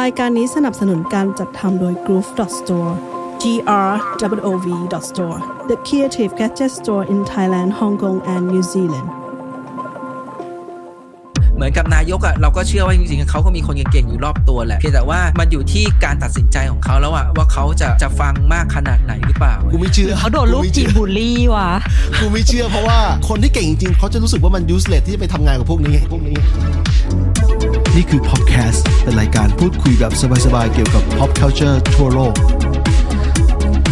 รายการนี้สนับสนุนการจัดทำโดย Groove Store G R W O V Store the creative gadget store in Thailand Hong Kong and New Zealand เหมือนกับนายกอะเราก็เชื่อว่าจริงๆเขาก็มีคนเก่งๆอยู่รอบตัวแหละเพียงแต่ว่ามันอยู่ที่การตัดสินใจของเขาแล้วอะว่าเขาจะจะฟังมากขนาดไหนหรือเปล่ากูไม่เชื่อเขาโดนลูกไม่จีเชื่บอบูลลี่ว่ะกูไม่เชื่อเพราะว่าคนที่เก่งจริงๆเขาจะรู้สึกว่ามัน useless ที่จะไปทำงานกับพวกนี้พวกนี้ นี่คือ podcast เป็นรายการพูดคุยแบบสบายๆ เกี่ยวกับ pop culture ทั่วโลก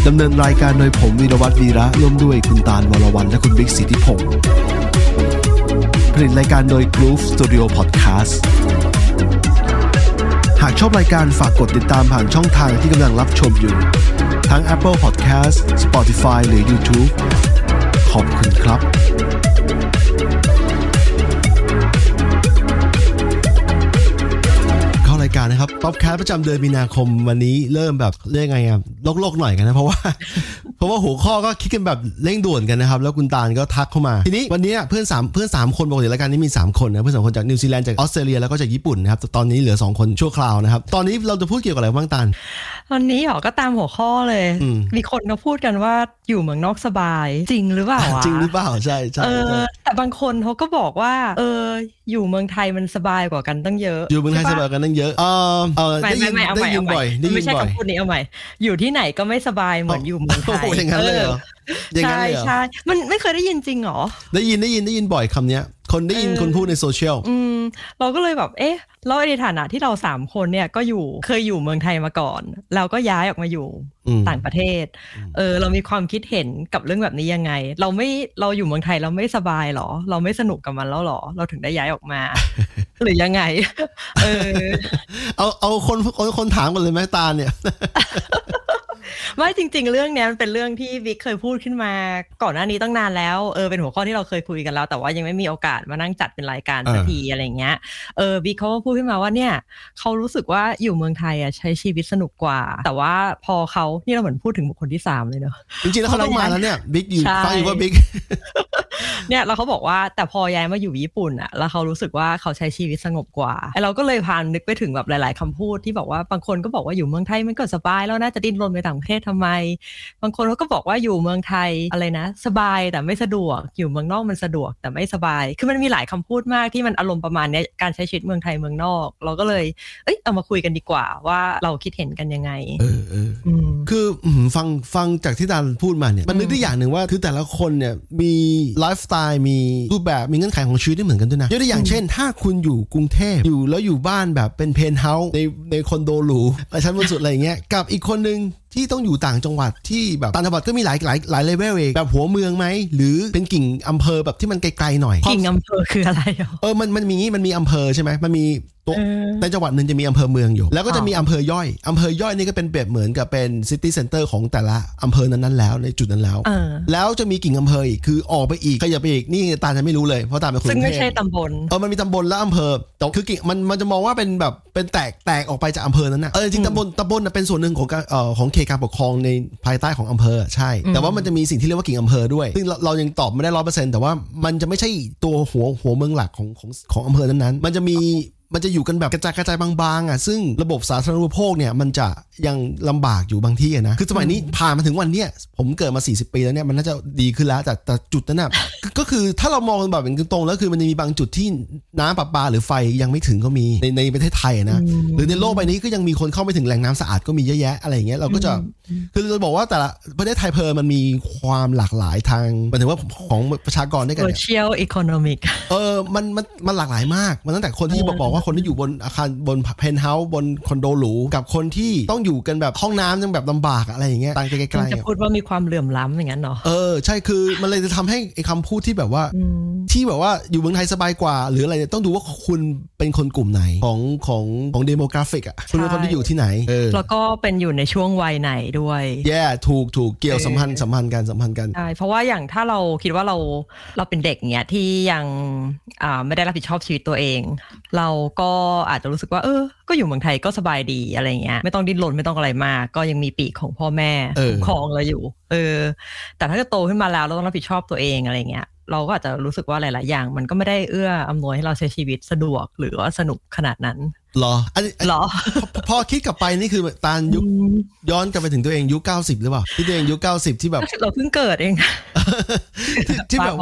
ดำเนินรายการโดยผมวีรวัตรวีระร่วมด้วยคุณตาลวรวันและคุณบิ๊กสิทธิพงศ์ผลิตรายการโดย Groove Studio Podcast หากชอบรายการฝากกดติดตามผ่านช่องทางที่กำลังรับชมอยู่ ทั้ง Apple Podcast Spotify หรือ YouTube ขอบคุณครับ การนะครับ POPcast ประจำเดือนมีนาคมวันนี้เริ่มแบบเรียกไงอะลวกๆหน่อยกันนะ เพราะว่า ราะว่าหัวข้อก็คิดกันแบบเร่งด่วนกันนะครับ แล้วคุณตาลก็ทักเข้ามา ทีนี้วันนี้เพื่อนสามเพื่อนสามคนปกติรายการนี้มี 3 คนนะเพื่อนสามคนจากนิวซีแลนด์จากออสเตรเลียแล้วก็จากญี่ปุ่นนะครับแต่ตอนนี้เหลือ 2 คนชั่วคราวนะครับ ตอนนี้เราจะพูดเกี่ยวกับอะไรบ้างตาลวันนี้เหรอก็ตามหัวข้อเลยอืมมีคนเขาพูดกันว่าอยู่เมืองนอกสบายจริงหรือเปล่าวะจริงหรือเปล่าใช่ใช่เอใช่อแต่บางคนเขาก็บอกว่า เอออยู่เมืองไทยมันสบายกว่ากันตั้งเยอะ อยู่เมืองไทยสใช่บายปะกันตั้งเยอะเออเออไม่ได้ยิไม่นไม่เอาได้ใหม่ยิเอานใหม่บ่อยได้ยิไม่นใช่บ่อยคำพูดนี้เอาใหม่อยู่ที่ไหนก็ไม่สบายเหมือนอยู่เมืองไทโอ้ยโหอย่างนั้นเลยเหรออย่างนั้นใช่เลยเหรอใช่มันไม่เคยได้ยินจริงเหรอ ได้ยินได้ยินได้ยินบ่อยคำเนี้ย คนได้ยินเออคนพูดในโซเชียลอืมเราก็เลยแบบเอ๊ะแล้วในฐานะที่เราสามคนเนี่ยก็อยู่เคยอยู่เมืองไทยมาก่อน เราก็ย้ายออกมาอยู่อืมต่างประเทศ เออเรามีความคิดเห็นกับเรื่องแบบนี้ยังไง เราไม่เราอยู่เมืองไทยเราไม่สบายหรอ เราไม่สนุกกับมันแล้วหรอ เราถึงได้ย้ายออกมา หรือยังไง เออ เอาเอาคนคนคนถามกันเลยไหมตาลเนี่ย ไม่จริง ๆ เรื่องเนี้ยมันเป็นเรื่องที่วิกเคยพูดขึ้นมาก่อนหน้านี้ตั้งนานแล้วเออเป็นหัวข้อที่เราเคยคุยกันแล้ว แต่ว่ายังไม่มีโอกาสมานั่งจัดเป็นรายการสักเออทีอะไรเงี้ยเออวิกเขาก็พูดขึ้นมาว่าเนี่ยเขารู้สึกว่าอยู่เมืองไทยอะใช้ชีวิตสนุกกว่า แต่ว่าพอเขานี่เราเหมือนพูดถึงบุคคลที่สามเลยเนอะจริงๆแล้วเขาต้องมาแล้วเนี่ยบิ๊กอยู่ใช่ฟังอยู่ว่าบิ๊กเนี่ยแล้วเขาบอกว่าแต่พอย้ายมาอยู่ญี่ปุ่นอะแล้วเขารู้สึกว่าเขาใช้ชีวิตสงบกว่าไอ้เราก็เลยพานนึกไปถึงแบบหลาย ๆคำพูดที่บอกว่าบางคนก็บอกว่าอยู่เมืองไทยมันก็สบายแล้วน่าจะดิ้นรนไปต่างประเทศทำไม บางคนเขาก็บอกว่าอยู่เมืองไทยอะไรนะ สบายแต่ไม่สะดวก อยู่เมืองนอกมันสะดวกแต่ไม่สบาย คือมันมีหลายคำพูดมากที่มันอารมณ์ประมาณเนี้ยการใช้ชีวิตเมืองไทยเมืองนอก เราก็เลย เอ้ยเอามาคุยกันดีกว่าว่าเราคิดเห็นกันยังไงเออเอออืมคืออืมฟังฟังจากที่ตาลพูดมาเนี่ยมันนึกได้อย่างหนึ่งว่าคือแต่ละคนเนี่ยมีไลฟ์สไตล์มีรูปแบบมีเงื่อนไขของชีวิตที่เหมือนกันด้วยนะยกตัวอย่างเช่น ถ้าคุณอยู่กรุงเทพอยู่แล้วอยู่บ้านแบบเป็นเพนท์เฮาส์ในในคอนโดหรูในชั้นบนสุดอะไรอย่างเงี้ยกับอีกคนนึง ที่ต้องอยู่ต่างจังหวัดที่แบบต่างจังหวัดก็มีหลายหลายหลายเลเวลเองแบบหัวเมืองไหมหรือเป็นกิ่งอำเภอแบบที่มันไกลๆหน่อยกิ่งอำเภอคืออะไรอะเออมันมันมีมันมีอำเภอใช่ไหมมันมี ตัวเออในจังหวัดหนึ่งจะมีอำเภอเมืองอยู่ แล้วก็จะอ๋อมีอำเภอย่อยอำเภอย่อยนี่ก็เป็นเปรียบเหมือนกับเป็น city center ของแต่ละอำเภอนั้นๆแล้วในจุดนั้นแล้วเออแล้วจะมีกิ่งอำเภออีกคือออกไปอีกขยับไปอีกนี่ตาจะไม่รู้เลยเพราะตาเป็นคนซึ่งกรุงเทพไม่ใช่ตำบลเออมันมีตำบลและอำเภอแต่คือกิ่งมันมันจะมองว่าเป็นแบบเป็นแตกแตกออกไปจากอำเภอนั้นนะเออจริงๆตำบลตำบลน่ะเป็นส่วนหนึ่งของการเอ่อของเขตการปกครองในภายใต้ของอำเภอใช่ แต่ว่ามันจะมีสิ่งที่เรียกว่ากิ่งอำเภอด้วยซึ่งเราเรายังตอบไม่ได้ร้อยเปอร์เซ็นต์แต่ว่ามันจะไม่ใช่ตัวหัวหัวเมืองหลักของของของอำเภอนั้นๆมันจะมี มันจะอยู่กันแบบกระจายกระจายบางๆอะซึ่งระบบสาธารณูปโภคเนี่ยมันจะยังลำบากอยู่บางที่อะนะคือสมัยนี้ผ่านมาถึงวันเนี้ยผมเกิดมา 40 ปีแล้วเนี่ยมันน่าจะดีขึ้นแล้วแต่แต่จุดนั้นน่ะก็ก็คือถ้าเรามองแบบอย่างตรงๆแล้วคือมันจะมีบางจุดที่น้ำประปาหรือไฟยังไม่ถึงก็มีในในประเทศไทยอะนะหรือในโลกใบนี้ก็ยังมีคนเข้าไม่ถึงแหล่งน้ำสะอาดก็มีเยอะแยะอะไรอย่างเงี้ยเราก็จะคือเราบอกว่าแต่ละประเทศไทยเออมันมีความหลากหลายทางหมายถึงว่าของประชากรด้วยกันเนี่ย social economic เออมันมันมันหลากหลายมากมันตั้งแต่คนที่บอกบอกว่าคนที่อยู่บนอาคารบนเพนท์เฮาส์บนคอนโดหรูกับคนที่ต้องอยู่กันแบบห้องน้ำยังแบบลำบากอะอะไรอย่างเงี้ยต่างไกลมันๆจะอะพูดว่ามีความเหลื่อมล้ำอย่างนั้นเนาะเออใช่คือมันเลยจะทำให้ไอ้คำพูดที่แบบว่า ที่แบบว่าอยู่เมืองไทยสบายกว่า หรืออะไรเนี่ยต้องดูว่าคุณเป็นคนกลุ่มไหนของของของ demographic อะคุณเป็นคนที่อยู่ที่ไหนเออแล้วก็เป็นอยู่ในช่วงวัยไหนด้วยแย่ถูกถูกเกี่ยวสัมพันธ์สัมพันธ์กันสัมพันธ์กันใช่เพราะว่าอย่างถ้าเราคิดว่าเราเราเป็นเด็กเนี้ยที่ยังอ่าไม่ได้รับผิดชอบชีวิตตัวเอง เราก็อาจจะรู้สึกว่าเออ ก็อยู่เมืองไทยก็สบายดีอะไรเงี้ยไม่ต้องดิ้นรนไม่ต้องอะไรมาก ก็ยังมีปีกของพ่อแม่เออคุ้มครองเราอยู่ เออ แต่ถ้าจะโตขึ้นมาแล้วเราต้องรับผิดชอบตัวเองอะไรเงี้ยเราก็อาจจะรู้สึกว่าหลาย ๆ อย่าง มันก็ไม่ได้เอื้ออำนวยให้เราใช้ชีวิตสะดวกหรือว่าสนุกขนาดนั้นเหรออันนี้เหรอพอพอคิดกลับไปนี่คือตานยุคย้อนกลับไปถึงตัวเองยุค90หรือเปล่าที่ตัวเองยุค90ที่แบบเราเพิ่งเกิดเองที่ที่แบบ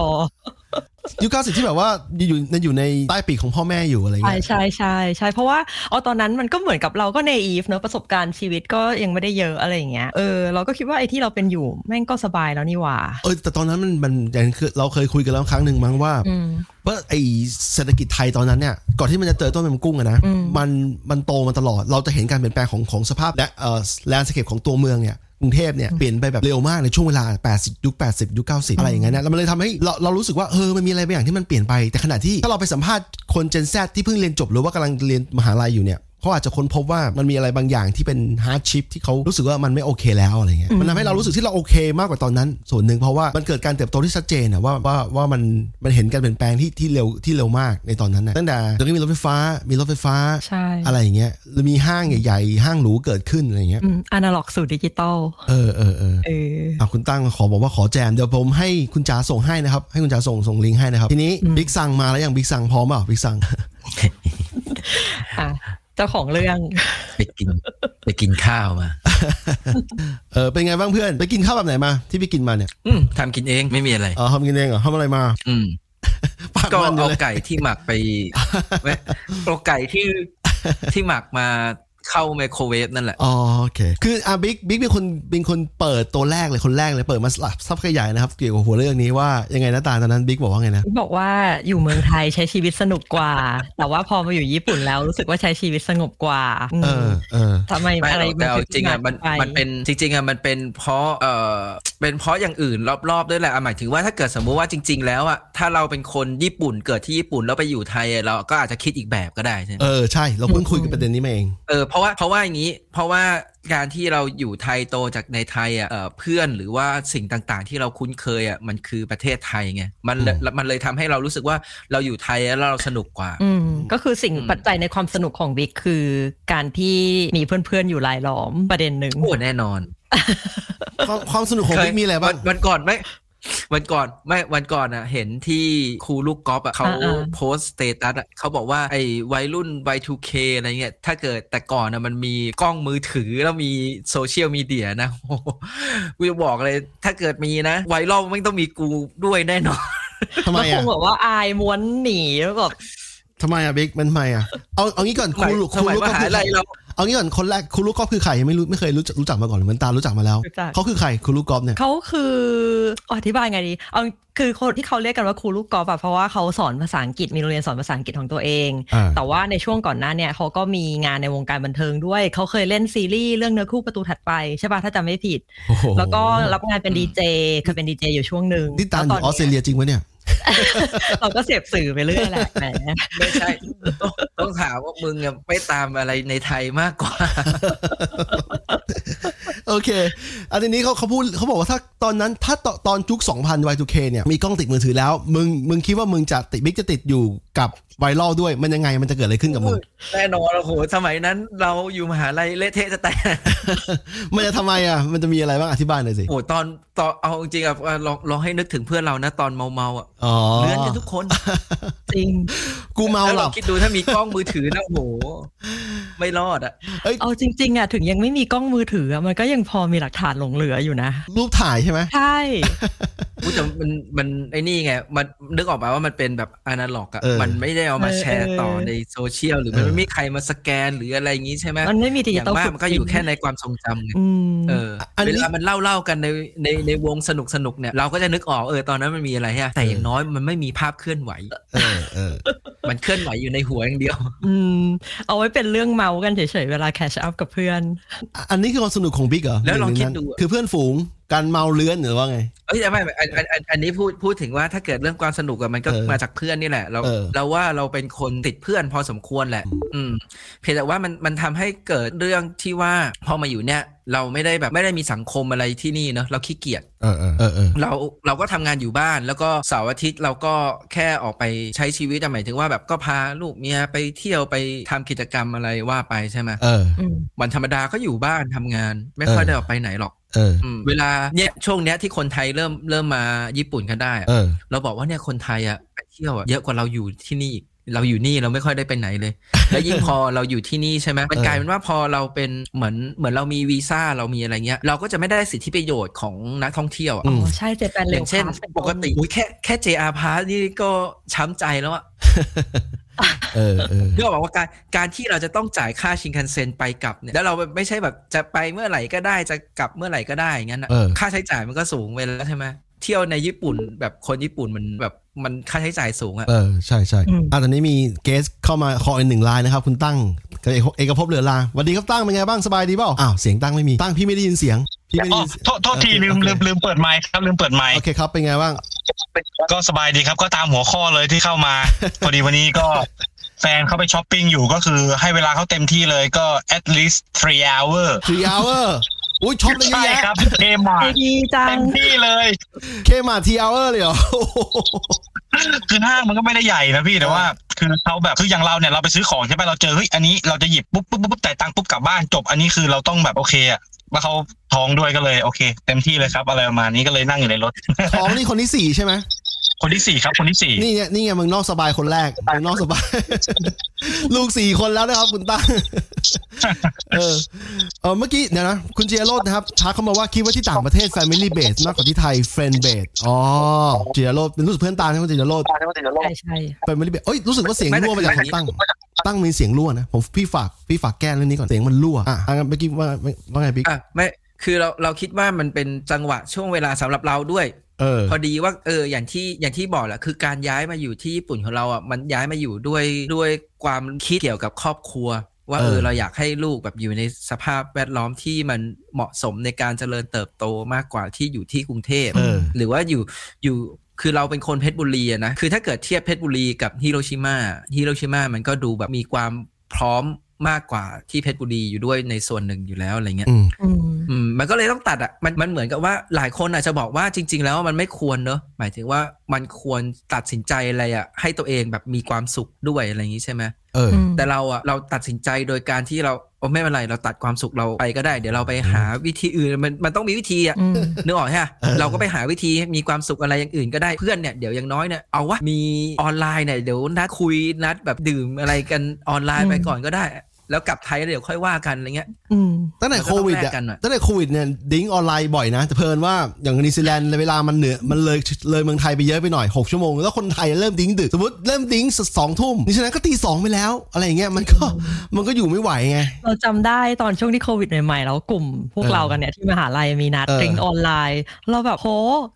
บ้าพอยุค90ที่แบบว่าอยู่ในอยู่ในใต้ปีกของพ่อแม่อยู่อะไรใช่เงี้ยใช่ใช่ใช่เพราะว่าอ๋อตอนนั้นมันก็เหมือนกับเราก็เนอีฟเนอะประสบการณ์ชีวิตก็ยังไม่ได้เยอะอะไรอย่างเงี้ยเออเราก็คิดว่าไอ้ที่เราเป็นอยู่แม่งก็สบายแล้วนี่หว่า เออแต่ตอนนั้นมันมันอย่างคือเราเคยคุยกันแล้วครั้งหนึ่งมั้งว่าอืมว่าไอเศรษฐกิจไทยตอนนั้นเนี่ยก่อนที่มันจะเจอต้มยำกุ้งอะนะอืมมันมันโตมาตลอดเราจะเห็นการเปลี่ยนแปลงของของสภาพและเอ่อ landscape ของตัวเมืองเนี่ย กรุงเทพเนี่ยเปลี่ยนไปแบบเร็วมากในช่วงเวลา 80 ยุค 80 ยุค 90 อะไรอย่างเงี้ยนะแล้วมันเลยทำให้เราเรารู้สึกว่าเออมันมีอะไรบางอย่างที่มันเปลี่ยนไปแต่ขณะที่ถ้าเราไปสัมภาษณ์คน Gen Z ที่เพิ่งเรียนจบหรือว่ากำลังเรียนมหาลัยอยู่เนี่ย เขาอาจจะค้นพบว่ามันมีอะไรบางอย่างที่เป็น hardship ที่เขารู้สึกว่ามันไม่โอเคแล้วอะไรเงี้ยมันทำให้เรารู้สึกที่เราโอเคมากกว่าตอนนั้น ส่วนหนึ่งเพราะว่ามันเกิดการเติบโตที่ชัดเจนนะว่าว่าว่ามันมันเห็นการเปลี่ยนแปลงที่ที่เร็วที่เร็วมากในตอนนั้นนะตั้งแต่ตอนนี้มีรถไฟฟ้ามีรถไฟฟ้าใช่อะไรอย่างเงี้ยแล้วมีห้างใหญ่ๆห้างหรูเกิดขึ้นอะไรเงี้ยอืมอนาล็อกสู่ดิจิตอลเออเออเออเอออะคุณตั้งขอบอกว่าขอแจมเดี๋ยวผมให้คุณจ๋าส่งให้นะครับให้คุณจ๋าส่งส่งลิงก์ให้นะครับทีนี้บิ๊กซังมาแล้วยังบิ๊กซังพร้อมเปล่าบิ๊กซังอะ เจ้าของเรื่อง ไปกิน ไปกินข้าวมา เออเป็นไงบ้างเพื่อน ไปกินข้าวแบบไหนมา ที่ไปกินมาเนี่ย อืมทำกินเองไม่มีอะไรเออทำกินเองเหรอทำอะไรมา อืมปากก็มันอยู่เอาเลยไก่ที่หมักไปเว้ยเอาไก่ที่ที่หมักมา เข้าไมโครเวฟนั่นแหละ อ๋อโอเค คืออะบิ๊กบิ๊กเป็นคนเป็นคนเปิดตัวแรกเลยคนแรกเลยเปิดมาซับขยายนะครับ เกี่ยวกับหัวเรื่องนี้ว่ายังไงนะตาลตอนนั้นบิ๊กบอกว่าไงนะ บอกว่าอยู่เมืองไทยใช้ชีวิตสนุกกว่า แต่ว่าพอมาอยู่ญี่ปุ่นแล้วรู้สึกว่าใช้ชีวิตสงบกว่า เออเออทำไมไม่อะไรหรอกแต่เอาจริงอะมันไปมันเป็นจริงๆอะมันเป็นเพราะเอ่อ เป็นเพราะอย่างอื่นรอบๆด้วยแหละอะหมายถึงว่าถ้าเกิดสมมุติว่าจริง ๆ แล้วอะถ้าเราเป็นคนญี่ปุ่นเกิดที่ญี่ปุ่นแล้วไปอยู่ไทยอะเราก็อาจจะคิดอีกแบบก็ได้ใช่ไหมเออใช่เราเพิ่งคุยกันประเด็นนี้มาเองเออเพราะว่าเพราะว่าอย่างนี้ เพราะว่าการที่เราอยู่ไทยโตจากในไทยอะเอ่อเพื่อนหรือว่าสิ่งต่างๆ ที่เราคุ้นเคยอะมันคือประเทศไทยไงมันเลยมันเลยทำให้เรารู้สึกว่าเราอยู่ไทยแล้วเราสนุกกว่าออืมก็คือสิ่งอืมปัจจัยในความสนุกของบิ๊กคือ การที่มีเพื่อนๆอยู่รายล้อมประเด็นหนึ่งโอ้แน่นอน ความความสนุกของบิ๊กมีอะไรบ้าง วันวันก่อนไม่วันก่อนไม่วันก่อนอะ เห็นที่ครูลูกกอล์ฟอะเขาอ่าโพสต์สเตตัสอะเขาบอกว่าไอ้วัยรุ่น Y2K อะไรเงี้ยถ้าเกิดแต่ก่อนอะมันมีกล้องมือถือแล้วมีโซเชียลมีเดียนะโอ้โหกูจะบอกเลยถ้าเกิดมีนะไวรัลไม่ต้องมีกูด้วยแน่นอน ทำไมแล้วคอะ งแบบว่าอายม้วนหนีแล้วแบบ ทำไมอะบิ๊กมันทำไมอะเอาเอางี้ก่อนครูลูกคสรูมัยลูกมก็หาคือลัยเราเอางี้ก่อนคนแรกครูลูกกอล์ฟคือใครไม่รู้ไม่เคยรู้จักรู้จักมาก่อนเหมือนตารู้จักมาแล้วรู้จักเขาคือใครครูลูกกอล์ฟเนี่ยเขาคืออธิบายไงดีเอาคือคนที่เขาเรียกกันว่าครูลูกกอล์ฟอะเพราะว่าเขาสอนภาษาอังกฤษมีโรงเรียนสอนภาษาอังกฤษของตัวเองอ่าแต่ว่าในช่วงก่อนหน้าเนี่ยเขาก็มีงานในวงการบันเทิงด้วยเขาเคยเล่นซีรีส์เรื่องเนื้อคู่ประตูถัดไปใช่ป่ะถ้าจำไม่ผิดโอ้โหแล้วก็รับงานเป็นดีเจเคยเป็นดีเจอยู่ช่วงหนึ่งนี่ตาลอแล้วยู่ออสเตรเลียจริงไหมเนี่ย เราก็เสพสื่อไปเรื่อยแหละแหมไม่ใช่ ต้องต้องถามว่ามึงอะไม่ตามอะไรในไทยมากกว่า โอเค อันนี้เขาเขาพูดเขาบอกว่าถ้าตอนนั้นถ้าตอนตอนจุก2000 Y2K เนี่ยมีกล้องติดมือถือแล้ว มึงมึงคิดว่ามึงจะติดบิ๊กจะติดอยู่กับไวรัลด้วยมันยังไงมันจะเกิดอะไรขึ้นกับมึงแน่นอนโอ้โหสมัยนั้นเราอยู่มหาลัยเละเทะจะแตกมันจะทำไมอะ มันจะมีอะไรบ้างอธิบายหน่อยสิโอ้โหตอนตอนเอาจริงๆอะอะลองลองให้นึกถึงเพื่อนเรานะตอนเมาเมาๆอะอ๋อเลื้อนกันทุกคน จริง กูเมาหลับแวคิดดูถ้ามีกล้องมือถือนะโอ้โห ไม่รอดอะเอาจริง ๆ อะ ถึงยังไม่มีกล้องมือถืออะมันก็ยังพอมีหลักฐานหลงเหลืออยู่นะ รูปถ่ายใช่ไหมใช่อุ๊ยแต่มันมันไอ้นี่ไงมันนึกออกมาว่ามันเป็นแบบอนาล็อกอะเออมันไม่ได้เอามาเออแชร์ต่อเออในโซเชียลหรือมันเออไม่มีใครมาสแกนหรืออะไรอย่างงี้ใช่ไหมมันไม่มีดิอจิย่างตอลมากมันก็อยู่แค่ในความทรงจำไงอืมเอออันนี้เวลามันเล่าเล่าๆกันในในในวงสนุกสนุกๆเนี่ยเราก็จะนึกออกเออตอนนั้นมันมีอะไรฮะแต่อย่างน้อยมันไม่มีภาพเคลื่อนไหวเออเออมันเคลื่อนไหวอยู่ในหัวอย่างเดียว อืมเอาไว้เป็นเรื่องเมากันเฉยๆเวลา catch up กับเพื่อน อันนี้คือความสนุกของบิ๊กเหรอแล้วลองคิดหรืดูนั้นคือเพื่อนฝูง การเมาเลื้อนหรือว่าไงเอ้ยแต่ไม่ไม่อันอันอันอันนี้พูดพูดถึงว่าถ้าเกิดเรื่องความสนุกอะมันก็เออมาจากเพื่อนนี่แหละเราเออเราว่าเราเป็นคนติดเพื่อนพอสมควรแหละ อืม เพียงแต่ว่ามันมันทำให้เกิดเรื่องที่ว่าพอมาอยู่เนี่ยเราไม่ได้แบบไม่ได้มีสังคมอะไรที่นี่เนอะเราขี้เกียจเออเออเออเออเราเราก็ทำงานอยู่บ้าน แล้วก็เสาร์อาทิตย์เราก็แค่ออกไปใช้ชีวิตอะหมายถึงว่าแบบก็พาลูกเมียไปเที่ยวไปทำกิจกรรมอะไรว่าไปใช่ไหมเอออืมวันธรรมดาก็อยู่บ้านทำงาน ไม่ค่อยได้ออกไปไหนหรอกเอออืมเวลาเนี่ยช่วงเนี้ยที่คนไทยเริ่มเริ่มมาญี่ปุ่นกันได้อะเออ เราบอกว่าเนี่ยคนไทยอะไปเที่ยวอะเยอะกว่าเราอยู่ที่นี่อีก เราอยู่นี่เราไม่ค่อยได้ไปไหนเลย แล้วยิ่งพอเราอยู่ที่นี่ใช่ไหมมันเออกลายเป็นว่าพอเราเป็นเหมือนเหมือนเรามีวีซ่าเรามีอะไรเงี้ย เราก็จะไม่ได้สิทธิประโยชน์ของนักท่องเที่ยวอะอืมอ๋อใช่เจแปนอเร็ย่าวงเช่น ปกติอุ๊ยแค่แค่ JR Pass นี่ก็ช้ำใจแล้วอะเออเออเพื่อบอกว่าการการที่เราจะต้องจ่ายค่าชินคันเซ็นไปกลับเนี่ยแล้วเราไม่ใช่แบบจะไปเมื่อไหร่ก็ได้จะกลับเมื่อไหร่ก็ได้อย่างนั้นอะเออค่าใช้จ่ายมันก็สูงไปแล้วใช่ไหมเที่ยวในญี่ปุ่นแบบคนญี่ปุ่นมันแบบ มันค่าใช้จ่ายสูงอะเออใช่ใช่อะตอนนี้มีเกสเข้ามาขออีกหนึ่งไลน์นะครับ คุณตั้งกับเอกเอกภพเหลือลาสวัสดีครับตั้งเป็นไงบ้างสบายดีเปล่าอ้าวเสียงตั้งไม่มีตั้งพี่ไม่ได้ยินเสียงพี่ไม่ได้อ๋อยินเสียงโทษโทษทีโอเคลืมโอเคลืมลืมเปิดไมค์ครับลืมเปิดไมค์โอเคครับเป็นไงบ้างก็สบายดีครับก็ตามหัวข้อเลยที่เข้ามาพอดีวันนี้ก็แฟนเขาไปช้อปปิ้งอยู่ก็คือให้เวลาเขาเต็มที่เลยก็ at least three hour three hour อุ้ยช็อปเลยเยอะใช่แยะครับเคมาดีจัเต็งมที่เลยเคมาที hour เลยเหรอ คือห้างมันก็ไม่ได้ใหญ่นะพี่แต่ว่าคือเขาแบบคืออย่างเราเนี่ยเราไปซื้อของใช่ไหมเราเจอเฮ้ยอันนี้เราจะหยิบปุ๊บปุ๊บปุ๊บจ่ายตังค์ปุ๊บกลับบ้านจบ อันนี้คือเราต้องแบบโอเคอะว่าเขาท้องด้วยก็เลยโอเค เต็มที่เลยครับ อะไรประมาณนี้ก็เลยนั่งอยู่ในรถท้องนี่คนที่สี่ใช่ไหม คนที่สี่ครับคนที่สี่นี่ไงนี่ไงเมึงนอกสบายคนแรกเมึงนอกสบาย ลูกสี่คนแล้วนะครับ คุณตั้งเออเออเมื่อกี้เดี๋ยวนะ คุณเจียโรดนะครับทักเข้ามาว่าคิดว่าที่ต่างประเทศ Family Base มากกว่าที่ไทย Friend Base อ๋อเจียโรดเป็นรู้สึกเพื่อนตาใช่ไหมเจียโรดใช่ใช่ Family Base เอ้ยรู้สึกว่าเสียงรั่วมาจากของตั้งตั้งมีเสียงรั่วนะผมพี่ฝากพี่ฝากแก้เรื่องนี้ก่อนเสียงมันรั่วอะอะงั้นเมื่อกี้ว่าว่าไงบิ๊กอะไม่คือเราเราคิดว่ามันเป็นจังหวะช่วงเวลาสำหรับเราด้วยเออพอดีว่าเอออย่างที่อย่างที่บอกแหละคือการย้ายมาอยู่ที่ญี่ปุ่นของเราอะมันย้ายมาอยู่ด้วยด้วยความคิดเกี่ยวกับครอบครัว ว่าเออเออเราอยากให้ลูกแบบอยู่ในสภาพแวดล้อมที่มันเหมาะสมในการเจริญเติบโตมากกว่าที่อยู่ที่กรุงเทพเออหรือว่าอยู่อยู่คือเราเป็นคนเพชรบุรีอะนะคือถ้าเกิดเทียบเพชรบุรีกับฮิโรชิมาฮิโรชิมามันก็ดูแบบมีความพร้อมมากกว่าที่เพชรบุรีอยู่ด้วยในส่วนหนึ่งอยู่แล้วอะไรเงี้ยอื มอืมอืมมันก็เลยต้องตัดอะมันมันเหมือนกับว่าหลายคนอาจจะบอกว่าจริง ๆ แล้วมันไม่ควรเนอะหมายถึงว่ามันควรตัดสินใจอะไรอะให้ตัวเองแบบมีความสุขด้วยอะไรอย่างนี้ใช่ไหมเออแต่เราอะเราตัดสินใจโดยการที่เราโอ้ไม่เป็นไรเราตัดความสุขเราไปก็ได้ เดี๋ยวเราไปหาวิธีอื่นมันมันต้องมีวิธีอะอืมนึกออกใช่ไหมเออเราก็ไปหาวิธีมีความสุขอะไรอย่างอื่นก็ได้เพื่อนเนี่ยเดี๋ยวอย่างน้อยเนี่ยเอาวะมีออนไลน์เนี่ยเดี๋ยวนัดคุยนัดแบบดื่มอะไรกันออนไลน์ไปก่อนก็ได้ แล้วกลับไทยแล้วเดี๋ยวค่อยว่ากันอะไรเงี้ยอืมตั้งแต่มันก็โควิดต้องแลอะกกันอะตั้งแต่โควิดเนี่ย drink ออนไลน์บ่อยนะแต่เผอิญว่าอย่างนิวซีแลนด์เวลามันเหนือมันเลยเลยเมืองไทยไปเยอะไปหน่อย 6 ชั่วโมง แล้วคนไทยเริ่ม drink ดึก สมมติเริ่ม drink สองทุ่มนิวซีแลนด์ก็ตีสองไปแล้ว อะไรอย่างเงี้ยมันก็มันก็อยู่ไม่ไหวไง เราจำได้ตอนช่วงที่โควิดใหม่ๆแล้วกลุ่มพวกเออเรากันเนี่ยที่มหาลัยมีนัดเออ drink ออนไลน์ เราแบบโห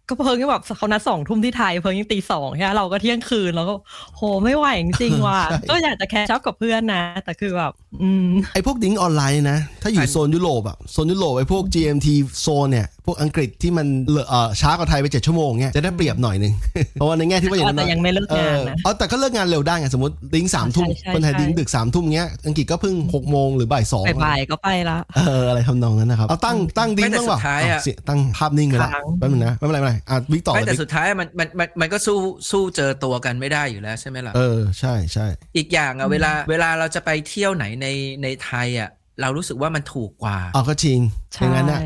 ก็เพิ่งแบบเขานัดสองทุ่มที่ไทยเพิ่งยังตีสองใช่ไหมเราก็เที่ยงคืนเราก็โหไม่ไหวจริงๆว่ะก็อยากจะ catch up กับเพื่อนนะ แต่คือแบบอืมไอ้พวก drink ออนไลน์นะ ถ้าอยู่อันโซนยุโรปอะโซนยุโรปไอ้พวก GMT โซนเนี่ย พวกอังกฤษที่มันเลอะเอ่อช้ากว่าไทยไปเจ็ดชั่วโมงเนี่ยจะได้เปรียบหน่อยหนึ่ง เพราะว่าในแง่ที่ว่าอย่างนั้นแต่ยังไม่เลิกงานนะเออเอาแต่ก็เลิกงานเร็วได้ไงสมมติ drink สามทุ่มใช่ใช่คนไทยใช่ drink ดึกสามทุ่มเงี้ยอังกฤษก็เพิ่งหกโมงหรือบ่ายสองบ่ายๆก็ไปละเอออะไรทำนองนั้นนะครับเอาตั้งตั้งดิ้งไม่แต่บ้างเปล่าสุดท้ายอะเสีตั้งภาพนิ่งไปแล้วค้างแป๊บนึงนะไม่เป็นไรไม่เป็นไรอะวิกต่อไม่เลยแต่บิ๊กสุดท้ายมันมันมันมันก็สู้สู้เจอตัวกันไม่ได้อยู่แล้วใช่ไหมล่ะเออใช่ใช่อีกอย่างอะเวลาเวลาเราจะไปเที่ยวไหนในในไทยอะเรารู้สึกว่ามันถูกกว่าเอาก็จริงอใช่ย่างนั้นน่ะ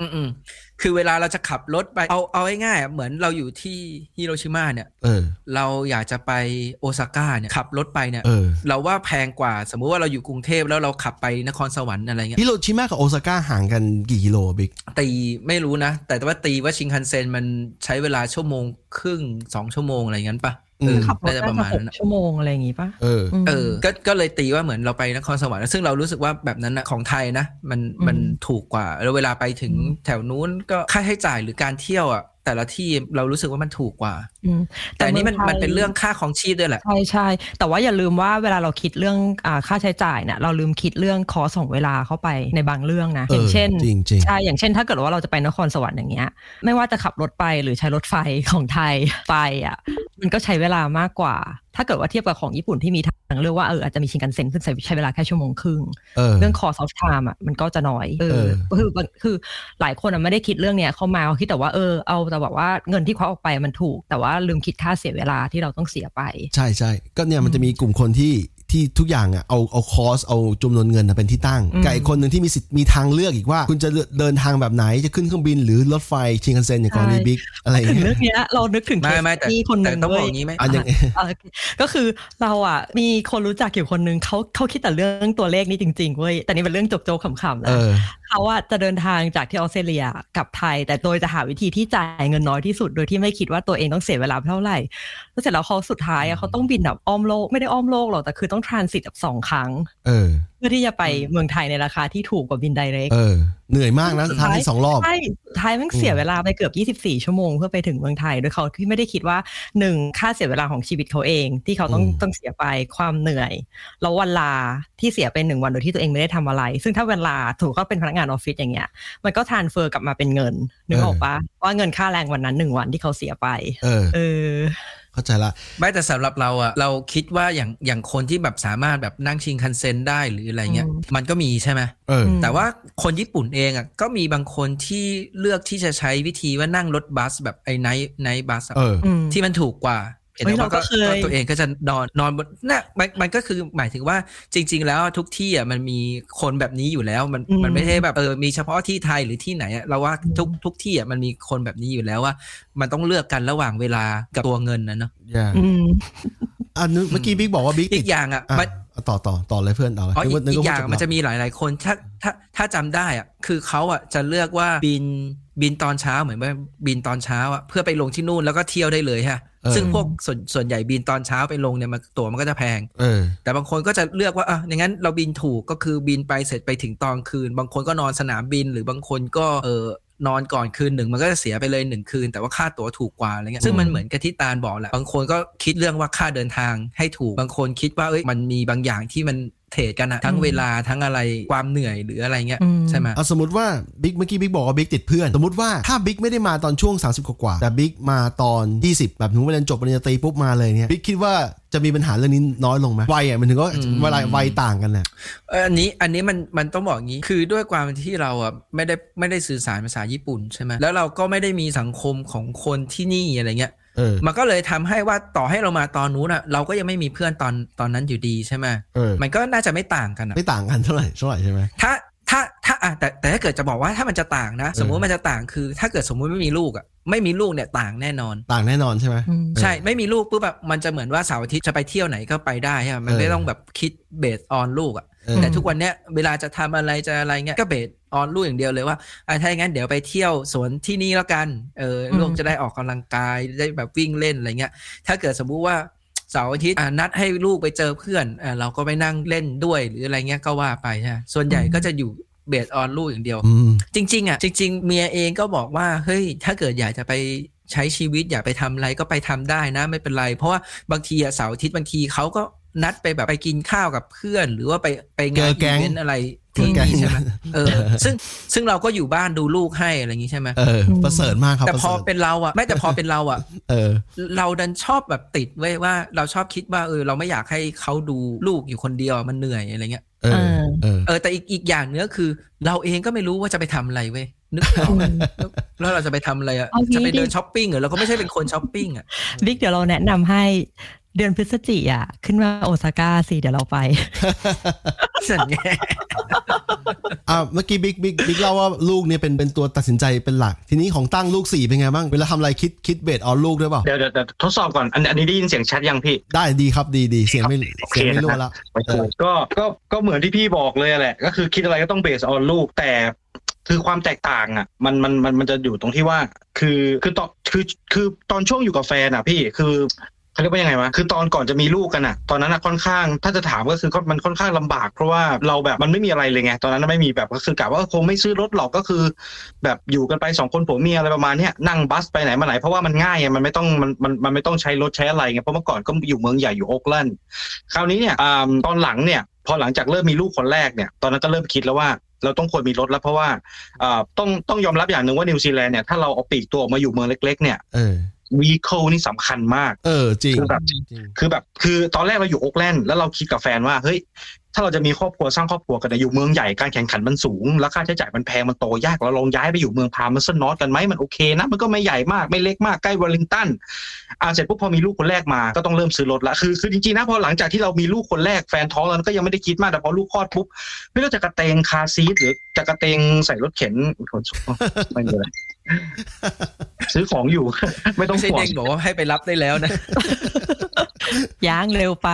อืมๆคือเวลาเราจะขับรถไปเอาเอาง่ายๆอะเหมือนเราอยู่ที่ฮิโรชิมาเนี่ยเออเราอยากจะไปโอซาก้าเนี่ยขับรถไปเนี่ยเออเราว่าแพงกว่า สมมุติว่าเราอยู่กรุงเทพแล้วเราขับไปนครสวรรค์อะไรเงี้ยฮิโรชิมากับโอซาก้าห่างกันกี่กิโลบิ๊กตีไม่รู้นะ แต่ว่าตีว่าชิงคันเซ็นมันใช้เวลาชั่วโมงครึ่งสองชั่วโมงอะไรงั้นปะ เออขับรถน่าจะได้ประมามาณหกนั้นอะชั่วโมงอะไรอย่างงี้ปะเออมเออก็ก็เลยตีว่าเหมือนเราไปนครสวรรค์ซึ่งเรารู้สึกว่าแบบนั้นนะของไทยนะมันอืมมันถูกกว่าแล้วเวลาไปถึงแถวนู้นก็ค่าใช้จ่ายหรือการเที่ยวอะแต่ละที่เรารู้สึกว่ามันถูกกว่าอืมแต่อันนี้มันมืงไทยมันเป็นเรื่องค่าครองชีพด้วยแหละใช่ใช่แต่ว่าอย่าลืมว่าเวลาเราคิดเรื่องอ่าค่าใช้จ่ายเนี่ยเราลืมคิดเรื่องคอส่งเวลาเข้าไปในบางเรื่องนะเอออย่างเช่นจริงจริงใช่อย่างเช่น ถ้าเกิดว่าเราจะไปนครสวรรค์อย่างเงี้ย ไม่ว่าจะขับรถไปหรือใช้รถไฟของไทยไปอะ มันก็ใช้เวลามากกว่า ถ้าเกิดว่าเทียบกับของญี่ปุ่นที่มีทางเลือกว่าเอออาจจะมีชินกันเซ็นซึ่งใช้เวลาแค่ชั่วโมงครึ่งเออเรื่อง cost of time อะมันก็จะน้อยเอเอออคือคือหลายคนอะไม่ได้คิดเรื่องเนี้ยเข้ามาเขาคิดแต่ว่าเออเอาแต่แบบว่าเงินที่ควักออกไปมันถูก แต่ว่าลืมคิดค่าเสียเวลาที่เราต้องเสียไป ใช่ใช่ก็เนี่ยมันจะมีกลุ่มคนที่ ที่ทุกอย่างอะเอาเอาคอสเอาจำนวนเงินน่ะเป็นที่ตั้งอืมกับอีกคนหนึ่งที่มีสิทธิ์มีทางเลือกอีกว่า คุณจะเดินทางแบบไหนจะขึ้นเครื่องบินหรือรถไฟชินคันเซ็นอย่างกรณีบิ๊กอะไรอย่างถึงเงี้เรื่ยองเนี้ยเรานึกถึงเคไม่สไม่แต่ที่คนหแต่นึ่งต้องบเว้อกยอย่างนี้ไหมอันอย่างเออก็คือเราอะมีคนรู้จักอยู่คนนึงเขาเขาคิดแต่เรื่องตัวเลขนี้จริงๆเว้ยแต่นี่เป็นเรื่องโจกๆขำๆเอนะอ เขาอะจะเดินทางจากที่ออสเตรเลียกลับไทย แต่โดยจะหาวิธีที่จ่ายเงินน้อยที่สุดโดยที่ไม่คิดว่าตัวเองต้องเสียเวลาเท่าไหร่แล้วเสร็จแล้วเขาสุดท้ายอะเขาต้องบินแบบอ้อมโลกไม่ได้อ้อมโลกหรอกแต่คือต้องทรานสิตแบบสองครั้ง เออ พื่อที่จะไปเมืองไทยในราคาที่ถูกกว่าบินไดเรกเออเหนื่อยมากนะทางที่สองรอบใช่สุดท้ายมันเสียเวลาไปเกือบ 24 ชั่วโมงเพื่อไปถึงเมืองไทย โดยเขาที่ไม่ได้คิดว่าหนึ่งค่าเสียเวลาของชีวิตเขาเอง ที่เขาต้องอืมต้องเสียไปความเหนื่อย แล้ววันลาที่เสียไปหนึ่งวันโดยที่ตัวเองไม่ได้ทำอะไร ซึ่งถ้าเวลาถูกก็เป็นพนักงานออฟฟิศอย่างเงี้ยมันก็ทานเฟอร์กลับมาเป็นเงินนึกออกปะว่าเงินค่าแรงวันนั้นหนึ่งวันที่เขาเสียไป เออ เออเข้าใจละไม่แต่สำหรับเราอะเราคิดว่าอย่างอย่างคนที่แบบสามารถแบบนั่งชิงคันเซ็นได้หรืออะไรเงี้ยอืมมันก็มีใช่ไหมเออมแต่ว่าคนญี่ปุ่นเองอะก็มีบางคนที่เลือกที่จะใช้วิธีว่านั่งรถบัสแบบไอ้ night night bus เอออืมที่มันถูกกว่า เฮ้ยแต่ว่าเราก็เคยตัวเองก็จะนอนนอนบนน่ะมันมันก็คือหมายถึงว่าจริง ๆ แล้วทุกที่อะมันมีคนแบบนี้อยู่แล้ว มันอืมมันไม่ใช่แบบเออมีเฉพาะที่ไทยหรือที่ไหนอะเราว่าทุกทุกที่อะมันมีคนแบบนี้อยู่แล้วว่า มันต้องเลือกกันระหว่างเวลากับตัวเงินนะเนาะอย่าอืมอันนึงเมื่อกี้บิ๊กบอกว่าบิ๊กอีติดกอย่างอะอะมัน ต่อต่อต่อเลยเพื่อนต่อเลยอ๋ออีกนึอีว่กอย่างจบมันจะแล้วมีหลาย ๆ คนถ้าถ้าถ้าจำได้อะคือเขาอะจะเลือกว่าบินบินตอนเช้าเหมือนว่าบินตอนเช้าอะเพื่อไปลงที่นู่นแล้วก็เที่ยวได้เลยฮะเออซึ่งพวกส่วนส่วนใหญ่บินตอนเช้าไปลงเนี่ยมันตั๋วมันก็จะแพงเออแต่บางคนก็จะเลือกว่าอะอย่างนั้นเราบินถูกก็คือบินไปเสร็จไปถึงตอนคืน บางคนก็นอนสนามบินหรือบางคนก็เออ นอนก่อนคืนหนึ่งมันก็จะเสียไปเลยหนึ่งคืน แต่ว่าค่าตั๋วถูกกว่าอะไรเงี้ยซึ่งมันเหมือนกับที่ตาลบอกแหละบางคนก็คิดเรื่องว่าค่าเดินทางให้ถูกบางคนคิดว่าเอ้ยมันมีบางอย่างที่มัน trade กันอะทั้งเวลาทั้งอะไรความเหนื่อยหรืออะไรเงี้ยอืมใช่ไหมเอาสมมติว่าบิ๊กเมื่อกี้บิ๊กบอกว่าบิ๊กติดเพื่อน สมมติว่าถ้าบิ๊กไม่ได้มาตอนช่วง 30 กว่าๆแต่บิ๊กมาตอน 20 แบบหนูเรียนจบปริญญาตรีปุ๊บมาเลยเนี่ยบิ๊กคิดว่าจะมีปัญหาเรื่องนี้น้อยลงไหมวัยอะมันถึงก็อืมเวลาวัยต่างกันน่ะเอออันนี้อันนี้มันมันต้องบอกงี้คือด้วยความที่เราอะไม่ได้ไม่ได้สื่อสารภาษาญี่ปุ่นใช่ไหมแล้วเราก็ไม่ได้มีสังคมของคนที่นี่อะไรเงี้ยเออ มันก็เลยทำให้ว่าต่อให้เรามาตอนนู้นอะเราก็ยังไม่มีเพื่อนตอนตอนนั้นอยู่ดีใช่ไหมเออมันก็น่าจะไม่ต่างกันอะไม่ต่างกันเท่าไหร่เท่าไหร่ใช่ไหมถ้าถ้าถ้าอะแต่แต่ถ้าเกิดจะบอกว่าถ้ามันจะต่างนะ สมมุติมันจะต่างคือ ถ้าเกิดสมมุติไม่มีลูกอะไม่มีลูกเนี่ยต่างแน่นอน ต่างแน่นอนใช่ไหมอืมใช่ไม่มีลูกปุ๊บแบบมันจะเหมือนว่าเสาร์อาทิตย์จะไปเที่ยวไหนก็ไปได้ใช่ไหมมันไม่เออต้องแบบคิดเบสออนลูกอะเออ แต่ทุกวันเนี้ยเวลาจะทำอะไรจะอะไรเงี้ยก็เบสออนลูกอย่างเดียวเลยว่าอะถ้าอย่างนั้นเดี๋ยวไปเที่ยวสวนที่นี่แล้วกันเอออมลูกจะได้ออกกำลังกายได้แบบวิ่งเล่นอะไรเงี้ยถ้าเกิดสมมุติว่าเสาร์อาทิตย์อะนัดให้ลูกไปเจอเพื่อนอะเราก็ไปนั่งเล่นด้วยหรืออะไรเงี้ยก็ว่าไปใช่ไหมส่วนใหญ่ก็จะอยู่เบสออนลูกอย่างเดียวอืมจริง ๆอะจริง ๆ เมียเองก็บอกว่าเฮ้ยถ้าเกิดอยากจะไปใช้ชีวิตอยากไปทำอะไรก็ไปทำได้นะไม่เป็นไร เพราะว่าบางทีอะเสาร์อาทิตย์บางทีเขาก็ นัดไปแบบไปกินข้าวกับเพื่อน หรือว่าไปไปงานเจอแก๊งอีเวนต์อะไรที่เจอแก๊งนี่ใช่ไหมเออ ซึ่งซึ่งเราก็อยู่บ้านดูลูกให้อะไรอย่างงี้ใช่ไหมเออประเสริฐมากครับแต่ประพอเสริฐเป็นเราอะไม่แต่พอเป็นเราอะ เออ เราดันชอบแบบติดเว้ยว่าเราชอบคิดว่าเออ เราไม่อยากให้เขาดูลูกอยู่คนเดียวมันเหนื่อยอะไรเงี้ยเออเออเออแต่อีกอีกอย่างหนึ่งคือ เราเองก็ไม่รู้ว่าจะไปทำอะไรเว้ยนึกไม่ออกแล้วเราจะไปทำอะไรอะเอางี้จะไปเดินดิช้อปปิ้งเหรอเราก็ไม่ใช่เป็นคนช้อปปิ้งอะบิ๊กเดี๋ยวเราแนะนำให้ เดือนพฤศจิกอะ ขึ้นมาโอซาก้าสิเดี๋ยวเราไปสัญญาอ่าเมื่อกี้บิ๊กบิ๊กบิ๊กเล่าว่าลูกเนี่ยเป็นเป็นตัวตัดสินใจเป็นหลัก ทีนี้ของตั้งลูกสี่เป็นไงบ้าง เวลาทำอะไรคิดคิด base on ลูกด้วยเปล่าเดี๋ยวเดี๋ยวเดี๋ยวทดสอบก่อน อันอันนี้ได้ยินเสียงชัดยังพี่ ได้ดีครับดีดีเสียงไม่โอเคเสียงไม่นะครับรั่วแล้วโอเคก็ก็ก็เหมือนที่พี่บอกเลยแหละ ก็คือคิดอะไรก็ต้อง base on ลูกแต่คือความแตกต่างอะมันมันมันมันจะอยู่ตรงที่ว่า คือคือตอนคือคือตอนช่วงอยู่กับแฟนอะพี่คือ เขาเรียกว่ายังไงวะคือตอนก่อนจะมีลูกกันอะตอนนั้นอะค่อนข้างถ้าจะถามก็คือมันค่อนข้างลำบาก เพราะว่าเราแบบมันไม่มีอะไรเลยไงตอนนั้นไม่มีแบบก็คือกะว่าคงไม่ซื้อรถหรอกก็คือ แบบอยู่กันไปสองคนผัวเมียอะไรประมาณเนี้ยนั่งบัสไปไหนมาไหนเพราะว่ามันง่ายไงมันไม่ต้องมันมันมันไม่ต้องใช้รถใช้อะไรไงเพราะเมื่อก่อนก็อยู่เมืองใหญ่อยู่โอ๊กแลนด์คราวนี้เนี่ยตอนหลังเนี่ยพอหลังจากเริ่มมีลูกคนแรกเนี่ยตอนนั้นก็เริ่มคิดแล้วว่าเราต้องควรมีรถแล้วเพราะว่าอ่าต้องต้องยอมรับอย่างหนึ่งว่านิวซีแลนด์เนี่ยถ้าเราเอาปีกตัวออกมาอยู่เมืองเล็ก ๆ เนี่ย เออ vehicle นี่สำคัญมาก เออจริงคือแบบจริงคือแบบ คือตอนแรกเราอยู่โอ๊กแลนด์แล้วเราคิดกับแฟนว่าเฮ้ย ถ้าเราจะมีครอบครัวสร้างครอบครัวกันเนี่ยอยู่เมืองใหญ่การแข่งขันมันสูงแล้วค่าใช้จ่ายมันแพงมันโตยากเราลองย้ายไปอยู่เมือง Palmerston North กันไหมมันโอเคนะมันก็ไม่ใหญ่มากไม่เล็กมากใกล้เวลลิงตันอ่าเสร็จปุ๊บพอมีลูกคนแรกมาก็ต้องเริ่มซื้อรถละคือคือจริงๆนะพอหลังจากที่เรามีลูกคนแรกแฟนท้องเราก็ยังไม่ได้คิดมากแต่พอลูกคลอดปุ๊บไม่รู้จะกระเตง car seat หรือจะกระเตงใส่รถเข็นขนส่งไม่เลยซื้อของอยู่ ไม่ต้องไม่ใช่ห่วงเด้งบอกว่าให้ไปรับได้แล้วนะย่างเร็วไป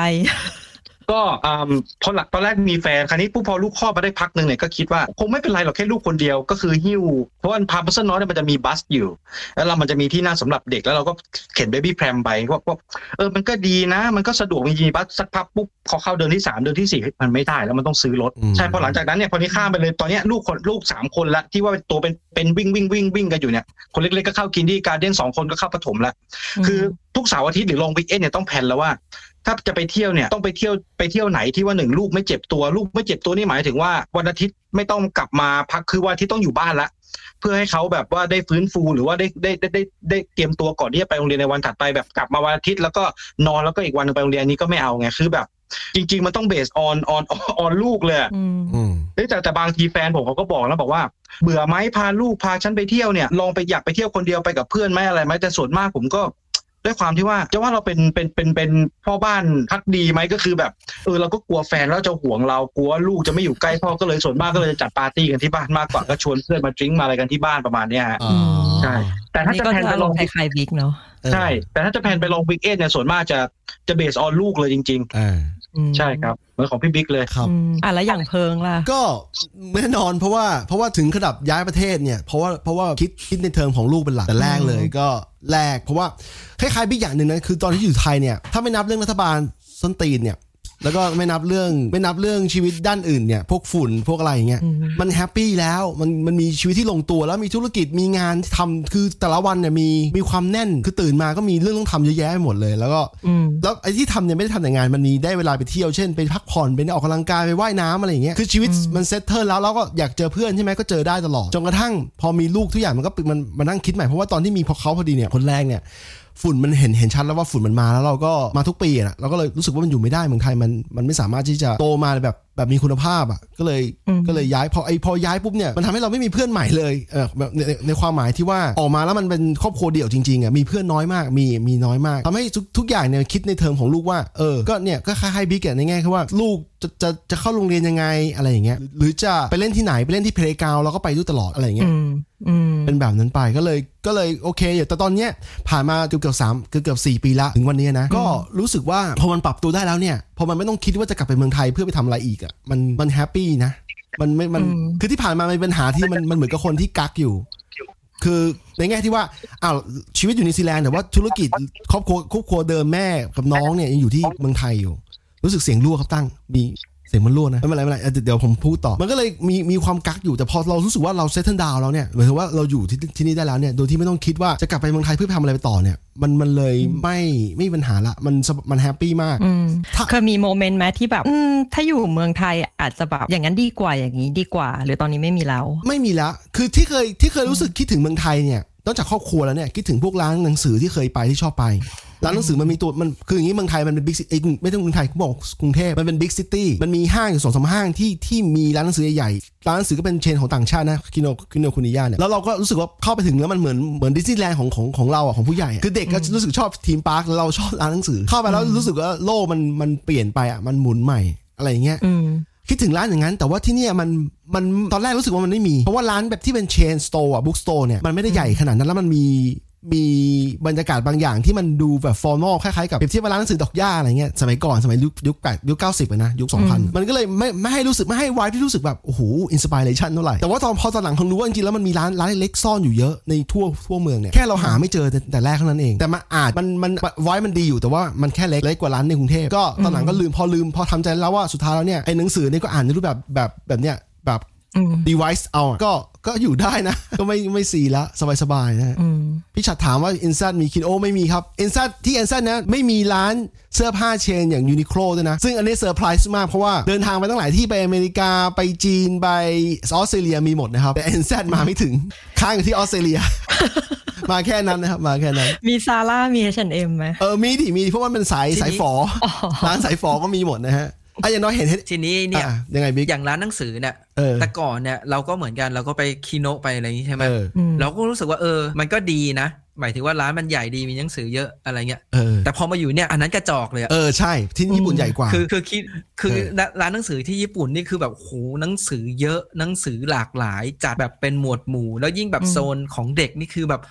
ก็อ่าพอหลักตอนแรกมีแฟนคราวนี้ปุ๊บพอลูกคลอดมาได้พักหนึ่งเนี่ยก็คิดว่าคงไม่เป็นไรหรอกแค่ลูกคนเดียวก็คือหิ้วเพราะว่าพาร์พัสน้อยเนี่ยมันจะมี bus อยู่ แล้วเรามันจะมีที่นั่งสำหรับเด็กแล้วเราก็เข็น baby pram ไปว่าว่าเออมันก็ดีนะ มันก็สะดวกมี bus สักพักปุ๊บพอเข้าเดือนที่สามเดือนที่สี่เฮ้ยมันไม่ได้แล้วมันต้องซื้อรถอืมใช่พอหลังจากนั้นเนี่ยพอนี้ข้ามไปเลยตอนเนี้ยลูกคนลูกสามคนละที่ว่าตัวเป็นเป็นวิ่งวิ่งวิ่งวิ่งกันอยู่เนี่ยคนเล็กๆก็เข้ากินที่การเด้นสองคนก็เข้าปฐมแล้วคือทุกเสาร์อาทิตย์หรือลงวิกเอนเนี่ยต้องแผนแล้วว่าถ้าจะไปเที่ยวเนี่ยต้องไปเที่ยวไปเที่ยวไหนที่ว่าหนึ่งลูกไม่เจ็บตัวลูกไม่เจ็บตัวนี่หมายถึงว่าวันอาทิตย์ไม่ต้องกลับมาพักคือวันอาทิตย์ต้องอยู่บ้านละเพื่อให้เขาแบบว่าได้ฟื้นฟูหรือว่าได้ได้ได้ได้ได้เตรียมตัวก่อนที่จะไปโรงเรียนในวันถัดไปแบบกลับมาวันอาทิตย์แล้วก็นอนแล้วก็อีกวันหนึงไปโรงเรียนอันนี้ก็ไม่เอาไงคือแบบ จริง ๆ มันต้องเบสออนออนออนลูกเลยอะอืมอืมเฮ้ยแต่แต่บางทีแฟนผมเขาก็บอกแล้วบอกว่า เบื่อไหมพาลูกพาฉันไปเที่ยวเนี่ยลองไปอยากไปเที่ยวคนเดียวไปกับเพื่อนไหมอะไรไหมแต่ส่วนมากผมก็ ด้วยความที่ว่าจะว่าเราเป็นเป็นเป็นเป็นพ่อบ้านพักดีไหมก็คือแบบเออเราก็กลัวแฟนแล้วจะห่วงเรากลัวลูกจะไม่อยู่ใกล้พ่อก็เลยส่วนมากก็เลยจะจัดปาร์ตี้กันที่บ้านมากกว่าก็ชวนเพื่อนมา drink มาอะไรกันที่บ้านประมาณเนี้ยฮะอ๋อใช่แต่ถ้านี่จะก็ plan จะไปลลงงคล้ายๆบิ๊กเนาะใช่ แต่ถ้าจะ plan ไปลง weekend เนี่ยส่วนมากจะจะ base on ลูกเลยจริงอ่าอืมๆ ใช่ครับเหมือนของพี่บิ๊กเลยครับอืมอะแล้วอย่างเพิงล่ะ ก็แน่นอนเพราะว่าเพราะว่าถึงขนาดย้ายประเทศเนี่ยเพราะว่าเพราะว่าคิดคิดในเทอมของลูกเป็นหลักแต่แรกเลยก็แรกเพราะว่าคล้ายๆบิ๊กอย่างหนึ่งนะคือตอนที่อยู่ไทยเนี่ยถ้าไม่นับเรื่องรัฐบาลส้นตีนเนี่ย แล้วก็ไม่นับเรื่องไม่นับเรื่องชีวิตด้านอื่นเนี่ย พวกฝุ่นพวกอะไรอย่างเงี้ยอืมมัน happy แล้วมันมันมีชีวิตที่ลงตัวแล้วมีธุรกิจมีงานที่ทำคือแต่ละวันเนี่ยมีมีความแน่นคือตื่นมาก็มีเรื่องต้องทำเยอะแยะไปหมดเลย แล้วก็อืมแล้วไอ้ที่ทำเนี่ยไม่ได้ทำแต่งานมันมีได้เวลาไปเที่ยวเช่นไปพักผ่อนไปออกกำลังกายไปว่ายน้ำอะไรอย่างเงี้ยคือชีวิตมัน settle แล้วแล้วก็อยากเจอเพื่อนใช่ไหมก็เจอได้ตลอดจนกระทั่ง พอมีลูกทุกอย่างมันก็มันมันนั่งคิดใหม่เพราะว่าตอนที่มีพอเขาพอดีเนี่ยคนแรกเนี่ย ฝุ่นมันเห็นเห็นชัดแล้วว่าฝุ่นมันมาแล้วเราก็มาทุกปีอะเราก็เลยรู้สึกว่ามันอยู่ไม่ได้เมืองไทยมันมันไม่สามารถที่จะโตมาแบบ แบบมีคุณภาพอะก็เลยอืมก็เลยย้ายพอไอพอย้ายปุ๊บเนี่ยมันทำให้เราไม่มีเพื่อนใหม่เลยเออแบบในในในความหมายที่ว่าออกมาแล้วมันเป็นครอบครัวเดี่ยวจริงๆอะมีเพื่อนน้อยมากมีมีน้อยมากทำให้ทุกทุกอย่างเนี่ยคิดในเทอมของลูกว่าเออก็เนี่ยก็คล้ายๆบิ๊กอะในแง่คือว่าลูกจะจะจะเข้าโรงเรียนยังไงอะไรอย่างเงี้ยหรือจะไปเล่นที่ไหนไปเล่นที่ playground เราก็ไปด้วยตลอดอะไรอย่างเงี้อืยมอืมเป็นแบบนั้นไปก็เลยก็เลยโอเคอยู่แต่ตอนเนี้ยผ่านมาเกือบเกือบสามเกือบเกือบสี่ปีละถึงวันเนี้ยนะก็รู้สึกว่าพอมันปรับตัวได้แล้วเนี่ยพอมันไม่ต้องคิดว่าจะกลับไปเมืองไทยเพื่อไปทำอะไรอีกอะมันมัน happy นะมันไม่มันอืมคือที่ผ่านมามันเป็นปัญหาที่มันมันเหมือนกับคนที่กักอยู่ คือในแง่ที่ว่าอ้าวชีวิตอยู่นิวซีแลนด์แต่ว่าธุรกิจครอบครัวครอบครัวเดิมแม่กับน้องเนี่ยยังอยู่ที่เมืองไทยอยู่ รู้สึกเสียงรั่วครับตั้ง มี เสียงมันรั่วนะไม่เป็นไรไม่เป็นไรเดี๋ยวเดี๋ยวผมพูดต่อ มันก็เลยมีมีความกักอยู่แต่พอเรารู้สึกว่าเรา settle down แล้วเนี่ยหมายถึงว่าเราอยู่ที่ที่นี่ได้แล้วเนี่ยโดยที่ไม่ต้องคิดว่าจะกลับไปเมืองไทยเพื่อทำอะไรไปต่อเนี่ยมันมันเลยไม่ไม่มีปัญหาละมันสบมัน happy มากอืมถ้าเคยมี moment ไหมที่แบบอืมถ้าอยู่เมืองไทยอาจจะแบบอย่างนั้นดีกว่าอย่างนี้ดีกว่า หรือตอนนี้ไม่มีแล้ว ไม่มีแล้วคือที่เคยที่เคยรู้สึกคิดถึงเมืองไทยเนี่ยนอกจากครอบครัวแล้วเนี่ยคิดถึงพวกร้านหนังสือที่เคยไปที่ชอบไป ร้านหนังสือมันมีตัวมันคืออย่างนี้เมืองไทยมันเป็น big city ไม่ต้องเมืองไทยผมบอกกรุงเทพมันเป็น big city มันมีห้างอยู่สองสามห้างที่ที่มีร้านหนังสือใหญ่ๆร้านหนังสือก็เป็น chain ของต่างชาตินะคิโนคิโนคุนิยาเนี่ยแล้วเราก็รู้สึกว่าเข้าไปถึงแล้วมันเหมือนเหมือนดิสนีย์แลนด์ของของของเราอะของผู้ใหญ่อะคือเด็กก็รู้สึกชอบ theme park แล้วเราชอบร้านหนังสือเข้าไปแล้วรู้สึกว่าโลกมันมันเปลี่ยนไปอะมันหมุนใหม่อะไรอย่างเงี้ยอืมคิดถึงร้านอย่างนั้น แต่ว่าที่เนี่ยมันมันตอนแรกรู้สึกว่ามันไม่มี เพราะว่าร้านแบบที่เป็น chain store อะ bookstore เนี่ยมันไม่ได้ใหญ่ขนาดนั้นแล้วมันมี มีบรรยากาศบางอย่างที่มันดูแบบ formal คล้ายๆกับเปรียบเทียบว่าร้านหนังสือดอกหญ้าอะไรเงี้ยสมัยก่อนสมัยยุคยุคแปดยุคเก้าสิบนะ ยุคสองพันมันก็เลยไม่ไม่ให้รู้สึกไม่ให้วายที่รู้สึกแบบ โอ้โห inspiration เท่าไหร่ แต่ว่าตอนพอตอนหลังคงรู้ว่าจริงๆแล้วมันมีร้านร้านเล็กๆซ่อนอยู่เยอะในทั่วทั่วเมืองเนี่ย แค่เราหาไม่เจอแต่แต่แรกเท่านั้นเอง แต่มันอาจมันมันไว้มันดีอยู่แต่ว่ามันแค่เล็กเล็กกว่าร้านในกรุงเทพก็ตอนหลังก็ลืมพอลืมพอทำใจแล้วว่าสุดท้ายแล้วเนี่ยไอ้หนังสือเนี่ยก็อ่านในรูปแบบแบบแบบเนี้ยแบบอืม device เอาอะก็ก็อยู่ได้นะ ก็ไม่ไม่ซีละสบายๆนะอืมพี่ชัดถามว่า NZ มีคิโนไม่มีครับ NZ ที่ i n s a t นะไม่มีร้านเสื้อผ้า chain อย่างยูนิโคลด้วยนะ ซึ่งอันนี้เซอร์ไพรส์มากเพราะว่าเดินทางไปตั้งหลายที่ไปอเมริกาไปจีนไปออสเตรเลียมีหมดนะครับ แต่ i n s a t มาไม่ถึงค้างอยู่ที่ออสเตรเลียมาแค่นั้นนะครับ มาแค่นั้น มีซาร่ามี H&M ไหมเออมีดิมีดิเพราะว่ามันสายทีนี้สายฝอร้านสายฝอก็มีหมดนะฮะ อะอย่างน้อยเห็นเห็นทีนี้เนี่ยอะยังไงบิ๊ก อย่างร้านหนังสือเนี่ยเออ แต่ก่อนเนี่ยเราก็เหมือนกันเราก็ไปคีโนะไปอะไรอย่างนี้ใช่ไหมเอออืมเราก็รู้สึกว่าเออ มันก็ดีนะ หมายถึงว่าร้านมันใหญ่ดีมีหนังสือเยอะอะไรเงี้ยเออแต่พอมาอยู่เนี่ยอันนั้นกระจอกเลยอะเออใช่ที่ญี่ปุ่นใหญ่กว่า คือคือคิดคือเออ ร้านหนังสือที่ญี่ปุ่นนี่คือแบบโหหนังสือเยอะหนังสือหลากหลายจัดแบบเป็นหมวดหมู่ แล้วยิ่งแบบโซนของเด็กนี่คือแบบ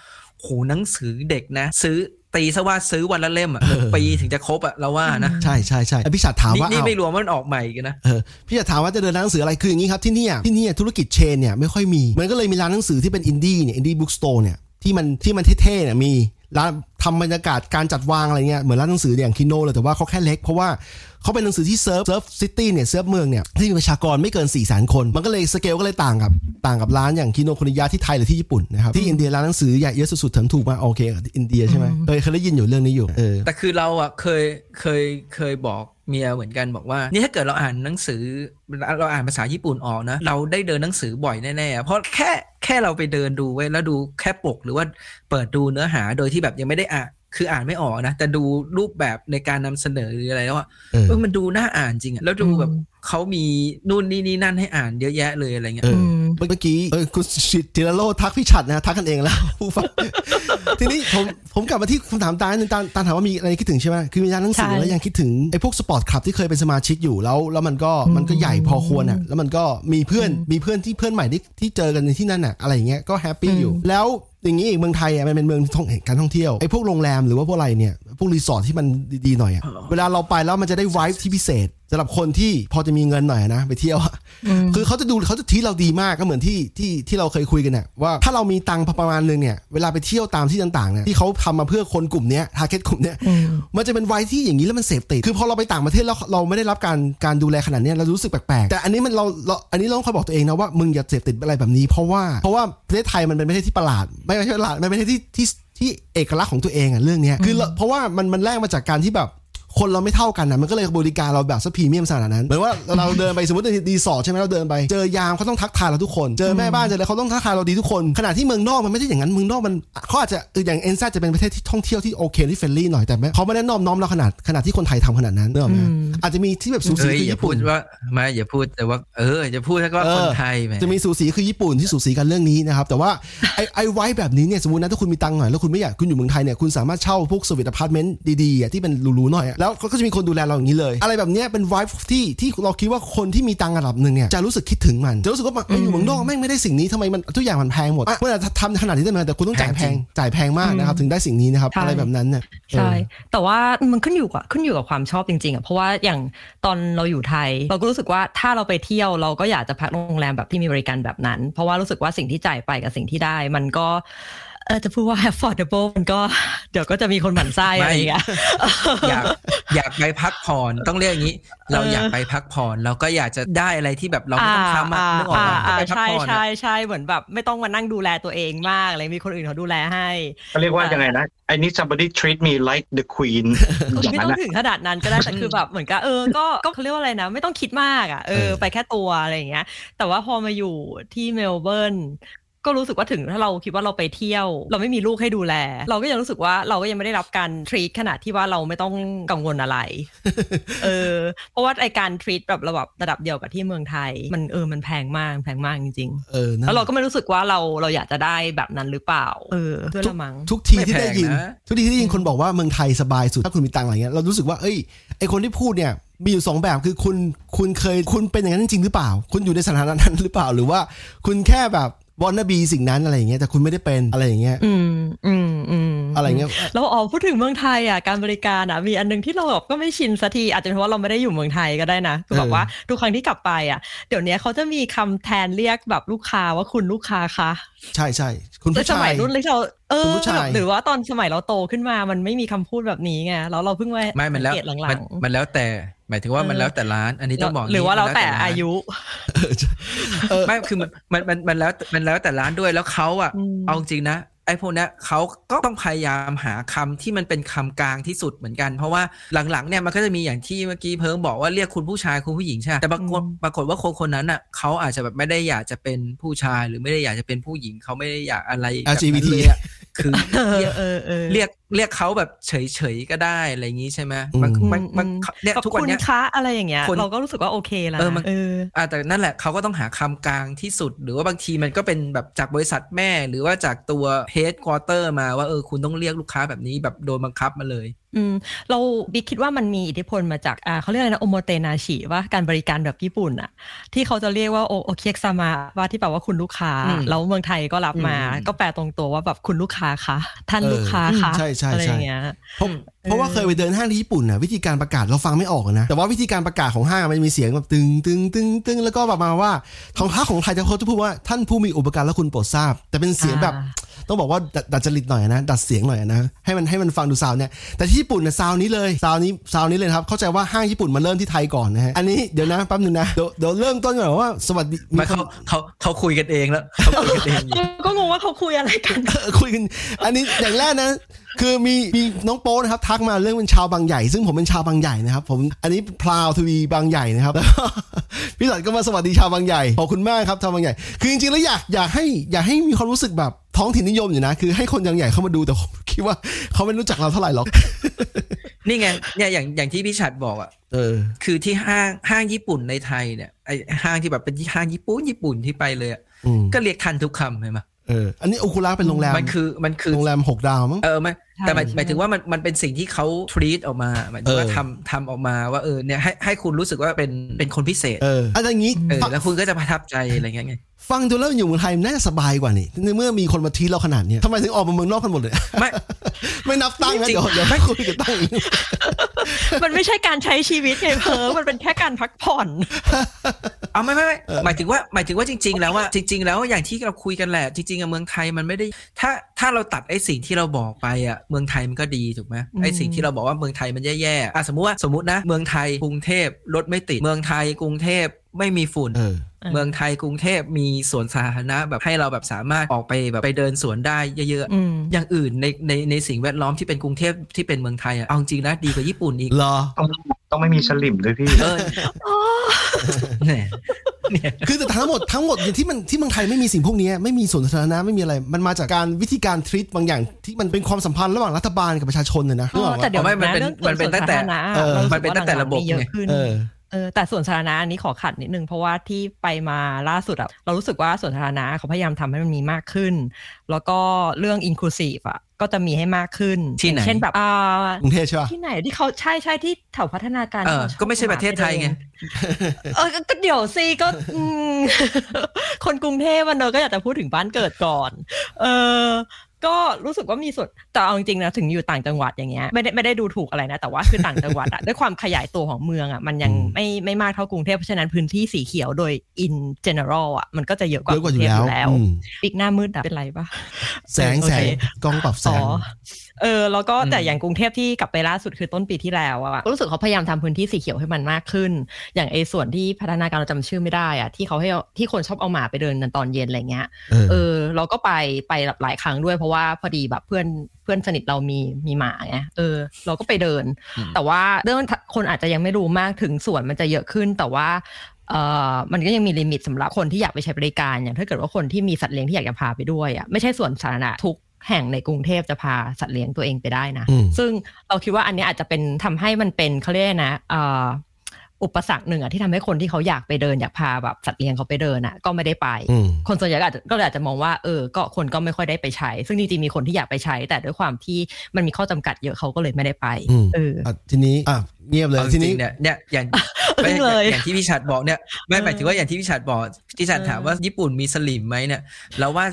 โหหนังสือเด็กนะ ซื้อ ตีซะว่าซื้อวันละเล่มอะหนึ่งปีถึงจะครบอะเราว่านะ ใช่ใช่ใช่แล้วพี่ชัดถามนี่ว่านี่อ้าวไม่รวมว่ามันออกใหม่กันนะเออพี่จะถามว่าจะเดินร้านหนังสืออะไรคืออย่างนี้ครับที่เนี่ยที่เนี่ยธุรกิจ chain เนี่ยไม่ค่อยมีมันก็เลยมีร้านหนังสือที่เป็นอินดี้เนี่ย indie bookstore เนี่ยที่มันที่มันเท่ๆเนี่ยมีร้านทำบรรยากาศการจัดวางอะไรเงี้ยเหมือนร้านหนังสืออย่างคิโนเลยแต่ว่าเขาแค่เล็กเพราะว่า เขาเป็นหนังสือที่ serve serve city เนี่ยเซิร์ฟเมืองเนี่ยที่มีประชากรไม่เกิน4ี่แสนคน มันก็เลยสเกลก็เลยต่างกับต่างกับร้านอย่างคิโนคุนิยะที่ไทยหรือที่ญี่ปุ่นนะครับที่อินเดียร้านหนังสือใหญ่เยอะสุดๆถึงถูกมาโอเคอินเดียใช่ไหมเคยเคยได้ยินอยู่เรื่องนี้อยู่เออแต่คือเราอะเคยเคยเคยบอกเมียเหมือนกันบอกว่านี่ถ้าเกิดเราอ่านหนังสือเราอ่านภาษาญี่ปุ่นออกนะเราได้เดินหนังสือบ่อยแน่ๆเพราะแค่แค่เราไปเดินดูไว้ยแล้วดูแค่ปกหรือว่าเปิดดูเนื้อหาโดยที่แบบยังไม่ได้อ่าน คืออ่านไม่ออกนะ แต่ดูรูปแบบในการนำเสนอหรืออะไรแล้วอะเออเออมันดูน่าอ่านจริงอะแล้วดูแบบอืมเขามีนู่นนี่นี่นั่นให้อ่านเยอะแยะเลยอะไรเงี้ยเออมเมื่อกี้เออคุณชิติรโรจน์ทักพี่ฉัดนะทักกันเองแล้วผู้ฟังทีนี้ผมผมกลับมาที่คำถามตาหนึ่งตาตาถามว่ามีอะไรคิดถึงใช่ไหมคือมีร้านหนังสือใช่แล้วยังคิดถึงไอ้พวก sport club ที่เคยเป็นสมาชิกอยู่แล้ว แล้วมันก็มันก็ใหญ่พอควรอะแล้วมันก็มีเพื่อนมีเพื่อนที่เพื่อนใหม่ที่ที่เจอกันในที่นั่นอะอะไรอย่างเงี้ยก็ happy อยู่แล้ว อย่างนี้อีกเมืองไทยอะมันเป็นเมืองท่องการท่องเที่ยวไอ้พวกโรงแรมหรือว่าพวกอะไรเนี่ยพวกรีสอร์ทที่มันดีๆหน่อยอะเวลาเราไปแล้วมันจะได้ไวท์ที่พิเศษ สำหรับคนที่พอจะมีเงินหน่อยนะ ไปเที่ยวอะคือเขาจะดูเขาจะทีเราดีมากก็เหมือนที่ที่ที่เราเคยคุยกันเนี่ยว่าถ้าเรามีตังค์ประมาณนึงเนี่ยเวลาไปเที่ยวตามที่ต่างๆเนี่ยที่เขาทำมาเพื่อคนกลุ่มเนี้ย target กลุ่มเนี้ยอืมมันจะเป็นวัยที่อย่างนี้แล้วมันเสพติดคือพอเราไปต่างประเทศแล้วเราไม่ได้รับการการดูแลขนาดเนี้ยเรารู้สึกแปลกๆแต่อันนี้มันเราเราอันนี้เราต้องคอยบอกตัวเองนะว่ามึงอย่าเสพติดอะไรแบบนี้ เพราะว่าเพราะว่าประเทศไทยมันเป็นประเทศที่ประหลาด ไม่ใช่ประหลาดมันเป็นประเทศที่ที่ที่เอกลักษณ์ของตัวเองอะเรื่องเนี้ยคือเราเพราะว่ามันมันแรกมาจากการที่แบบ คนเราไม่เท่ากันนะมันก็เลยบริการเราแบบ super premium ขนาดนั้นเหมือนว่าเราเดินไปสมมติในรีสอร์ทใช่ไหมเราเดินไปเจอยามเขาต้องทักทายเราทุกคนเจอแม่บ้านเจออะไรเขาต้องทักทายเราดีทุกคนขณะที่เมืองนอกมันไม่ใช่อย่างนั้นเมืองนอกมันเขาอาจจะเอออย่าง NZ จะเป็นประเทศที่ท่องเที่ยวที่โอเคที่ friendly หน่อยแต่ไม่เขาไม่ได้น้อมน้อมเราขนาดขนาดที่คนไทยทำขนาดนั้นนึกออกไหมอืมอาจจะมีที่แบบสูสีเอ้ยคืออย่าญี่พูปุ่ดนว่าไม่อย่าพูดแต่ว่าเอออย่าพูดแค่ว่าเออคนไทยแหมจะมีสูสีคือญี่ปุ่นที่สูสีกันเรื่องนี้นะครับแต่ว่าไอไอไว้แบบนี้เนี่ยสมมตินะถ้าคุณมีตังค์หน่อยแล้วคุณไม่อยากคุณอยู่เมืองไทยเนี่ยคุณสามารถเช่าพวก serviced apartment ดีๆอะที่เป็นหรูๆหน่อยอะแล้วก็จะมีคนดูแลเราอย่างนี้เลย อะไรแบบเนี้ยเป็นไวท์ที่ที่เราคิดว่าคนที่มีตังค์ระดับหนึ่งเนี่ยจะรู้สึกคิดถึงมันจะรู้สึกว่ามันเอ้ยอยู่เมืองนอกแม่งไม่ได้สิ่งนี้ทำไมมันทุกอย่างมันแพงหมดอะเมื่อทำขนาดนี้ได้ไหมแต่คุณต้องจ่ายแพงจ่ายแพงมากนะครับถึงได้สิ่งนี้นะครับใช่อะไรแบบนั้นเนี่ยใช่แต่ว่ามันขึ้นอยู่กับขึ้นอยู่กับความชอบจริงๆอะเพราะว่าอย่างตอนเราอยู่ไทย เราก็รู้สึกว่าถ้าเราไปเที่ยวเราก็อยากจะพักโรงแรมแบบที่มีบริการแบบนั้น เพราะว่ารู้สึกว่าสิ่งที่จ่ายไปกับสิ่งที่ได้มันก็ เออจะพูดว่า affordable มันก็เดี๋ยวก็จะมีคนหมั่นไส้อะไรอย่างเงี้ยอยากอยากไปพักผ่อนต้องเรียกอย่างนี้ เราอยากไปพักผ่อนเราก็อยากจะได้อะไรที่แบบเราไม่ต้องทำอะนึกออกไหมก็ไปพักใช่ผ่อนอะใช่ใช่เหมือนแบบไม่ต้องมานั่งดูแลตัวเองมากอะไรมีคนอื่นเขาดูแลให้เขาเรียกว่ายังไงนะ I need somebody treat me like the queen อย่างไม่นั้นต้องนะถึงขนาดนั้นก็ได้แต่คือแบบเหมือนกับเออก็ก็เขาเรียกว่าอะไรนะ ไม่ต้องคิดมากอะเออเออไปแค่ตัวอะไรอย่างเงี้ย แต่ว่าพอมาอยู่ที่เมลเบิร์น ก็รู้สึกว่าถึงถ้าเราคิดว่าเราไปเที่ยว เราไม่มีลูกให้ดูแล เราก็ยังรู้สึกว่าเราก็ยังไม่ได้รับการทรีตขนาดที่ว่าเราไม่ต้องกังวลอะไรเออเพราะว่าไอการทรีตแบบระดับระดับเดียวกับที่เมืองไทย มันเออมันแพงมากแพงมากจริงเออๆนั่นแล้วเราก็ไม่รู้สึกว่าเราเราอยากจะได้แบบนั้นหรือเปล่า เออด้วยละมั้งทุกทีที่ไม่แพงได้ยินนะทุกทีที่ได้ยินคนบอกว่าเมืองไทยสบายสุดถ้าคุณมีตังค์อะไรเงี้ยเรารู้สึกว่าเอ้ยไอคนที่พูดเนี่ยมีอยู่สองแบบคือคุณคุณเคยคุณเป็นอย่างนั้นจริงๆหรือเปล่า คุณอยู่ในสถานะนั้นหรือเปล่า หรือว่าคุณแค่แบบ วอนนบีสิ่งนั้นอะไรอย่างเงี้ยแต่คุณไม่ได้เป็นอะไรอย่างเงี้ยอืมอืมอืมอะไรเงี้ยแล้วอ๋อพูดถึงเมืองไทยอะการบริการอะมีอันนึงที่เราแบบก็ไม่ชินสักทีอาจจะเป็นเพราะว่าเราไม่ได้อยู่เมืองไทยก็ได้นะคือแบบว่าทุกครั้งที่กลับไปอะเดี๋ยวนี้เขาจะมีคำแทนเรียกแบบลูกค้าว่าคุณลูกค้าคะใช่ใช่คุณแต่ผู้สชามัยยรุ่นเล็กเราเอคุอณผู้ชายหรือว่าตอนสมัยเราโตขึ้นมามันไม่มีคำพูดแบบนี้ไงแล้วเราเพิ่งมาไม่มันแล้วสังเกตหลัมันงมันแล้วแต่ หมายถึงว่ามันแล้วแต่ร้าน อันนี้ๆต้องบอกหรือว่าเราแต่มันอายุไม่คือมันมันมันมันแล้วมันแล้วแต่ร้านด้วยแล้วเขาอะอืมเอาจริงนะไอ้พวกเนี้ยเขาก็ต้องพยายามหาคำที่มันเป็นคำกลางที่สุดเหมือนกัน เพราะว่าหลังๆเนี่ยมันก็จะมีอย่างที่เมื่อกี้เพิ่งบอกว่าเรียกคุณผู้ชายคุณผู้หญิงใช่ไหมแต่ปรากฏปรากฏว่าคนคนนั้นอะเขาอาจจะแบบไม่ได้อยากจะเป็นผู้ชายหรือไม่ได้อยากจะเป็นผู้หญิงเขาไม่ได้อยากอะไรแบบนั้น LGBT เลยอะ คือเออเรียกเออเออเรียกเรียกเขาแบบเฉยๆก็ได้อะไรอย่างนี้ใช่ไหมอืมมันมันมันอืเนี่ยขอบทุกวันคุณเนี้ยคะอะไรอย่างเงี้ยคนเราก็รู้สึกว่าโอเคแล้วเออนะมันเอออ่าแต่นั่นแหละเขาก็ต้องหาคำกลางที่สุด หรือว่าบางทีมันก็เป็นแบบจากบริษัทแม่ หรือว่าจากตัวheadquarter มาว่าเออคุณต้องเรียกลูกค้าแบบนี้แบบโดนบังคับมาเลยอืมเราบิ๊กคิดว่ามันมีอิทธิพลมาจากอ่าเขาเรียกอะไรนะおもてなしว่าการบริการแบบญี่ปุ่นอะที่เขาจะเรียกว่าโอโอเคียกซามาว่าที่แปลว่าคุณลูกค้าอืมแล้วเมืองไทยก็รับมาอืมก็แปลตรงตัวว่าแบบคุณลูกค้าคะท่านเออลูกค้าคะใช่ใช่อะไรใช่อย่างเงี้ยเพราะเพราะว่าเคยไปเดินห้างที่ญี่ปุ่นน่ะวิธีการประกาศเราฟังไม่ออกนะ แต่ว่าวิธีการประกาศของห้างมันมีเสียงแบบตึงตึงตึงตึงแล้วก็แบบมาว่าทางภาคของไทยจะเขาจะพูดว่าท่านผู้มีอุปการและคุณโปรดทราบ แต่เป็นเสียงแบบต้องบอกว่าดัดดัดจริตหน่อยนะ ดัดเสียงหน่อยนะ ให้มันให้มันฟังดู sound เนี่ยแต่ที่ญี่ปุ่นเนี่ย sound นี้เลย sound นี้ sound นี้เลยนะครับ เข้าใจว่าห้างญี่ปุ่นมาเริ่มที่ไทยก่อนนะฮะอันนี้เดี๋ยวนะแป๊บนึงนะเดี๋ยวเดี๋ยวเริ่มต้นก่อนว่าสวัสดีไมาคนเขาเขาเขาคุยกันเองแล้วเขาคุยกันเองอยู่ก็งงว่าเขาคุยอะไรกันเออคุยกัน อันนี้อย่างแรกนะ คือมีมีน้องโป๊นะครับทักมาเรื่องเป็นชาวบางใหญ่ ซึ่งผมเป็นชาวบางใหญ่นะครับ ผมอันนี้พลาวทวีบางใหญ่นะครับแล้วก็พี่หลัดก็มาสวัสดีชาวบางใหญ่ขอบคุณมากครับชาวบางใหญ่ คือจริงๆแล้วอยากอยากให้อยากให้มีความรู้สึกแบบท้องถิ่นนิยมอยู่นะ คือให้คนบางใหญ่เข้ามาดูแต่ผมคิดว่าเขาไม่รู้จักเราเท่าไหร่หรอกนี่ไงเนี่ยอย่างอย่างที่พี่ชัดบอกอะเออ คือที่ห้างห้างญี่ปุ่นในไทยเนี่ยไอห้างที่แบบเป็นห้างญี่ปุ่นญี่ปุ่นที่ไปเลยอะอืมก็เรียกทันทุกคำเห็นไหม เอออันนี้โอคุระเป็นโรงแรมมันคือมันคือโรงแรมหกดาวมั้งเออไม่แต่หมายใช่หมายถึงว่ามันมันเป็นสิ่งที่เขาทรีตออกมาหมายถึงว่าเออทำทำออกมาว่าเออเนี่ยให้ให้คุณรู้สึกว่าเป็นเป็นคนพิเศษเอออันอย่างนี้เออฟังแล้วคุณก็จะประทับใจอะไรเงี้ยไงฟังดูแล้วอยู่เมืองไทยมันน่าจะสบายกว่านี่ในเมื่อมีคนมาทีเราขนาดเนี้ยทำไมถึงออกมาเมืองนอกกันหมดเลย ไม่ไม่นับตั้งนะจริงเดี๋ยวเดี๋ยวไม่คุยกับตั้งอีกมันไม่ใช่การใช้ชีวิตไงเพิร์มันเป็นแค่การพักผ่อน เอาไม่ไม่ไม่หมายถึงว่าหมายถึงว่าจริง ๆ แล้วว่าจริง ๆ แล้วอย่างที่เราคุยกันแหละ จริงๆอะเมืองไทยมันไม่ได้ ถ้าถ้าเราตัดไอ้สิ่งที่เราบอกไปอะเมืองไทยมันก็ดีถูกไหมไอ้สิ่งที่เราบอกว่าเมืองไทยมันแย่ๆอะสมมุติว่าสมมตินะ เมืองไทยกรุงเทพรถไม่ติดเมืองไทยกรุงเทพ ไม่มีฝุ่นเออเมืองไทยกรุงเทพมีสวนสาธารณะแบบให้เราแบบสามารถออกไปแบบไปเดินสวนได้เยอะอืมๆอย่างอื่นในในในสิ่งแวดล้อมที่เป็นกรุงเทพที่เป็นเมืองไทยอะเอาจริงนะดีกว่าญี่ปุ่นอีก เหรอ ต้องต้องไม่มีสลิมด้วยพี่ เออเนี่ยเนี่ยคือแต่ทั้งหมดทั้งหมดอย่างที่มันที่เมืองไทยไม่มีสิ่งพวกนี้ไม่มีสวนสาธารณะไม่มีอะไร มันมาจากการวิธีการทรีตบางอย่างที่มันเป็นความสัมพันธ์ระหว่างรัฐบาลกับประชาชนเลยนะนึกออกปะแต่เดี๋ยวไม่มันเป็นะรื่องมันเป็นตั้งแต่สวนสาธารณะเออรารู้สึกมันเป็นตั้งแต่ระบบว่าหลังๆมีเยไงอะขึ้น เออเออแต่ส่วนสาธารณะอันนี้ขอขัดนิดนึง เพราะว่าที่ไปมาล่าสุดอะเรารู้สึกว่าส่วนสาธารณะเขาพยายามทำให้มันมีมากขึ้น แล้วก็เรื่อง inclusive อะก็จะมีให้มากขึ้นที่ไหนอย่างเช่นแบบอ่ากรุงเทพใช่ป่ะที่ไหนที่เขาใช่ใช่ที่แถวพัฒนาการเออที่ขาชอบก็ไม่ใช่ประเทศไทยไงเออก็ก็เดี๋ยวสิก็อืมคนกรุงเทพวันเนอะก็อยากจะพูดถึงบ้านเกิดก่อน เออ ก็รู้สึกว่ามีส่วนแต่เอาจริงๆนะถึงอยู่ต่างจังหวัดอย่างเงี้ยไม่ได้ไม่ได้ดูถูกอะไรนะ แต่ว่าคือต่างจังหวัดอะด้วยความขยายตัวของเมืองอะมันยังอืมไม่ไม่มากเท่ากรุงเทพเพราะฉะนั้นพื้นที่สีเขียวโดย in general อะมันก็จะเยอะกว่าเยอะกว่าอยู่รุงเทพแล้วอืมปีกหน้ามืดอะเป็นไรปะแสงโอแสเคงกล้องปรับแสอ๋งอ เออแล้วก็อืมแต่อย่างกรุงเทพที่กลับไปล่าสุดคือต้นปีที่แล้วอะก็รู้สึกเขาพยายามทำพื้นที่สีเขียวให้มันมากขึ้น อย่างไอ้ส่วนที่พัฒนาการเราจำชื่อไม่ได้อะที่เขาให้เอาที่คนชอบเอาหมาไปเดินกันตอนเย็นอะไรเงี้ยเออเออเราก็ไปไปหลายครั้งด้วยเพราะว่าพอดีแบบเพื่อนเพื่อนสนิทเรามีมีหมาไงเออ เราก็ไปเดินอืมแต่ว่าเรื่องคนอาจจะยังไม่รู้มากถึงส่วนมันจะเยอะขึ้นแต่ว่าเอ่อมันก็ยังมีลิมิตสำหรับคนที่อยากไปใช้บริการอย่างถ้าเกิดว่าคนที่มีสัตว์เลี้ยงที่อยากจะพาไปด้วยอะไม่ใช่ส่วนสาธารณะทุก แห่งในกรุงเทพจะพาสัตว์เลี้ยงตัวเองไปได้นะอืมซึ่งเราคิดว่าอันเนี้ยอาจจะเป็นทำให้มันเป็นเขาเรียกนะเอ่ออุปสรรคหนึ่งอะที่ทำให้คนที่เขาอยากไปเดินอยากพาแบบสัตว์เลี้ยงเขาไปเดินอะก็ไม่ได้ไปอืมคนส่วนใหญ่ก็อาจจะก็เลยอาจจะมองว่าเออ ก็คนก็ไม่ค่อยได้ไปใช้ ซึ่งจริงๆมีคนที่อยากไปใช้ แต่ด้วยความที่มันมีข้อจำกัดเยอะเขาก็เลยไม่ได้ไปอืมเอออะทีนี้อะเงียบเลยเอาจทีนี้ริงๆเนี่ยเนี่ยอย่าง อึ้งเลยอย่างที่พี่ชัดบอกเนี่ยไม่หมายถึงว่าอย่างที่พี่ชัดบอกพี่ชัดถามว่าญี่ปุ่นมีสลิมไหมเนี่ยเราว่า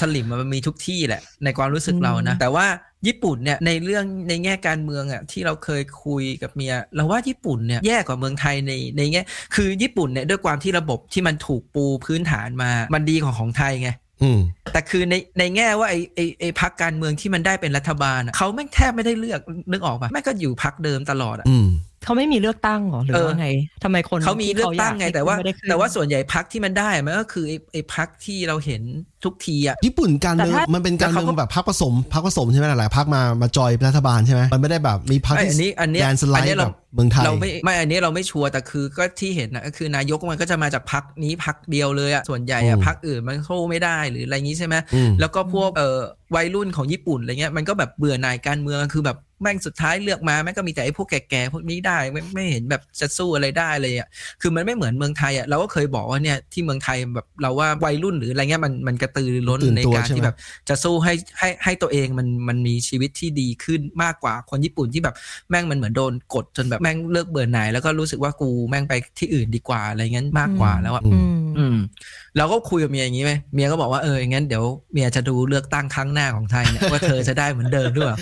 สลิมมันมีทุกที่แหละ ในความรู้สึกเรานะแต่ว่าญี่ปุ่นเนี่ยในเรื่องในแง่การเมืองอะที่เราเคยคุยกับเมียเราว่าญี่ปุ่นเนี่ยแย่กว่าเมืองไทยในในแง่คือญี่ปุ่นเนี่ยด้วยความที่ระบบที่มันถูกปูพื้นฐานมามันดีของของไทยไงอืมแต่คือในในแง่ว่าไอไอไอพักการเมืองที่มันได้เป็นรัฐบาลอะเขาแม่งแทบไม่ได้เลือกนึกออกปะแม่งก็อยู่พักเดิมตลอดอะอืม เขาไม่มีเลือกตั้งเหรอหรือเออว่าไงทำไมคนเขามีเลือกตั้งไงที่แต่ว่าไม่ได้ขึ้นแต่ว่าส่วนใหญ่พักที่มันได้มันก็คือไอ้ไอ้พักที่เราเห็นทุกทีอะญี่ปุ่นการเมืองแต่ถ้ามัมันเป็นการแต่เมืเขาองก็แบบพักผสมพักผสมใช่ไหมหลายๆพักมามาจอยรัฐบาลใช่ไหมมันไม่ได้แบบมีพักไอ้ที่อันนี้อันเนี้ยแดนสไลอันเนี้ด์ยแบเราบเมืองไทยเราไม่ไม่อันนี้เราไม่ชัวร์แต่คือก็ที่เห็นนะก็คือนายกมันก็จะมาจากพักนี้พักเดียวเลยอะส่วนใหญ่อะอืมพักอื่นมันสู้ไม่ได้หรืออะไรอย่างนี้ใช่ไหมอืมแล้วก็พวกเอ่อวัยรุ่นของญี่ปุ่นอะไรเงี้ยมันก็แบบเบื่อหน่ายการเมืองคือแบบ แม่งสุดท้ายเลือกมาแม่งก็มีแต่ไอ้พวกแก่ๆพวกนี้ได้ไม่ไม่เห็นแบบจะสู้อะไรได้เลยอะคือมันไม่เหมือนเมืองไทยอะเราก็เคยบอกว่าเนี่ยที่เมืองไทยแบบเราว่าวัยรุ่นหรืออะไรเงี้ยมันมันกระตือรือร้นตื่นในตัวการใช่ไหมที่แบบจะสู้ให้ให้ให้ตัวเองมันมันมีชีวิตที่ดีขึ้นมากกว่าคนญี่ปุ่นที่แบบแม่งมันเหมือนโดนกดจนแบบแม่งเลิกเบื่อหน่ายแล้วก็รู้สึกว่ากูแม่งไปที่อื่นดีกว่าอะไรเงี้ยมากกว่าแล้วอะอืมอืมเราก็คุยกับเมียอย่างนี้ไหมเมียก็บอกว่าเอออย่างงั้นเดี๋ยวเมียจะดูเลือกตั้งครั้งหน้าของไทยเนี่ยว่าเธอจะได้เหมือนเดิมหรือเปล่า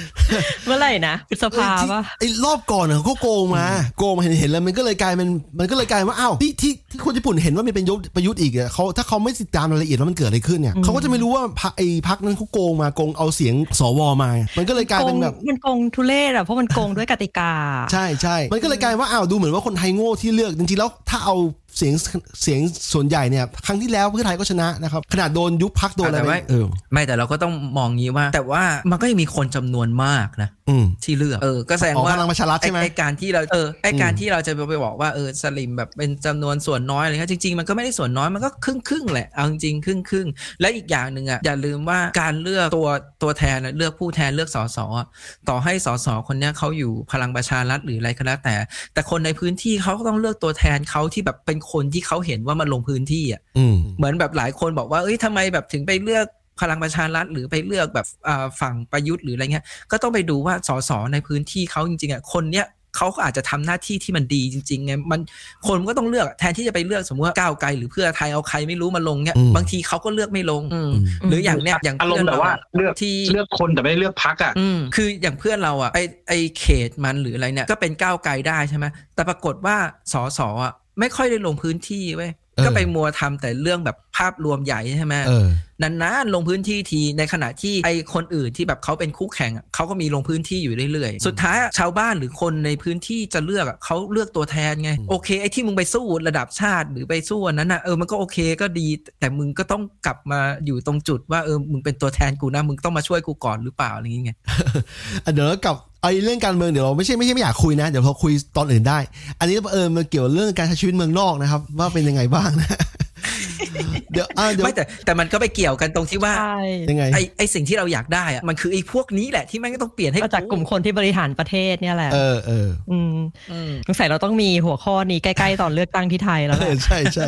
เมื่อไหร่นะพฤษภาที่ปะไอ้รอบก่อนอะเขาก็โกงมา โกงมาเห็นเห็นแล้วมันก็เลยกลายเป็นมันก็เลยกลายว่าอ้าวที่ที่ที่คนญี่ปุ่นเห็นว่ามันเป็นยุทธประยุทธ์อีกอะเขาถ้าเขาไม่ติดตามรายละเอียดว่ามันเกิดอะไรขึ้นเนี่ยเขาก็จะไม่รู้ว่าพรรคไอ้พักนั้นเขาโกงมาโกงเอาเสียงสวมา มันก็เลยกลายเป็นแบบโกงมันโกงทุเรศอะเพราะมันโกงด้วยกติกา ใช่ใช่มันก็เลยกลายว่าอ้าวดูเหมือนว่าคนไทยโง่ที่เลือกจริงๆแล้วถ้าเอา เสียงเสียงส่วนใหญ่เนี่ยครั้งที่แล้วเพื่อไทยก็ชนะนะครับขนาดโดนยุบพักโดนอะไรแต่ไปว่าเออไม่แต่เราก็ต้องมองงี้ว่า แต่ว่ามันก็ยังมีคนจำนวนมากนะอืม ที่เลือกเออก็แสดงของว่าพลังประชารัฐใช่ไหมไอ้การที่เราเออไออืมการที่เราจะไปบอกว่าเออสลิมแบบเป็นจำนวนส่วนน้อยอะไรเงี้ยจริงๆมันก็ไม่ได้ส่วนน้อยมันก็ครึ่งครึ่งๆแหละเอาจริงๆครึ่งครึ่งๆและอีกอย่างหนึ่งอะอย่าลืมว่าการเลือกตัวตัวแทนน่ะเลือกผู้แทนเลือกสสอะต่อให้สสคนเนี้ยเขาอยู่พลังประชารัฐหรืออะไรก็แล้วแต่ แต่คนในพื้นที่เขาก็ต้องเลือกตัวแทนเขาที่แบบเป็นคนที่เขาเห็นว่ามันลงพื้นที่อะอืมเหมือนแบบหลายคนบอกว่าเอ้ยทำไมแบบถึงไปเลือก พลังประชารัฐหรือไปเลือกแบบอ่าฝั่งประยุทธ์หรืออะไรเงี้ยก็ต้องไปดูว่าสสในพื้นที่เขาจริงๆอะคนเนี้ยเขาก็อาจจะทำหน้าที่ที่มันดีจริงๆไงมันคนมันก็ต้องเลือกอะแทนที่จะไปเลือกสมมติว่าก้าวไกลหรือเพื่อไทยเอาใครไม่รู้มาลงเนี้ยอืมบางทีเขาก็เลือกไม่ลงอืมอืมหรืออย่างเนี้ยอย่างอารมเพื่อนณ์แบบว่าเราอะเลือกที่เลือกคนแต่ไม่ได้เลือกพักอะอืมคืออย่างเพื่อนเราอะไอไอเขตมันหรืออะไรเนี่ยก็เป็นก้าวไกลได้ใช่ไหมแต่ปรากฏว่าสสอะไม่ค่อยได้ลงพื้นที่เว้ยเออ ก็ไปมัวทำแต่เรื่องแบบภาพรวมใหญ่ใช่ไหมเออนานๆลงพื้นที่ทีในขณะที่ไอคนอื่นที่แบบเขาเป็นคู่แข่งอะเขาก็มีลงพื้นที่อยู่เรื่อยๆ สุดท้ายอะชาวบ้านหรือคนในพื้นที่จะเลือกอะเขาเลือกตัวแทนไงอืมโอเคไอที่มึงไปสู้ระดับชาติหรือไปสู้อันนั้นนะเออมันก็โอเคก็ดี แต่มึงก็ต้องกลับมาอยู่ตรงจุดว่าเออมึงเป็นตัวแทนกูนะมึงต้องมาช่วยกูก่อนหรือเปล่าอะไรอย่างเงี้ยอะเดี๋ยวเรากลับ ไอ้เรื่องการเมืองเดี๋ยวเราไม่ใช่ไม่ใช่ไม่อยากคุยนะ เดี๋ยวเราคุยตอนอื่นได้ อันนี้เออมันเกี่ยวเรื่องการใช้ชีวิตเมืองนอกนะครับ ว่าเป็นยังไงบ้างนะ เดี๋ยวอะเดี๋ยวไม่แต่แต่มันก็ไปเกี่ยวกันตรงที่ว่าใช่ยังไงไอไอสิ่งที่เราอยากได้อะมันคือไอพวกนี้แหละที่แม่งก็ต้องเปลี่ยนให้ก็จากกลุ่มคนที่บริหารประเทศเนี่ยแหละเออเอออืมอืมสงสัยเราต้องมีหัวข้อนี้ใกล้ๆตอนเลือกตั้งที่ไทยแล้วแหเอละอใช่ใช่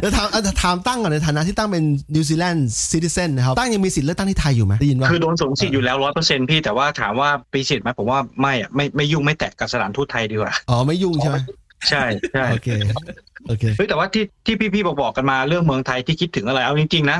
เดี๋ยวถามอะถามตั้งก่อนในฐานะที่ตั้งเป็นนิวซีแลนด์ซิติเซนนะครับตั้งยังมีสิทธิ์เลือกตั้งที่ไทยอยู่ไหมได้ยินว่าคือโดนสวมสิทธิ์อยู่แล้วร้อยเปอร์เซ็นต์พี่แต่ว่าถามว่าปีสิทธิ์ไหมผมว่าไม่อะไม่ไม่ยุ่งไม่แตะกับสถานทูตไทยดีกว่าอ๋อไม่ยุ่งใช่ไหม ใช่ใช่โอเคโอเคเฮ้ยแต่ว่าที่ที่พี่ๆบอกบอกกันมาเรื่องเมืองไทยที่คิดถึงอะไรเอาจริงๆนะ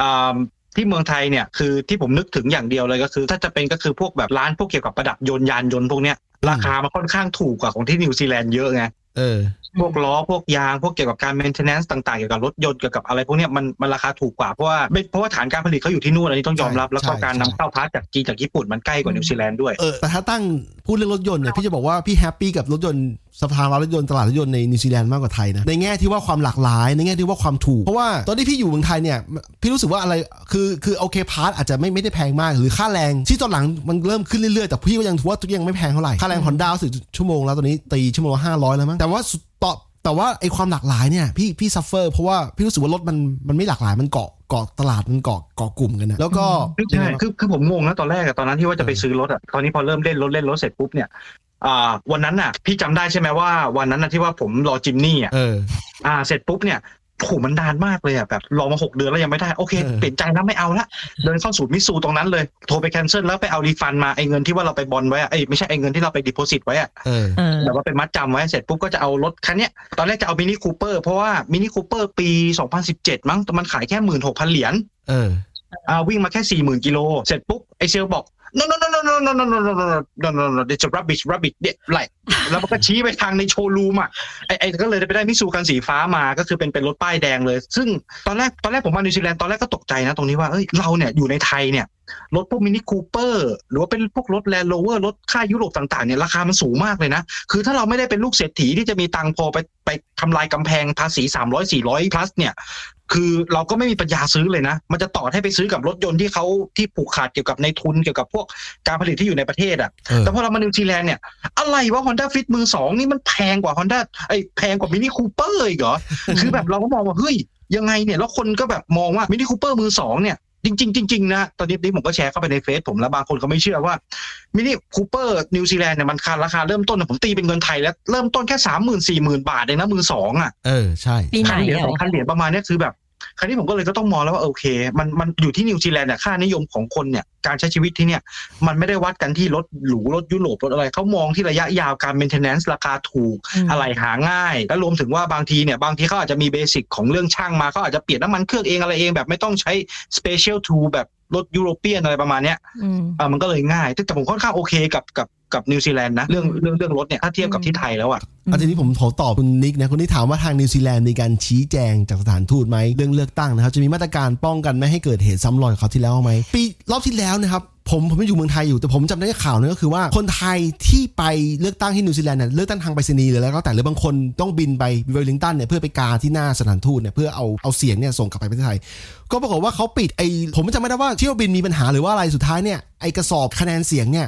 อ่าที่เมืองไทยเนี่ยคือที่ผมนึกถึงอย่างเดียวเลยก็คือ ถ้าจะเป็นก็คือพวกแบบร้านพวกเกี่ยวกับประดับยนต์ยานยนต์พวกเนี้ยราคามันค่อนข้างถูกกว่าของที่นิวซีแลนด์เยอะไงเออพวกล้อพวกยางพวกเกี่ยวกับการ maintenance ต่างๆเกี่ยวกับรถยนต์เกี่ยวกับอะไรพวกเนี้ยมันมันราคาถูกกว่าเพราะว่าไม่เพราะว่าฐานการผลิตเขาอยู่ที่นู่นอันนี้ต้องยอมรับใช่แล้วก็ใช่การนำเข้า part จากจีนจากญี่ปุ่นมันใกล้กว่านิวซีแลนด์ด้วยเออแต่ถ้าตั้งพูดเรื่องรถยนต์เนี่ยพี่จะบอกว่าพี่ happy กับรถยนต์สภาวะรถยนต์ตลาดรถยนต์ในนิวซีแลนด์มากกว่าไทยนะในแง่ที่ว่าความหลากหลาย ในแง่ที่ว่าความถูก เพราะว่าตอนที่พี่อยู่เมืองไทยเนี่ยพี่รู้สึกว่าอะไรคือคือโอเค part อาจจะไม่ไม่ได้แพงมาก หรือค่าแรงที่ตอนหลังมันเริ่มขึ้นเรื่อยๆ แต่พี่ก็ยังถือว่าตัวยังไม่แพงเท่าไหร่ค่าแรงฮอนด้าสึกชั่วโมงแล้วตอนนี้ตีชั่วโมงละห้าร้อยแล้วมั้งแต่ว่าสุดต่อแต่ว่าไอความหลากหลายเนี่ยพี่พี่ suffer เพราะว่าพี่รู้สึกว่ารถมันมันไม่หลากหลายมันเกาะเกาะตลาดมันเกาะเกาะกลุ่มกันนะแล้วก็ใช่คือคือผมงงนะตอนแรกอะตอนนั้นที่ว่าจะไปซื้อรถอะตอนนี้พอเริ่มเล่นรถเล่นรถเสร็จปุ๊บเนี่ย อ่าวันนั้นน่ะ พี่จำได้ใช่ไหมว่าวันนั้นน่ะที่ว่าผมรอ Jimny อะเอออ่า เสร็จปุ๊บเนี่ยโหมันนานมากเลยอะแบบรอมาหกเดือนแล้วยังไม่ได้โอเคเออเปลี่ยนใจแล้วไม่เอาละเดินเข้าสู่ Mitsu ตรงนั้นเลยโทรไป cancel แล้วไปเอา refund มาไอ้เงินที่ว่าเราไปบอลไว้อะเอ้ยไม่ใช่ไอ้เงินที่เราไป deposit ไว้อะเออเออแบบว่าไปมัดจำไว้เสร็จปุ๊บก็จะเอารถคันเนี้ยตอนแรกจะเอา Mini Cooper เพราะว่า Mini Cooper ปี 2017 มั้งแต่มันขายแค่16,000เหรียญเอออ่าวิ่งมาแค่40,000กิโลเสร็จปุ๊บไอเซลบอก no no no no no no no no no no no no no it's a rubbish rubbish เนี่ยไรแล้วมันก็ชี้ไปทางในโชว์รูมอะไอไอก็เลยไปได้ Mitsu คันสีฟ้ามาก็คือเป็นเป็นรถป้ายแดงเลย ซึ่งตอนแรกตอนแรกผมมานิวซีแลนด์ตอนแรกก็ตกใจนะตรงนี้ว่าเอ้ยเราเนี่ยอยู่ในไทยเนี่ยรถพวก Mini Cooper หรือว่าเป็นพวกรถ Land Rover รถค่ายยุโรปต่างๆเนี่ยราคามันสูงมากเลยนะ คือถ้าเราไม่ได้เป็นลูกเศรษฐีที่จะมีตังค์พอไปไปทำลายกำแพงภาษี 300 400 plus เนี่ย คือเราก็ไม่มีปัญญาซื้อเลยนะ มันจะต่อให้ไปซื้อกับรถยนต์ที่เขาที่ผูกขาดเกี่ยวกับนายทุนเกี่ยวกับพวกการผลิตที่อยู่ในประเทศอะเออแต่พอเรามานิวซีแลนด์เนี่ย อะไรวะ Honda Fit มือสองนี่มันแพงกว่า Honda ไอ้ยแพงกว่า Mini Cooper อีกเหรอ คือแบบเราก็มองว่า เฮ้ย ยังไงเนี่ย แล้วคนก็แบบมองว่า Mini Cooper มือสองเนี่ย จริงๆจริงๆนะตอนนี้นี้ผมก็แชร์เข้าไปในเฟซผมแล้วบางคนก็ไม่เชื่อว่า Mini Cooper นิวซีแลนด์เนี่ยมันราคาเริ่มต้นนะผมตีเป็นเงินไทยแล้วเริ่มต้นแค่สามหมื่นสี่หมื่นบาทเองนะมือสองอะเออใช่ปีไหนคันเหรียญอะสองพันเหรียญประมาณเนี้ยคือแบบ คราวนี้ผมก็เลยก็ต้องมองแล้วว่าโอเค มันมันอยู่ที่นิวซีแลนด์เนี่ยค่านิยมของคนเนี่ยการใช้ชีวิตที่เนี่ยมันไม่ได้วัดกันที่รถหรูรถยุโรปรถอะไรเขามองที่ระยะยาวการ maintenance ราคาถูกอืมอะไรหาง่าย แล้วรวมถึงว่าบางทีเนี่ยบางทีเขาอาจจะมี basic ของเรื่องช่างมาเขาอาจจะเปลี่ยนน้ำมันเครื่องเองอะไรเองแบบไม่ต้องใช้ special tool แบบรถ European อะไรประมาณเนี้ยอืมอ่ามันก็เลยง่ายแต่แต่ผมค่อนข้างโอเคกับกับ กับนิวซีแลนด์นะเรื่องเรื่องเรื่องรถเนี่ยถ้าเทียบกับที่ไทยแล้วอะอันนี้ผมขอตอบคุณนิกนะคุณนิกถามว่าทางนิวซีแลนด์มีการชี้แจงจากสถานทูตไหมเรื่องเลือกตั้งนะครับจะมีมาตรการป้องกันไม่ให้เกิดเหตุซ้ำรอยกับคราวที่แล้วไหมปีรอบที่แล้วนะครับผมผมไม่อยู่เมืองไทยอยู่แต่ผมจำได้ข่าวนึงก็คือว่าคนไทยที่ไปเลือกตั้งที่นิวซีแลนด์เนี่ยเลือกตั้งทางไปรษณีย์หรือแล้วก็แต่หรือบางคนต้องบินไปเวลลิงตันเนี่ยเพื่อไปกาที่หน้าสถานทูตเนี่ยเพื่อเอาเอาเสียงเนี่ยส่งกลับไปประเทศไทย ก็ปรากฏว่าเขาปิดไอ้ผมจำไม่ได้ว่าเที่ยวบินมีปัญหาหรือว่าอะไรสุดท้ายเนี่ยไอ้กระสอบคะแนนเสียงเนี่ย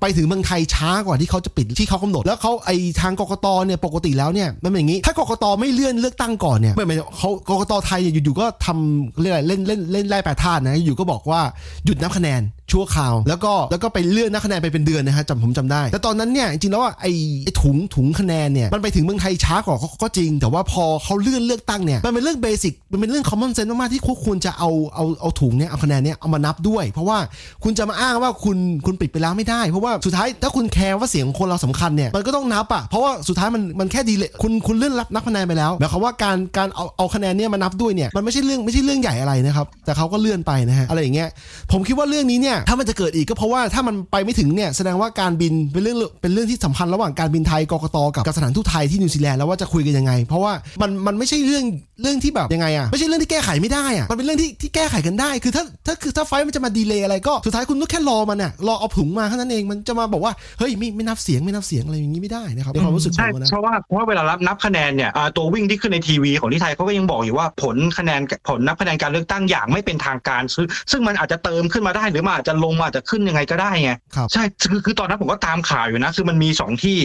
ไปถึงเมืองไทยช้ากว่าที่เขาจะปิดที่เขากำหนด แล้วเขาไอ้ทางกกตเนี่ยปกติแล้วเนี่ยมันเป็นอย่างนี้ ถ้ากกตไม่เลื่อนเลือกตั้งก่อนเนี่ยไม่ไม่เขากกตไทยเนี่ยอยู่ๆก็ทำเรียกอะไรเล่นเล่นเล่นไล่แปรธาตุนะอยู่ก็บอกว่าหยุดนับคะแนนชั่วคราว แล้วก็แล้วก็ไปเลื่อนนับคะแนนไปเป็นเดือนนะฮะจำผมจำได้ แต่ตอนนั้นเนี่ยจริงๆแล้วอะไอ้ไอ้ถุงถุงคะแนนเนี่ยมันไปถึงเมืองไทยช้ากว่าก็จริง แต่ว่าพอเขาเลื่อนเลือกตั้งเนี่ยมันเป็นเรื่องเบสิกมันเป็นเรื่อง common sense มากๆที่ควรจะเอาเอาเอาถุงเนี่ยเอาคะแนนเนี่ยเอามานับด้วย เพราะว่าคุณจะมาอ้างว่าคุณคุณปิดไปแล้วไม่ได้ เพราะว่าสุดท้ายถ้าคุณแคร์ว่าเสียงคนเราสำคัญเนี่ยมันก็ต้องนับอะเพราะว่าสุดท้ายมันมันแค่ดีเลยคุณคุณเลื่อนรับนับคะแนนไปแล้วหมายความว่าการการเอาเอาคะแนนเนี่ยมานับด้วยเนี่ยมันไม่ใช่เรื่องไม่ใช่เรื่องใหญ่อะไรนะครับแต่เขาก็เลื่อนไปนะฮะอะไรอย่างเงี้ยผมคิดว่าเรื่องนี้เนี่ยถ้ามันจะเกิดอีกก็เพราะว่าถ้ามันไปไม่ถึงเนี่ยแสดงว่าการบินเป็นเรื่องเป็นเรื่องที่สำคัญระหว่างการบินไทยกกตกับกับสถานทูตไทยที่นิวซีแลนด์แล้วว่าจะคุยกันยังไง เพราะว่ามันมันไม่ใช่เรื่องเรื่องที่แบบยังไงอะไม่ใช่เรื่องที่แก้ไขไม่ได้อะมันเป็นเรื่องที่ที่แก้ไขกันได้ คือถ้าถ้าคือถ้าไฟล์มันจะมาดีเลย์อะไรก็สุดท้ายคุณก็แค่รอมันอะรอเอาถุงมาแค่นั้นเองมันจะมาบอกว่าเฮ้ยไม่ไม่นับเสียงไม่นับเสียงอะไรอย่างนี้ไม่ได้นะครับในความรู้สึกผใช่มนะเพราะว่าเพราะว่าเวลารับนับคะแนนเนี่ยอ่าตัววิ่งที่ขึ้นในทีวีของที่ไทยเขาก็ยังบอกอยู่ว่าผลคะแนนผลนับคะแนนการเลือกตั้งอย่างไม่เป็นทางการซึ่งซึ่งมันอาจจะเติมขึ้นมาได้หรือมันอาจจะลงมาอาจจะขึ้นยังไงก็ได้ไงครับใช่คือคือตอนนั้นผมก็ตามข่าวอยู่นะ คือมันมีสองที่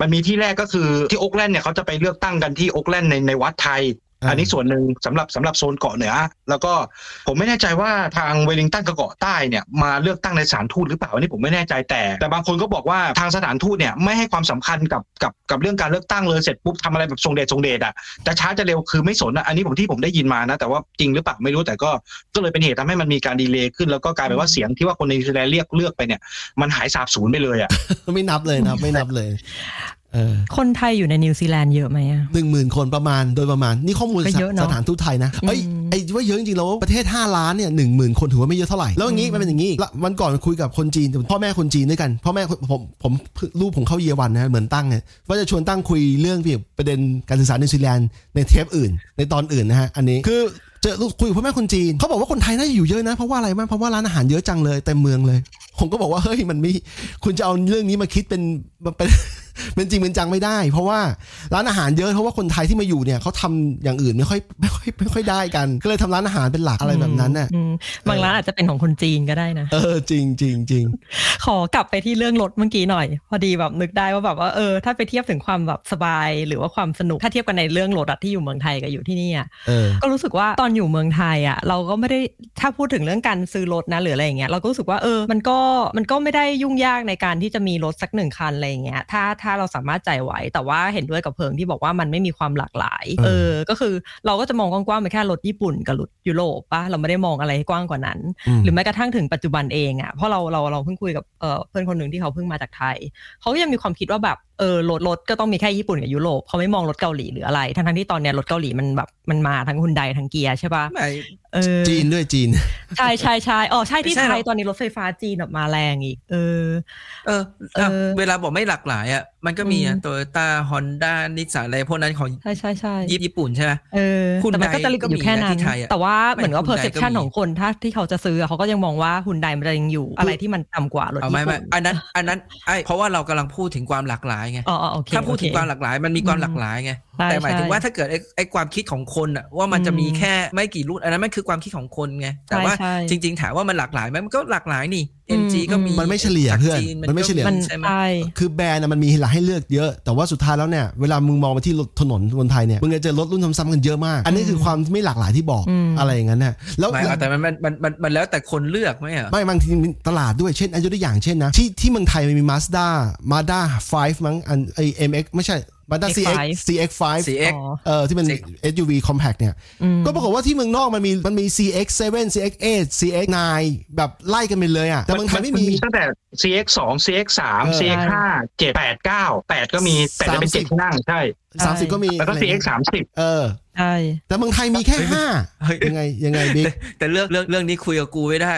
มันมีที่แรกก็คือที่โอ๊กแลนด์เนี่ยเขาจะไปเลือกตั้งกันที่โอ๊กแลนด์ในในวัดไทย อันนี้ส่วนหนึ่งสำหรับสำหรับโซนเกาะเหนือ แล้วก็ผมไม่แน่ใจว่าทางเวลิงตันกับเกาะใต้เนี่ยมาเลือกตั้งในสถานทูตหรือเปล่าอันนี้ผมไม่แน่ใจแต่ แต่บางคนก็บอกว่าทางสถานทูตเนี่ยไม่ให้ความสำคัญกับกับกับเรื่องการเลือกตั้งเลยเสร็จปุ๊บทำอะไรแบบทรงเดชทรงเดชอะจะช้าจะเร็วคือไม่สนอันนี้ผมที่ผมได้ยินมานะแต่ว่าจริงหรือเปล่าไม่รู้แต่ก็ก็เลยเป็นเหตุทำให้มันมีการ delay ขึ้นแล้วก็กลายเป็นว่าเสียงที่ว่าคนในนิวซีแลนด์เรียกเลือกไปเนี่ยมันหายสาบสูญไปเลยอะไม่นับเลยนะไม่นับเลย คนไทยอยู่ในนิวซีแลนด์เยอะไหมอะหนึ่งหมื่นคนประมาณโดยประมาณ นี่ข้อมูลก็สเยอะเนอะสถานทูตไทยนะเอ้ยอืมไอ้ว่าเยอะจริงๆแล้วประเทศ 5 ล้านเนี่ยหนึ่งหมื่นคนถือว่าไม่เยอะเท่าไหร่ แล้วอย่างนี้มันเป็นอย่างนี้ละวันก่อนคุยกับคนจีน พ่อแม่คนจีนด้วยกัน พ่อแม่ผมผมลูกผมเข้าเยอวันนะเหมือนตั้งไงว่าจะชวนตั้งคุยเรื่องเกี่ยวกับประเด็นการศึกษานิวซีแลนด์ในเทปอื่น ในตอนอื่นนะฮะอันนี้คือเจอลูกคุยกับพ่อแม่คนจีนเขาบอกว่าคนไทยน่าจะอยู่เยอะนะเพราะว่าอะไรบ้างเพราะว่าร้านอาหารเยอะจังเลยเต็มเมืองเลย ผมก็บอกว่าเฮ้ยมันไม่คุณจะเอาเรื่องนี้มาคิดเป็นเป็น เป็นจริงเป็นจังไม่ได้ เพราะว่าร้านอาหารเยอะเพราะว่าคนไทยที่มาอยู่เนี่ยเขาทำอย่างอื่นไม่ค่อยไม่ค่อยไม่ค่อยได้กัน ก็เลยทำร้านอาหารเป็นหลักอะไรแบบนั้นน่ะอืมบางร้านอาจจะเป็นของคนจีนก็ได้นะ เออจริงจริงจริงขอกลับไปที่เรื่องรถเมื่อกี้หน่อย พอดีแบบนึกได้ว่าแบบว่าเออถ้าไปเทียบถึงความแบบสบาย หรือว่าความสนุกถ้าเทียบกันในเรื่องรถอะที่อยู่เมืองไทยกับอยู่ที่นี่อะเออก็รู้สึกว่าตอนอยู่เมืองไทยอะเราก็ไม่ได้ถ้าพูดถึงเรื่องการซื้อรถนะหรืออะไรอย่างเงี้ยเราก็รู้สึกว่าเออมันก็มันก็ไม่ได้ยุ่งยากในการที่จะมีรถสักหนึ่งคันอะไรอย่างเงี้ยถ้าถ้าเราสามารถจ่ายไหว แต่ว่าเห็นด้วยกับเพิงที่บอกว่ามันไม่มีความหลากหลาย เออเออก็คือเราก็จะมองกว้างๆไปแค่รถญี่ปุ่นกับรถยุโรปปะเราไม่ได้มองอะไรให้กว้างกว่านั้นมหรือแม้กระทั่งถึงปัจจุบันเองอะเพราะเราเราเราเพิ่งคุยกับเอ่อเพื่อนคนหนึ่งที่เขาเพิ่งมาจากไทย เขาก็ยังมีความคิดว่าแบบเออรถรถก็ต้องมีแค่ญี่ปุ่นกับยุโรปเขาไม่มองรถเกาหลีหรืออะไร ทั้งทั้งๆที่ตอนเนี้ยรถเกาหลีมันแบบมันมาทั้งฮุนไดทั้งเกียร์ใช่ปะไม่เออจีนด้วยจีน ใช่ใช่ใช่อ๋อใช่ที่ไม่ใช่ไทหรยอกตอนนี้รถไฟฟ้าจีนแบบมาแรงอีก เออ เออเออ เวลาบอกไม่หลากหลายอะมันก็มีอือะมโตโยต้าฮอนด้านิสสันอะไรพวกนั้นของใช่ใช่ใช่ญี่ปุ่นใช่ไหมเออคุณแต่มันก็จะลิมิตอยู่แค่ก็มีนะนั้ที่นไทยอะแต่ว่าเหมือนว่าไม่คุณไดก็ perception มีของคนถ้าที่เขาจะซื้ออะเขาก็ยังมองว่าฮุนไดมันยังอยู่อะไรที่มันต่ำกว่ารถเอาญี่ไม่ไม่ปุ่นอันนั้นอันนั้นไอ้เพราะว่าเรากำลังพูดถึงความหลากหลายไงอ๋ออ๋อโอเคถ้าพูดถึงโอเคความหลากหลาย มันมีความหลากหลายไงใช่แต่หมายถึงใช่ว่าถ้าเกิดไอ้ไอ้ความคิดของคนอะว่ามันจะมีอืมแค่ไม่กี่รุ่นอันนั้นมันคือความคิดของคนไงแต่ว่าใช่ใช่จริง ๆ ถามว่ามันหลากหลายไหมมันก็หลากหลายนี่อืม MG ก็มีมันไม่เฉลี่ยเพื่อนจากจีมันไม่เฉลี่ยก็มันใช่ไหมใช่คือแบรนด์อะมันมีให้เลือกเยอะ แต่ว่าสุดท้ายแล้วเนี่ยเวลามึงมองไปที่รถถนนบนไทยเนี่ยมึงจะเจอรถรุ่นซ้ำๆกันเยอะมาก อันนี้คือความไม่หลากหลายที่บอกอืมอะไรอย่างนั้นน่ะแล้วไม่เอาแต่มันมันมันมันมันแล้วแต่คนเลือกไหมอะไม่บางทีมีตลาดด้วยเช่นอายุตัวอย่างเช่นนะที่ที่เมืองไทยมันมี Mazda Mazda 5มั้งอันไอ MX ไม่ใช่ Mazda CX X5 CX5 CX อ๋อเออที่มัน CX SUV compact เนี่ยอืมก็ปรากฏว่าที่เมืองนอกมันมีมันมี CX7 CX8 CX9 แบบไล่กันไปเลยอะแต่เมืองไทยไม่มีตั้งแต่ CX 2 CX 3เออ CX 5 7 8 9 8 ก็มีแต่จะเป็น30เจ็ดที่นั่งใช่ 30 ก็มีแล้วก็อะไร CX 30เออใช่แต่เมืองไทยมีแค่ห้าเฮ้ยยังไงยังไงบิ๊กแต่แต่เรื่องเรื่องเรื่องนี้คุยกับกูไม่ได้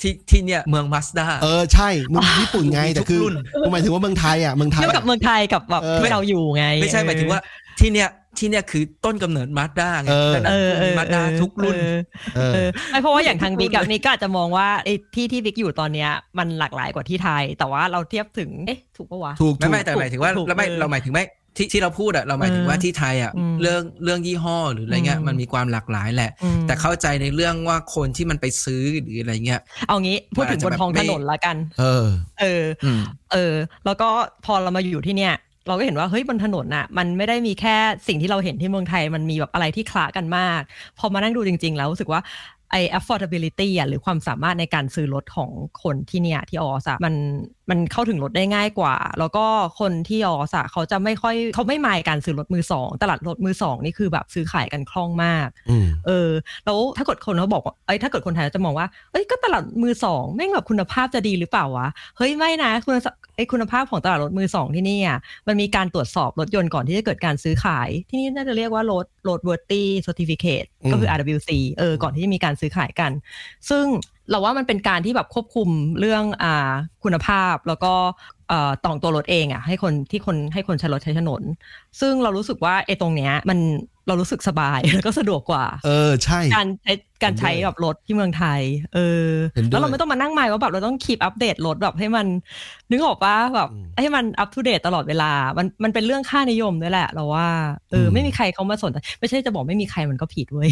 ที่ที่เนี่ยเมืองมาสด้า เออใช่มึงญี่ปุ่นไงมีทุกแต่คือรุ่นกูหมายถึงว่าเมืองไทยอะเมืองไทยเทียบกับอะเมืองไทยกับแบบเออที่เราอยู่ไง ไม่ใช่หมายถึงว่าที่เนี่ยที่เนี่ยคือต้นกำเนิดมาสด้าไงเออดังนั้นเออเออมาสด้าทุกรุ่นเออเออเออไม่เพราะว่าอย่างทางทุกรุ่นบิ๊กกับเลยนี่ก็อาจจะมองว่าไอ้ที่ที่บิ๊กอยู่ตอนเนี้ยมันหลากหลายกว่าที่ไทย แต่ว่าเราเทียบถึงเอ๊ะถูกปะวะถูกไม่ถูกไม่แต่หมายถึงว่าถูกเราไม่เออเราหมายถึงไม่ ที่ที่เราพูดอะเราหมายถึงว่าเออที่ไทยอะอืมเรื่องเรื่องยี่ห้อหรืออะไรเงี้ยอืมมันมีความหลากหลายแหละอืมแต่เข้าใจในเรื่องว่าคนที่มันไปซื้อหรืออะไรเงี้ยเอางี้พูดถึงบนท้องถนนละกัน เออ เอออืมเออ แล้วก็พอเรามาอยู่ที่เนี่ยเราก็เห็นว่าเฮ้ยบนถนนน่ะมันไม่ได้มีแค่สิ่งที่เราเห็นที่เมืองไทยมันมีแบบอะไรที่คละกันมาก พอมานั่งดูจริง ๆ แล้วรู้สึกว่าไอ้ affordability อะหรือความสามารถในการซื้อรถของคนที่เนี่ยที่ออสอะมัน มันเข้าถึงรถได้ง่ายกว่า แล้วก็คนที่ออสอะเขาจะไม่ค่อยเขาไม่มายการซื้อรถมือสองตลาดรถมือสองนี่คือแบบซื้อขายกันคล่องมากอืมเออแล้วถ้าเกิดคนเขาบอกว่าเอ้ยถ้าเกิดคนไทยจะมองว่าเอ้ยก็ตลาดมือสองแม่งแบบคุณภาพจะดีหรือเปล่าวะเฮ้ยไม่นะคุณไอยคุณภาพของตลาดรถมือสองที่นี่อะมันมีการตรวจสอบรถยนต์ก่อนที่จะเกิดการซื้อขาย ที่นี่น่าจะเรียกว่ารถรถ worthy certificate อืมก็คือ RWC เออก่อนที่จะมีการซื้อขายกัน ซึ่ง เราว่ามันเป็นการที่แบบควบคุมเรื่องอ่าคุณภาพแล้วก็ต่องตัวรถเองอะให้คนที่คนให้คนใช้รถใช้ถนน ซึ่งเรารู้สึกว่าไอ้ตรงเนี้ยมัน เรารู้สึกสบายแล้วก็สะดวกกว่า เออใช่ การใช้การใช้เห็นด้วยแบบรถที่เมืองไทย เออเห็นด้วยแล้วเราไม่ต้องมานั่งหมายว่าแบบเราต้องคีปอัปเดตรถแบบให้มันนึกออกปะแบบอืมให้มันอัป o d เดตตลอดเวลา มันมันเป็นเรื่องค่านิยมด้วยแหละ เราว่าเอออมไม่มีใครเขามาสนใจไม่ใช่จะบอกไม่มีใครมันก็ผิดเว้ย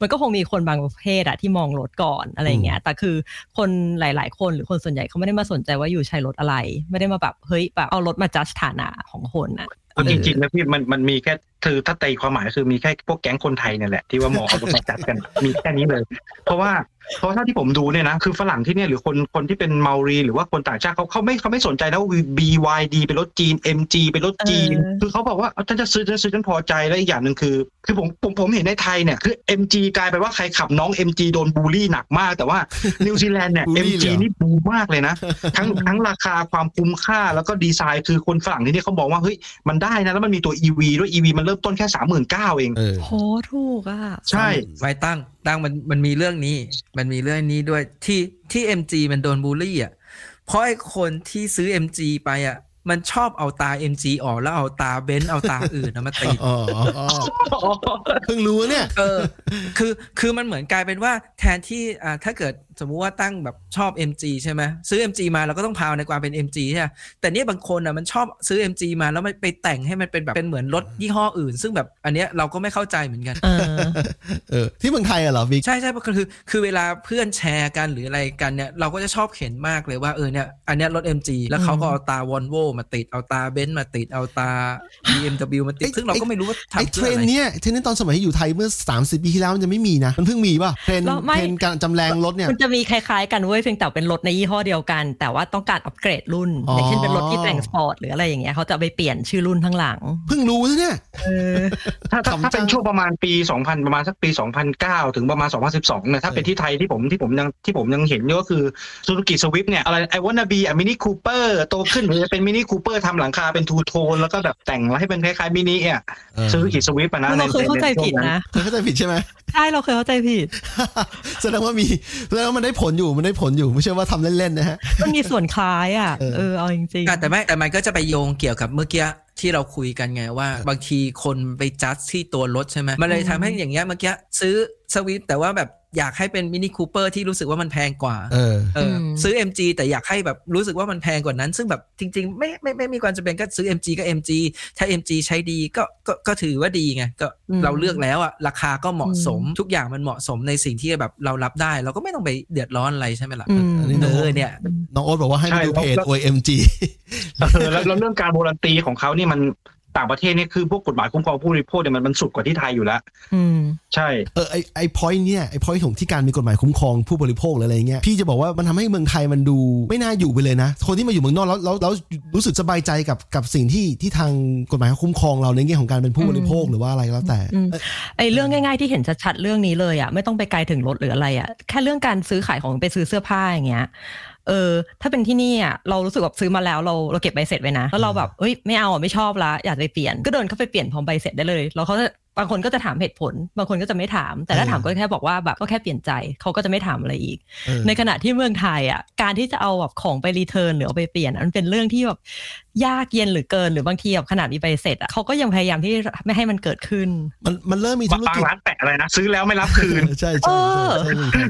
มันก็คงมีคนบางประเภทอะที่มองรถก่อนอะไรอย่างเงี้ยแต่คือคนหลาย ๆ คนหรือคนส่วนใหญ่เขาไม่ได้มาสนใจว่าอยู่ใช้รถอะไร ไม่ได้มาแบบเฮ้ยแบบเอารถมาจัดฐานะของคนอะ เอาจริงๆนะพี่มันมันมีแค่คือถ้าตีความหมายคือมีแค่พวกแก๊งคนไทยเนี่ยแหละที่ว่าหมอเขามาจัดกันมีแค่นี้เลย เพราะว่า เพราะถ้าที่ผมดูเนี่ยนะคือฝรั่งที่เนี่ยหรือคนคนที่เป็นเมารีหรือว่าคนต่างชาติเขาเขาไม่เขาไม่สนใจนะว่า BYD เป็นรถจีน MG เป็นรถจีนเออคือเขาบอกว่าเอาฉันจะซื้อฉันจะซื้อฉันพอใจแล้วอีกอย่างหนึ่งคือ คือผมผมผมเห็นในไทยเนี่ยคือ MG กลายไปนว่าใครขับน้อง MG โดนบูลลี่หนักมาก แต่ว่านิวซีแลนด์เนี่ยบูลลี่ MG เลยเหรอนี่บูมมากเลยนะ ทั้งทั้งราคาความคุ้มค่าแล้วก็ดีไซน์คือคนฝรั่งที่นี่เขาบอกว่าเฮ้ยมันได้นะแล้วมันมีตัว EV ด้วย EV มันเริ่มต้นแค่สามหมื่นเก้าเองเออโหถูกอะใช่ไม่ตั้ง ตั้งมันมันมีเรื่องนี้ มันมีเรื่องนี้ด้วยที่ที่ MG มันโดนบูลลี่อะเพราะไอ้คนที่ซื้อ MG ไปอะ มันชอบเอาตา MG ออกแล้วเอาตาเบนซ์เอาตาอื่นนะมาติดอ๋ออ๋ออ๋อเพิ่งรู้เนี่ย เออ คือคือมันเหมือนกลายเป็นว่าแทนที่อ่าถ้าเกิด สมมุติว่าตั้งแบบชอบ MG ใช่ไหมซื้อ MG มาเราก็ต้องพาวในความเป็น MG ใช่ไหมแต่เนี่ยบางคนอะมันชอบซื้อ MG มาแล้วมันไปแต่งให้มันเป็นแบบเป็นเหมือนรถยี่ห้ออื่น ซึ่งแบบอันเนี้ยเราก็ไม่เข้าใจเหมือนกันเออเออที่เมืองไทยอะเหรอบิ๊กใช่ใช่ก็คือคือเวลาเพื่อนแชร์กันหรืออะไรกันเนี่ยเราก็จะชอบเห็นมากเลยว่าเออเนี่ยอันเนี้ยรถ MG แล้วเขาก็เอาตราวอลโว่มาติดเอาตราเบนซ์มาติดเอาตรา BMW มาติดไอ้ซึ่งเราก็ไม่รู้ว่าไอ้ทำเทรนอะไรเนี้ยเทรนนี้ตอนสมัยที่อยู่ไทยเมื่อ 30 ปีที่แล้วมันจะไม่มีนะมันเพิ่งมีป่ะเทรนแล้วไม่เทรนการจำแลงรถเนี่ยมันจะจะมีคล้ายๆกันเว้ยเพียงแต่เป็นรถในยี่ห้อเดียวกัน แต่ว่าต้องการอัปเกรดรุ่นอย่างเช่นเป็นรถที่แต่งสปอร์ตหรืออะไรอย่างเงี้ยเขาจะไปเปลี่ยนชื่อรุ่นข้างหลังเพิ่งรู้นะเนี่ยเออถ้าถ้าขำถ้าจัเป็งนช่วงประมาณปี 2000 ประมาณสักปี 2009 ถึงประมาณ 2012เนี่ยถ้าเป็นที่ไทยที่ผมที่ผมยังที่ผมยังเห็นก็คือ Suzuki Swift เนี่ยอะไรไอว a น n บีอะมินิคูเปอร์โตขึ้นมันจะเป็นมินิคูเปอร์ทำหลังคาเป็นทูโทนแล้วก็แบบแต่งให้เป็นคล้ายๆมินิอะเออซูซูกิสวิฟต์อะนะเราเคยเข้าใจผิดนะเคยเข้าใจผิดใช่ไหมใช่เราเคยเข้าใจผิดแสดงว่ามีแสดงว่ามันได้ผลอยู่มันได้ผลอยู่ไม่ใช่ว่าทำเล่นๆนะฮะมันมีส่วนคล้ายอะเออเออเอาจริงอะแต่ไม่แต่มันก็จะไปโยงเกี่ยวกับเมื่อกี้ที่เราคุยกันไงว่า บางทีคนไปจัดที่ตัวรถใช่ไหมมันเลยทำให้อย่างเงี้ยเมื่อกี้ซื้อสวิฟแต่ว่าแบบ อยากให้เป็นมินิคูเปอร์ที่รู้สึกว่ามันแพงกว่า เออเอออซื้อ MG แต่อยากให้แบบรู้สึกว่ามันแพงกว่านั้น ซึ่งแบบจริง ๆ ไม่ไม่ไม่มีความจำเป็นก็ซื้อ MG ก็ MG ถ้า MG ใช้ดีก็ก็ก็ถือว่าดีไงก็อืมเราเลือกแล้วอะราคาก็เหมาะสมอืมทุกอย่างมันเหมาะสมในสิ่งที่แบบเรารับได้ เราก็ไม่ต้องไปเดือดร้อนอะไรใช่ไหมล่ะอืมอันนี้เอน้องโอ๊อตเนี่ยน้องโอ๊ตบอกว่าให้มาดูเพจ OMG เออแล้วแล้วเรื่องการ warranty ของเขานี่มัน ต่างประเทศเนี่ยคือพวกกฎหมายคุ้มครองผู้บริโภคเนี่ยมันมันสุดกว่าที่ไทยอยู่แล้วอืมใช่เออไอ้ไอ้ point เนี่ยไอ้ point ของที่การมีกฎหมายคุ้มครองผู้บริโภคหรืออะไรเงี้ยพี่จะบอกว่ามันทำให้เมืองไทยมันดูไม่น่าอยู่ไปเลยนะ คนที่มาอยู่เมืองนอกแล้วแล้วแล้วรู้สึกสบายใจกับกับสิ่งที่ที่ทางกฎหมายเขาคุ้มครองเราในแง่ของการเป็นผู้บริโภคหรือว่าอะไรก็แล้วแต่อืมไอ้เรื่องง่าย ๆที่เห็นชัดๆเรื่องนี้เลยอะไม่ต้องไปไกลถึงรถหรืออะไรอะแค่เรื่องการซื้อขายของไปซื้อเสื้อผ้าอย่างเงี้ย เออ ถ้าเป็นที่นี่อะเรารู้สึกแบบซื้อมาแล้วเราเราเก็บใบเสร็จไว้นะแล้วเราแบบเอ้ยไม่เอาอะไม่ชอบละอยากไปเปลี่ยนก็เดินเข้าไปเปลี่ยนพร้อมใบเสร็จได้เลยแล้วเขาจะ บางคนก็จะถามเหตุผล บางคนก็จะไม่ถาม แต่ถ้าเออถามก็แค่บอกว่าแบบก็แค่เปลี่ยนใจเขาก็จะไม่ถามอะไรอีกเออในขณะที่เมืองไทยอะการที่จะเอาแบบของไปรีเทิร์นหรือเอาไปเปลี่ยนอะมันเป็นเรื่องที่แบบยากเย็นเหรือเกินหรือบางทีแบบขนาดมีใบเสร็จอะเขาก็ยังพยายามที่ไม่ให้มันเกิดขึ้น มันมันเริ่มมีธุรบางกิจร้านแปะอะไรนะซื้อแล้วไม่รับคืนใช่ใช่ใช่ใช่เหมือนกัน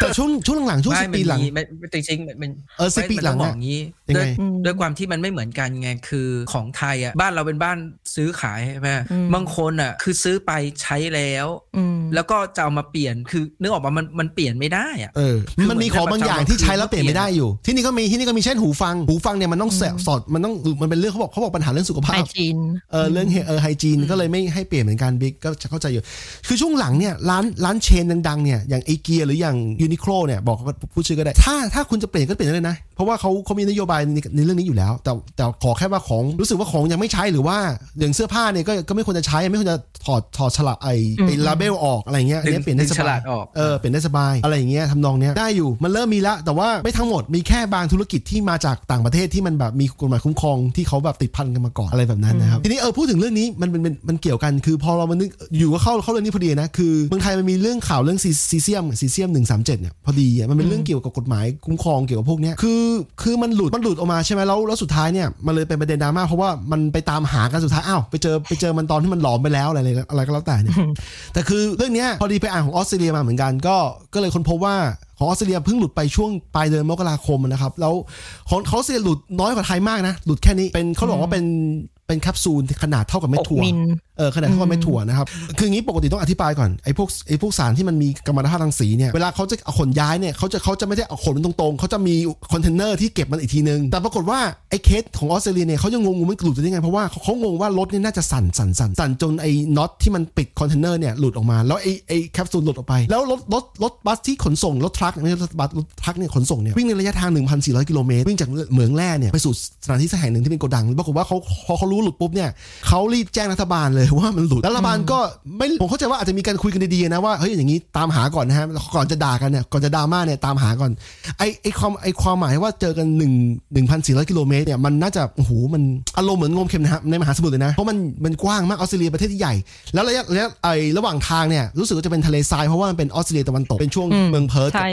แต่ช่วงช่วงหลังๆช่วงสิไม่ปีมันหลังมีไม่ไม่จริงๆมันเออสิบปีหลังมันต้ออะบอกอย่างนี้ยังด้ไงวยอืมด้วยความที่มันไม่เหมือนกันไงคือของไทยอะบ้านเราเป็นบ้านซื้อขายใช่ไหมอืมบางคนอะคือซื้อไปใช้แล้วอืมแล้วก็จะเอามาเปลี่ยนคือนึกออกมามันมันเปลี่ยนไม่ได้อะเออคือมันมีของบางอย่างที่ใช้แล้วเปลี่ยนไม่ได้อยู่ ที่นี่ก็มีที่นี่ก็มีเช่นหูฟัง หูฟังเนี่ยมันต้องแสสอดมันต้องมันเป็นเรื่องเขาบอกเขาบอกปัญหาเรื่องสุขภาไอพจีนเออเรื่องเออไฮจีนก็เลยไม่ให้เปลี่ยนเหมือนกันบิ๊กก็จะเข้าใจอยู่ คือช่วงหลังเนี่ยร้านร้านเชนดังๆเนี่ยอย่างเอเกียหรืออย่างยูนิโคลเนี่ยบอกเขาพูดชื่อก็ได้ ถ้าถ้าคุณจะเปลี่ยนก็เปลี่ยนได้เลยนะเพราะว่าเขาเขามีนโยบายในในเรื่องนี้อยู่แล้ว แต่แต่ขอแค่ว่าของรู้สึกว่าของยังไม่ใช้หรือว่าอย่างเสื้อผ้าเนี่ยก็ก็ไม่ควรจะใช้ไม่ควรจะถอดถอดฉลากไอ้ไอ้ลาเบลออกอะไรเงี้ยอันเนี้ยเปลี่ยนได้สฉบาลายดออกเออเปลี่ยนได้สบายอะไรอย่างเงี้ยทำนองเนี้ยได้อยู่มันเริ่มมีละ แต่ว่าไม่ทั้งหมดมีแค่บางธุรกิจที่มาจากต่างประเทศที่มันแบบมีกฎหมายคุ้มครองที่เขาแบบติดพันกันมาก่อนอะไรแบบนั้นนะครับทีนี้เออพูดถึงเรื่องนี้มันมันมันมันเกี่ยวกันคือพอเรามันนึกอยู่ก็เข้าเข้าเรื่องนี้พอดีนะคือเมืองไทยมันมีเรื่องข่าวเรื่องซีซีเซียมซีเซียมหนึ่งสามเจ็ดเนี่ยพอดีอะมันเป็นเรื่องเกี่ยวกับกฎหมายคุ้มครองเกี่ยวกับพวกเนี้ยคือคือมันหลุดมันหลุดออกมาใช่ไหมแล้วแล้วสุดท้ายเนี่ยมันเลยเป็นประเด็นดราม่าเพราะว่ามันไปตามหากันสุดท้ายอ้าวไปเจอไปเจอมันตอนที่มันหลอมไปแล้วอะไรอะไรอะไรก็แล้วแต่เนี่ยแต่คือเรื่องเนี้ยพอดีไปอ่านของออสเตรเลียมาเหมือนกันก็ก็เลยค้นพบว่าของออสเตรเลียเพิ่งหลุดไปช่วงปลายเดือนมกราคมนะครับแล้วของเขาออสเตรเลียหลุดน้อยกว่าไทยมากนะหลุดแค่นี้เป็นเขาบอกว่าเป็นเป็นแคปซูลขนาดเท่ากับเม็ดถั่วหกมิลเออขนาดเท่ากับเม็ดถั่วนะครับ คืออย่างนี้ปกติต้องอธิบายก่อนไอ้พวกไอ้พวกสารที่มันมีกัมมันตภาพรังสีเนี่ยเวลาเขาจะเอาขนย้ายเนี่ยเขาจะเขาจะไม่ได้เอาขนตรงๆเขาจะมีคอนเทนเนอร์ที่เก็บมันอีกทีนึง แต่ปรากฏว่าไอ้เคสของออสเตรเลียเนี่ยเขายังงงมันหลุดได้ยังไง เพราะว่าเขางงว่ารถเนี่ยน่าจะสั่นสั่นสั่นสั่นจนไอ้น็อตที่มันปิดคอนเทนเนอร์เนี่ยหลุดออกมาแล้วไอ้ไอ้แคปซูลหลุดออกไป แล้วรถรถรถบัสที่ขนส่งรถ truck เนี่ยรถบัสรถ truck เนี่ยขนส่งเนี่ยวิ่งในระยะทาง 1,400 กิโลเมตรวิ่งจากเหมืองแร่เนี่ยไปสู่สถานที่แห่งหนึ่งที่เป็นโกดังปรากฏว่าเขาพอเขารู้หลุดปุ๊บเนี่ยเขารีบแจ้งรัฐบาลเลยว่ามันหลุดแล้วรัฐบาลก็ไม่ผมเข้าใจว่าอาจจะมีการคุยกันดีๆนะว่าเฮ้ยอย่างนี้ตามหาก่อนนะฮะก่อนจะด่ากันเนี่ยก่อนจะดราม่าเนี่ยตามหาก่อนไอ้ไอ้ความไอ้ความหมายว่าเจอกัน1 1,400กิโลเมตรเนี่ยมันน่าจะโอ้โหมันอารมณ์เหมือนงมเข็มนะฮะในมหาสมุทรเลยนะเพราะมันมันกว้างมากออสเตรเลียประเทศที่ใหญ่ แล้วระยะระยะไอ้ระหว่างทางเนี่ยรู้สึกว่าจะเป็นทะเลทรายเพราะว่ามันเป็นออสเตรเลียตะวันตกเป็นช่วงอืมเมืองเพิร์ธกับใช่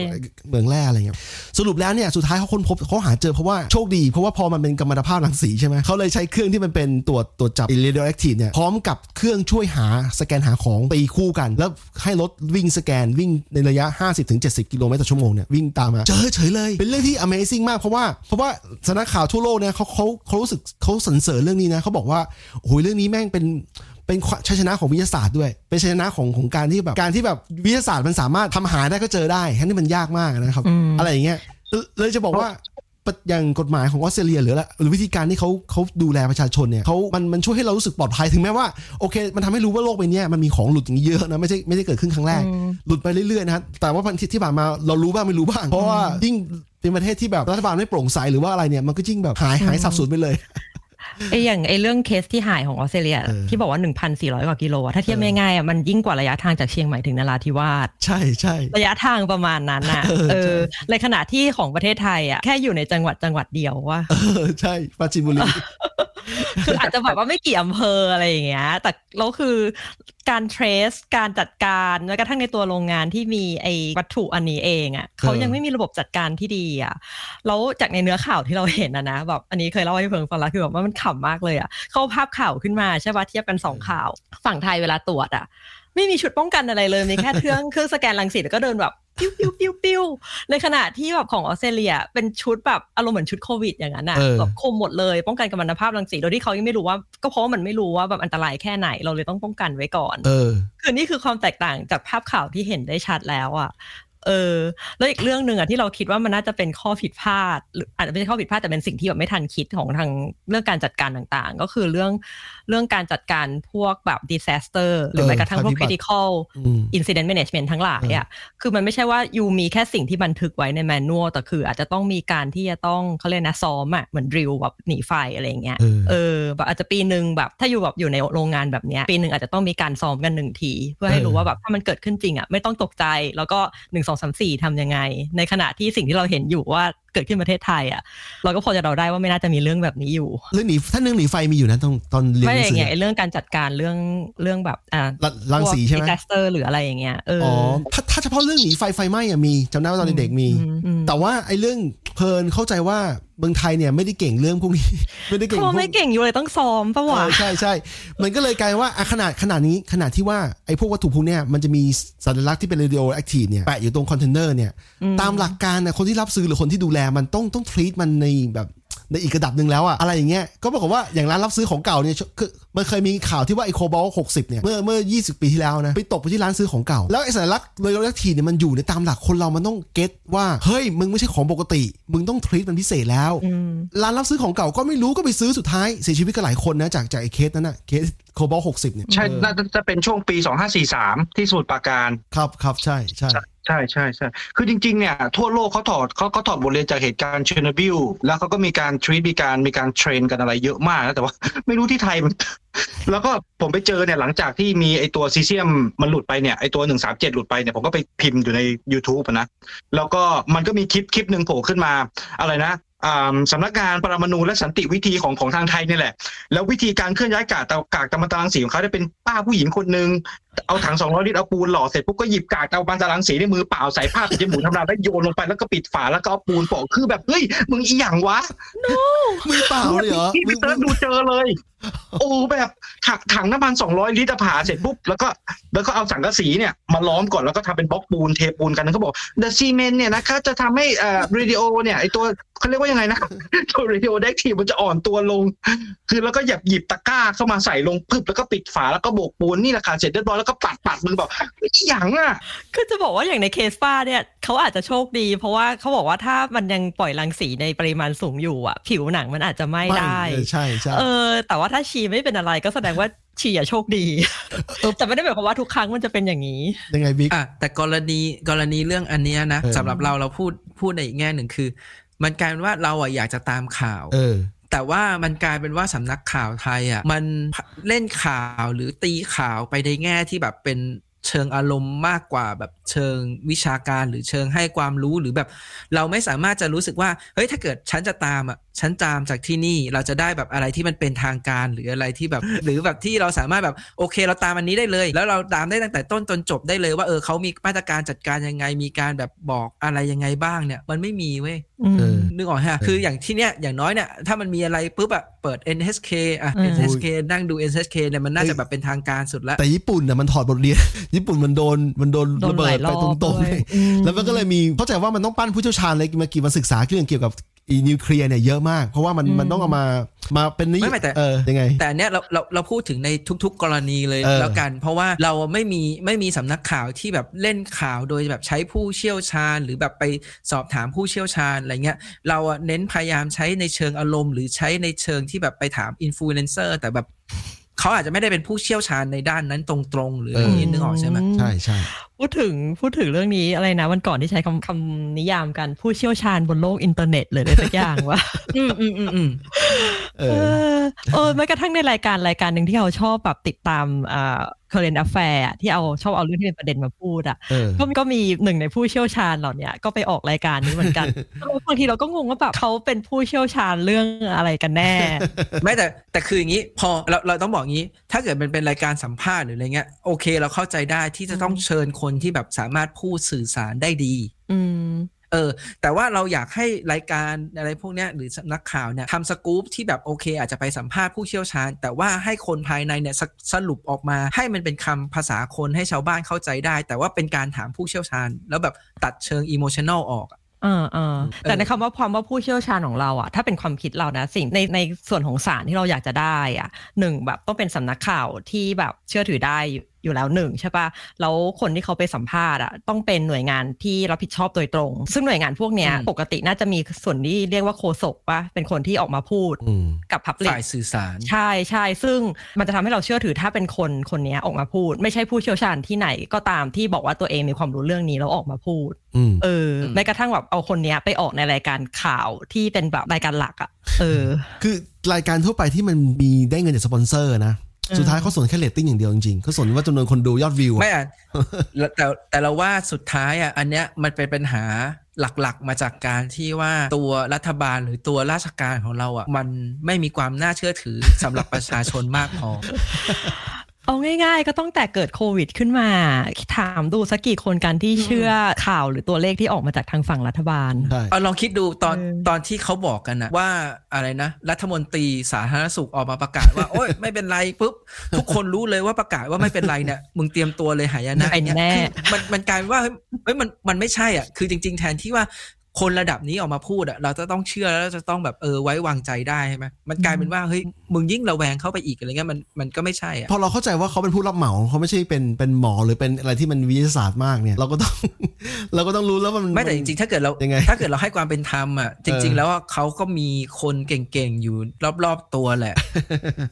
เมืองแร่อะไรเงี้ยสรุปแล้วเนี่ยสุดท้ายเขาค้นพบเขาหาเจอเพราะว่าโชคดี เพราะว่าพอมันเป็นกัมมันตภาพรังสีใช่ไหมเขาเลยใช้เครื่องที่มันเป็นตรวจตรวจจับ radioactive เนี่ยพร้อมกับเครื่องช่วยหาสแกนหาของตีคู่กัน แล้วให้รถวิ่งสแกนวิ่งในระยะ 50-70 กิโลเมตรต่อชั่วโมงเนี่ยวิ่งตามมาเจอเฉยเลย เป็นเรื่องที่ Amazing มากเพราะว่าเพราะว่าสำนักข่าวทั่วโลกเนี่ยเขาเขาเขารู้สึกเขาสรรเสริญเรื่องนี้นะเขาบอกว่าโอ้โหเรื่องนี้แม่งเป็นเป็นชัยชนะของวิทยาศาสตร์ด้วย เป็นชัยชนะของของการที่แบบการที่แบบวิทยาศาสตร์มันสามารถทำหาได้ก็เจอได้ทั้งที่มันยากมากนะครับอืมอะไรอย่างเงี้ยเลยเลยจะบอกว่า อย่างกฎหมายของออสเตรเลียหรือละหรือวิธีการที่เขาเขาดูแลประชาชนเนี่ยเขามันมันช่วยให้เรารู้สึกปลอดภัยถึงแม้ว่าโอเค มันทำให้รู้ว่าโลกใบเนี้ยมันมีของหลุดอย่างนี้เยอะนะไม่ใช่ไม่ได้เกิดขึ้นครั้งแรก หลุดไปเรื่อยๆนะฮะแต่ว่าพันทิศที่ผ่านมาเรารู้บ้างไม่รู้บ้าง เพราะว่ายิ่งเป็นประเทศที่แบบรัฐบาลไม่โปร่งใสหรือว่าอะไรเนี่ยมันก็ยิ่งแบบหายหายสับสนไปเลย ไออย่างไอเรื่องเคสที่หายของออสเตรเลียเออที่บอกว่า 1,400 กว่ากิโลอะถ้าเทียบง่ายๆอะมันยิ่งกว่าระยะทางจากเชียงใหม่ถึงนราธิวาสใช่ใช่ระยะทางประมาณนั้นน่ะเออเออใช่ในขณะที่ของประเทศไทยอะแค่อยู่ในจังหวัดจังหวัดเดียวว่าเออใช่ปราจีนบุรี คืออาจจะแบบว่าไม่กี่อำเภออะไรอย่างเงี้ย แต่แล้วคือการเทรสการจัดการแม้กระทั่งในตัวโรงงานที่มีไอ้วัตถุอันนี้เองอะเขายังไม่มีระบบจัดการที่ดีอะแล้วจากในเนื้อข่าวที่เราเห็นนะนะแบบอันนี้เคยเล่าให้เพิงฟังแล้วคือแบบว่ามันขำมากเลยอะเขาภาพข่าวขึ้นมาใช่ปะเทียบกันสองข่าว ฝั่งไทยเวลาตรวจอะไม่มีชุดป้องกันอะไรเลยมีแค่เครื่องเครื่องสแกนรังสีแล้วก็เดินแบบ ปิ้วปิ้วปิ้วปิ้วในขณะที่แบบของออสเตรเลีย เป็นชุดแบบอารมณ์เหมือนชุดโควิดอย่างนั้นอะเออแบบคลุมหมดเลยป้องกันกัมมันตภาพรังสีโดยที่เขายังไม่รู้ว่า ก็เพราะว่ามันไม่รู้ว่าแบบอันตรายแค่ไหนเราเลยต้องป้องกันไว้ก่อนเออคือนี่คือความแตกต่างจากภาพข่าวที่เห็นได้ชัดแล้วอะเออแล้วอีกเรื่องหนึ่งอะที่เราคิดว่ามันน่าจะเป็นข้อผิดพลาดหรืออาจจะไม่ใช่ข้อผิดพลาดแต่เป็นสิ่งที่แบบไม่ทันคิดของทางเรื่องการจัดการต่างๆ ก็คือเรื่อง เรื่องการจัดการพวกแบบ disaster หรือเออแม้กระทั่งพวกภัยพิบัติ critical อืม incident management ทั้งหลายอะคือมันไม่ใช่ว่ายูมีแค่สิ่งที่บันทึกไว้ในแมนนวลแต่คืออาจจะต้องมีการที่จะต้องเขาเรียกนะซ้อมอะเหมือนดริลแบบหนีไฟอะไรอย่างเงี้ยเออเออแบบอาจจะปีหนึ่งแบบถ้าอยู่แบบอยู่ในโรงงานแบบเนี้ยปีหนึ่งอาจจะต้องมีการซ้อมกันหนึ่งที เพื่อให้เออรู้ว่าแบบถ้ามันเกิดขึ้นจริงอะไม่ต้องตกใจ แล้วก็หนึ่งสองสามสี่ทำยังไง ในขณะที่สิ่งที่เราเห็นอยู่ว่าเกิดขึ้นประเทศไทยอะเราก็พอจะเดาได้ว่าไม่น่าจะมีเรื่องแบบนี้อยู่ เรื่องหนีถ้าเรื่องหนีไฟมีอยู่นะตอนตอนเรียนไม่หนัองย่าสืงอเงี้ยไอ้เรื่องการจัดการเรื่องเรื่องแบบอ่ารัรังสีใช่ไหมดิสเตอร์หรืออะไรอย่างเงี้ยเอออ๋ออถ้าถ้าเฉพาะเรื่องหนีไฟไฟไหม้อะมีจำได้ว่าตอนเด็กๆมีอืมอืมแต่ว่าไอ้เรื่องเพลินเข้าใจว่า เมืองไทยเนี่ยไม่ได้เก่งเรื่องพวกนี้ ไม่ได้เก่งเขาพวกไม่เก่งอยู่เลยต้องซ้อมปะวะเออใช่ใช่มันก็เลยกลายว่าอะขนาดขนาดนี้ขนาดที่ว่าไอ้พวกวัตถุพวกเนี้ยมันจะมีสัญลักษณ์ที่เป็น radio active เนี่ยแปะอยู่ตรงคอนเทนเนอร์เนี่ยตามหลักการน่ะคนที่รับซื้อหรือคนที่ดูแลมันต้องต้อง treat มันในแบบ ในอีกระดับหนึ่งแล้วอะอะไรอย่างเงี้ยก็ปรากฏว่าอย่างร้านรับซื้อของเก่าเนี่ยคือมันเคยมีข่าวที่ว่าไอ้โคบอลต์หกสิบเนี่ยเมื่อเมื่อ 20 ปีที่แล้วนะไปตกไปที่ร้านซื้อของเก่า แล้วไอ้สัญลักษณ์ radioactive เนี่ยมันอยู่ในตามหลักคนเรามันต้อง get ว่าเฮ้ยมึงไม่ใช่ของปกติ มึงต้อง treat มันพิเศษแล้วร้านรับซื้อของเก่าก็ไม่รู้ก็ไปซื้อสุดท้ายเสียชีวิตก็หลายคนนะจากจากไอเคสนั้นนะเคสโคบอลต์หกสิบเนี่ยใช่เออน่าจะเป็นช่วงปี2543ที่สมุทรปราการครับครับใช่ใช่ใช่ใช่ใช่คือจริงๆเนี่ยทั่วโลกเขาถอดเขาเขาถอดบทเรียนจากเหตุการณ์เชอร์โนบิลแล้วเขาก็มีการ treat มีการมีการ train กันอะไรเยอะมากนะแต่ว่าไม่รู้ที่ไทยมัน แล้วก็ผมไปเจอเนี่ยหลังจากที่มีไอ้ตัวซีเซียมมันหลุดไปเนี่ยไอ้ตัว137หลุดไปเนี่ยผมก็ไปพิมพ์อยู่ใน YouTube อะนะ แล้วก็มันก็มีคลิปคลิปหนึ่งโผล่ขึ้นมาอะไรนะอ่า สำนักงานปรมาณูและสันติวิธีของของทางไทยเนี่ยแหละ แล้ววิธีการเคลื่อนย้ายกากเตากากตะมันตรังสีของเขาได้เป็นป้าผู้หญิงคนหนึ่งเอาถังสองร้อยลิตรเอาปูนหล่อเสร็จปุ๊บก็หยิบกากเตามันตรังสีในมือเปล่าใส่ผ้าปิดจมูกทำลายแล้วโยนลงไปแล้วก็ปิดฝาแล้วก็เอาปูนโปะคือแบบเฮ้ยมึงอีหยังวะมือเปล่าเลยเหรอพี่มืไปอเติร์ดดูเจอเลยโอ้แบบถังถังน้ำมันสองร้อยลิตรผ่าเสร็จปุ๊บแล้วก็แล้วก็เอาสังกะสีเนี่ยมาล้อมก่อนแล้วก็ทำเป็นบล็อกปูนเทปูนกันแล้วเขาบอก the cement เนี่ยนะคะจะทำให้เอ่อ radio เนี่ยไอตัวเขาเรียกว่ายังไงนะตัว radio active มันจะอ่อนตัวลง คือแล้วก็หยิบหยิบตะกร้าเข้ามาใส่ลงพึบแล้วก็ปิดฝาแล้วก็โบกปูนนี่แหละค่ะเสร็จเรียบร้อยแล้วก็ปัดปัดมือบอกไอ้หยังอะคือจะบอกว่าอย่างในเคสป้าเนี่ยเขาอาจจะโชคดี เพราะว่าเขาบอกว่าถ้ามันยังปล่อยรังสีในปริมาณสูงอยู่อะ ผิวหนังมันอาจจะไหม้ได้เออใช่ใช่เออแต่ว่าถ้าชีไม่เป็นอะไรก็แสดงว่าชีอะโชคดี แต่ไม่ได้หมายความว่าทุกครั้งมันจะเป็นอย่างนี้ ยังไงบิ๊กอะแต่กรณีกรณีเรื่องอันเนี้ยนะเออสำหรับเราเราพูดพูดในอีกแง่หนึ่งคือ มันกลายเป็นว่าเราอะอยากจะตามข่าวเออแต่ว่ามันกลายเป็นว่าสำนักข่าวไทยอะมันเล่นข่าวหรือตีข่าวไปในแง่ที่แบบเป็นเชิงอารมณ์มากกว่าแบบ เชิงวิชาการหรือเชิงให้ความรู้หรือแบบ เราไม่สามารถจะรู้สึกว่าเฮ้ยถ้าเกิดฉันจะตามอะฉันตามจากที่นี่เราจะได้แบบอะไรที่มันเป็นทางการหรืออะไรที่แบบ หรือแบบที่เราสามารถแบบโอเค เราตามอันนี้ได้เลย แล้วเราตามได้ตั้งแต่ต้นจนจบได้เลยว่าเออเขามีมาตรการจัดการยังไงมีการแบบบอกอะไรยังไงบ้างเนี่ย มันไม่มีเว้ยเออนึกออกฮะคืออย่างที่เนี้ยอย่างน้อยเนี่ยถ้ามันมีอะไรปุ๊บอะเปิด NHK อะอืม NHK นั่งดู NHK เนี่ยมันน่าจะแบบเป็นทางการสุดละแต่ญี่ปุ่นน่ะมันถอดบทเรียน ญี่ปุ่นมันโดนมันโดนโดนระเบิหลาดยรไปอบตรงๆด้วยเลยอืมแล้วมันก็เลยมีเข้าใจว่ามันต้องปั้นผู้เชี่ยวชาญเลยมากี่มาศึกษาเรื่องเกี่ยวกับอีนิวเคลียร์เนี่ยเยอะมาก เพราะว่ามันอืมมันต้องเอามามาเป็นนิไม่ไม่แต่เออยังไง แต่อันเนี้ยเราเราเราพูดถึงในทุก ๆ กรณีเลยเออแล้วกัน เพราะว่าเราไม่มีไม่มีสำนักข่าวที่แบบเล่นข่าวโดยแบบใช้ผู้เชี่ยวชาญ หรือแบบไปสอบถามผู้เชี่ยวชาญอะไรเงี้ยเราอะเน้นพยายามใช้ในเชิงอารมณ์ หรือใช้ในเชิงที่แบบไปถามอินฟลูเอนเซอร์แต่แบบเขาอาจจะไม่ได้เป็นผู้เชี่ยวชาญในด้านนั้นตรงๆ หรืออะไรอย่างนี้นึกออกใช่ไหมใช่ใช่ พูดถึงพูดถึงเรื่องนี้อะไรนะวันก่อนที่ใช้คำคำนิยามกัน ผู้เชี่ยวชาญบนโลกอินเทอร์เน็ตเลยอะไรสักอย่างว่า อืมอืมอืมอืมเอเอออเออแม้กระทั่งในรายการรายการหนึ่งที่เขาชอบแบบติดตามอ่า current affair อะที่เอาชอบเอาเรื่องที่เป็นประเด็นมาพูดอะเออก็ก็มีหนึ่งในผู้เชี่ยวชาญเหล่าเนี้ยก็ไปออกรายการนี้เหมือนกันบางทีเราก็งงว่าแบบเขาเป็นผู้เชี่ยวชาญเรื่องอะไรกันแน่ ไม่แต่แต่คืออย่างนี้พอเราเราต้องบอกงี้ ถ้าเกิดมันเป็นรายการสัมภาษณ์หรืออะไรเงี้ยโอเค เราเข้าใจได้ที่จะต้องเชิญคนที่แบบสามารถพูดสื่อสารได้ดี อืมเออ แต่ว่าเราอยากให้รายการอะไรพวกเนี้ยหรือสำนักข่าวเนี่ยทำสกู๊ปที่แบบโอเค อาจจะไปสัมภาษณ์ผู้เชี่ยวชาญ แต่ว่าให้คนภายในเนี่ยสสรุปออกมา ให้มันเป็นคำภาษาคนให้ชาวบ้านเข้าใจได้ แต่ว่าเป็นการถามผู้เชี่ยวชาญ แล้วแบบตัดเชิง emotional ออกอะอ่าอ่าแต่ในคำว่าความว่าผู้เชี่ยวชาญของเราอะถ้าเป็นความคิดเรานะสิ่งในในส่วนของสารที่เราอยากจะได้อะหนึ่งแบบต้องเป็นสำนักข่าวที่แบบเชื่อถือได้อยู่อยู่แล้วหนึ่งใช่ปะแล้วคนที่เขาไปสัมภาษณ์อะต้องเป็นหน่วยงานที่รับผิดชอบโดยตรง ซึ่งหน่วยงานพวกเนี้ยอืมปกติน่าจะมีส่วนที่เรียกว่าโฆษกปะเป็นคนที่ออกมาพูดอืมกับ public ฝ่ายสื่อสาร ใช่ใช่ซึ่งมันจะทำให้เราเชื่อถือถ้าเป็นคนคนนี้ออกมาพูด ไม่ใช่ผู้เชี่ยวชาญที่ไหนก็ตามที่บอกว่าตัวเองมีความรู้เรื่องนี้แล้วออกมาพูดอืมเอออมแม้กระทั่งแบบเอาคนเนี้ยไปออกในรายการข่าวที่เป็นแบบรายการหลักอะ่ะเออ คือรายการทั่วไปที่มันมีได้เงินจากสปอนเซอร์นะอืม สุดท้ายเขาสนแค่เรตติ้งอย่างเดียวจริงๆเขาสนว่าจำนวนคนดูยอดวิวอะไม่อะแล้วแต่แต่เราว่าสุดท้ายอะอันเนี้ยมันเป็นปัญหาหลักๆ มาจากการที่ว่าตัวรัฐบาลหรือตัวราชการของเราอะมันไม่มีความน่าเชื่อถือสำหรับประชาชนมากพอ เอาง่ายๆ ก็ต้องแต่เกิดโควิดขึ้นมา ถามดูสักกี่คนกันที่เชื่อข่าวหรือตัวเลขที่ออกมาจากทางฝั่งรัฐบาลใช่เอาลองคิดดูตอนเออตอนที่เขาบอกกันนะว่าอะไรนะ รัฐมนตรีสาธารณสุขออกมาประกาศว่า โอ๊ยไม่เป็นไรปุ๊บ ทุกคนรู้เลยว่าประกาศว่าไม่เป็นไรเนี่ยมึงเตรียมตัวเลยหายนะเป็นเนี่ยแน่คือมันมันกลายเป็นว่าเฮ้ยเฮ้ยมันมันไม่ใช่อะคือจริง ๆ แทนที่ว่าคนระดับนี้ออกมาพูดอะเราจะต้องเชื่อแล้วจะต้องแบบเออไว้วางใจได้ใช่ไหมมันกลายเป็นว่าเฮ้ย มึงยิ่งระแวงเข้าไปอีกอะไรเงี้ยมันมันก็ไม่ใช่อะพอเราเข้าใจว่าเขาเป็นผู้รับเหมาเขาไม่ใช่เป็นเป็นหมอหรือเป็นอะไรที่มันวิทยาศาสตร์มากเนี่ย เราก็ต้อง เราก็ต้องรู้แล้วว่ามันไม่แต่จริงๆ ถ้าเกิดเรายังไงถ้าเกิดเราให้ความเป็นธรรมอะจริง ๆ แล้วอะเขาก็มีคนเก่งๆอยู่รอบๆตัวแหละ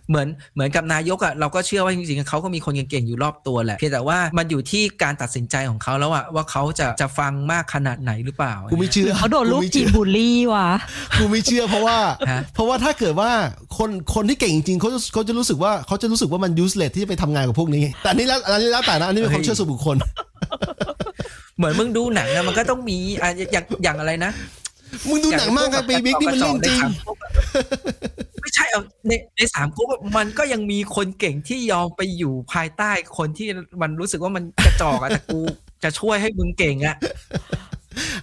เหมือนเหมือนกับนายกอะเราก็เชื่อว่าจริงๆเขาก็มีคนเก่งๆอยู่รอบตัวแหละเพียงแต่ว่ามันอยู่ที่การตัดสินใจของเขาแล้วอะว่าเขาจะจะฟังมากขนาดไหนหรือเปล่ากูไม่เชื่อเขาโดนลูกไม่ทีเชื่มอบูลลี่ว่ะกูไม่เชื่อเพราะว่าฮะเพราะว่าถ้าเกิดว่าคนคนที่เก่งจริงๆเขาจะเขาจะรู้สึกว่าเขาจะรู้สึกว่ามัน useless ที่จะไปทำงานกับพวกนี้ แต่อันนี้แล้วอันนี้แล้วแต่นะอันนี้เป็นความเชื่อส่วนบุคคล เหมือนมึงดูหนังอะมันก็ต้องมีอะอย่างอย่างอะไรนะมึงดูหนังมากครับปีบิ๊กนี่มันเรื่องจริง ไม่ใช่เอาในในสามก๊กอะมันก็ยังมีคนเก่งที่ยอมไปอยู่ภายใต้คนที่มันรู้สึกว่ามันกระจอกอะแต่กูจะช่วยให้มึงเก่งอะ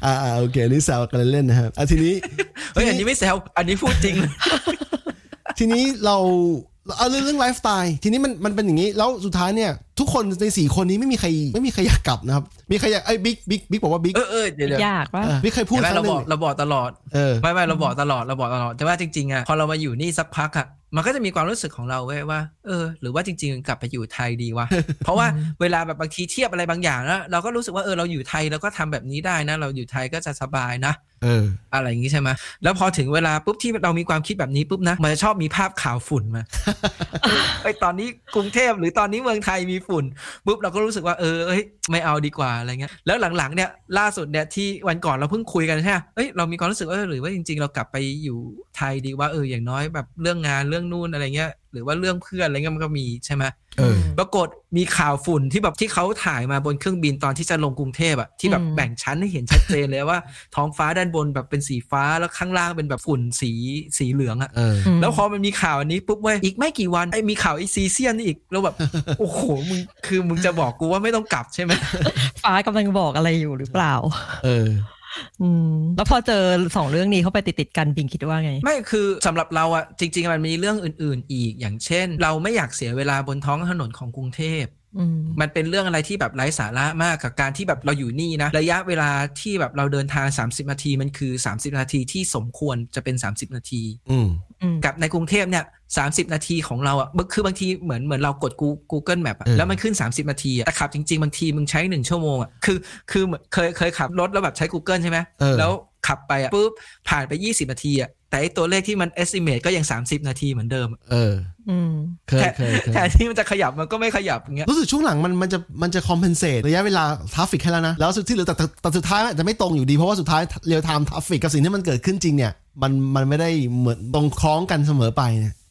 อ่าอ่าโอเคอันนี่แซวกันเล่นๆนะครับอะทีนี้เฮ้ยอันนี้ไม่แซวอันนี้พูดจริง ทีนี้เราเอาเรื่องเรื่องไลฟ์สไตล์ทีนี้มันมันเป็นอย่างนี้ แล้วสุดท้ายเนี่ย ทุกคนในสี่คนนี้ไม่มีใครไม่มีใครอยากกลับนะครับ มีใครอยากไอ้บิ๊กบิ๊กบิ๊กบอกว่าบิ๊กเออเออเดี๋ยวเดี๋ยวยากว่าเออบิ๊กเคยพูดเห็นไหมครั้เรางหนึ่บอกงเราบอกตลอดเออไม่ไม่เราบอกตลอดเราบอกตลอดแต่ว่าจริงๆอะพอเรามาอยู่นี่สักพักอะ มันก็จะมีความรู้สึกของเราเว้ยว่า เออ หรือว่าจริง ๆ กลับไปอยู่ไทยดีวะ เพราะว่าเวลาแบบบางทีเทียบอะไรบางอย่างแล้วเราก็รู้สึกว่าเออเราอยู่ไทยเราก็ทำแบบนี้ได้นะ เราอยู่ไทยก็จะสบายนะ เออ อะไรอย่างนี้ใช่ไหมแล้วพอถึงเวลาปุ๊บที่เรามีความคิดแบบนี้ปุ๊บนะ มันจะชอบมีภาพข่าวฝุ่นมาไอยตอนนี้กรุงเทพหรือตอนนี้เมืองไทยมีฝุ่นปุ๊บเราก็รู้สึกว่าเออเอ้ยไม่เอาดีกว่าอะไรเงี้ย แล้วหลังๆเนี่ยล่าสุดเนี่ยที่วันก่อนเราเพิ่งคุยกันใช่ไหมเอ้ยเรามีความรู้สึกว่าเออหรือว่าจริง ๆ เรากลับไปอยู่ไทยดีว่าเอออย่างน้อยแบบเรื่องงานเรื่องนู่นอะไรเงี้ย หรือว่าเรื่องเพื่อนอะไรเงี้ยมันก็มีใช่ไหมเออปรากฏมีข่าวฝุ่นที่แบบที่เขาถ่ายมาบนเครื่องบินตอนที่จะลงกรุงเทพอะที่แบบอืมแบ่งชั้นให้เห็นชัดเจนเลยว่า ท้องฟ้าด้านบนแบบเป็นสีฟ้าแล้วข้างล่างเป็นแบบฝุ่นสีสีเหลืองอะเออแล้วพอมันมีข่าวอันนี้ปุ๊บเว้ยอีกไม่กี่วันไอ้มีข่าวไอ้ซีเซียมนี่อีกแล้วแบบโอ้โหมึงคือมึงจะบอกกูว่าไม่ต้องกลับใช่ไหมฟ้ากำลังบอกอะไรอยู่หรือเปล่า เอออืม แล้วพอเจอสองเรื่องนี้เข้าไปติดติดกันบิงคิดว่าไง ไม่คือสำหรับเราอะจริง ๆ มันมีเรื่องอื่น ๆ อีกอย่างเช่น เราไม่อยากเสียเวลาบนท้องถนนของกรุงเทพ มมันเป็นเรื่องอะไรที่แบบไร้สาระมากกับการที่แบบเราอยู่นี่นะ ระยะเวลาที่แบบเราเดินทาง 30 นาทีมันคือ 30 นาทีที่สมควรจะเป็น 30 นาทีอืมอืมกับในกรุงเทพเนี่ย30นาทีของเราอะคือบางทีเหมือนเหมือนเรากด Goo- Google Map อะเออแล้วมันขึ้น 30 นาทีอะแต่ขับจริง ๆ บางทีมึงใช้ 1 ชั่วโมงอะคือคือเหมือนเคยเคยขับรถแล้วแบบใช้ Google ใช่ไหมเออแล้ว ขับไปอะปุ๊บผ่านไป 20 นาทีอะแต่ไอตัวเลขที่มัน estimate ก็ยัง 30 นาทีเหมือนเดิมอะเออ อืมเคยเคยเคยแทนที่มันจะขยับมันก็ไม่ขยับอย่างเงี้ย รู้สึกช่วงหลังมันมันจะมันจะ compensate ระยะเวลา traffic ให้แล้วนะ แล้วสุดที่เหลือแต่แต่แต่สุดท้ายมันอาจจะไม่ตรงอยู่ดี เพราะว่าสุดท้าย real-time traffic กับสิ่งที่มันเกิดขึ้นจริงเนี่ย มันมันไม่ได้เหมือนตรงคล้องกันเสมอไปเนี่ยอืม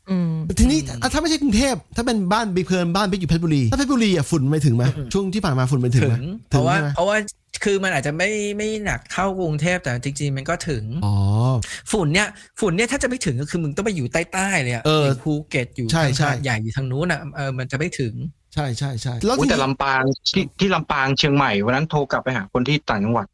ทีนี้อะถ้าไม่ใช่กรุงเทพถ้าเป็นบ้านบิ๊กเพลินบ้านบิ๊กอยู่เพชรบุรี ถ้าเพชรบุรีอะฝุ่นไม่ถึงไหมช่วงที่ผ่านมาฝุ่นไม่ถึงถึไหมงเพถึงราะว่าใช่ไหมเพราะว่าคือมันอาจจะไม่ไม่หนักเท่ากรุงเทพแต่จริงๆมันก็ถึงอ๋อฝุ่นเนี่ยฝุ่นเนี่ยถ้าจะไม่ถึงก็คือมึงต้องไปอยู่ใต้ๆเลยอะเอออย่างภูเก็ตอยู่ใช่ทางใช่หาดใหญ่อยู่ทางนู้นอะเออมันจะไม่ถึงใช่ใช่ใช่แล้วอุ๊ยทีแต่นี้ลำปางที่ที่ลำปางเชียงใหม่วันนั้นโทรกลับไปหาคนที่ต่างจังหวัด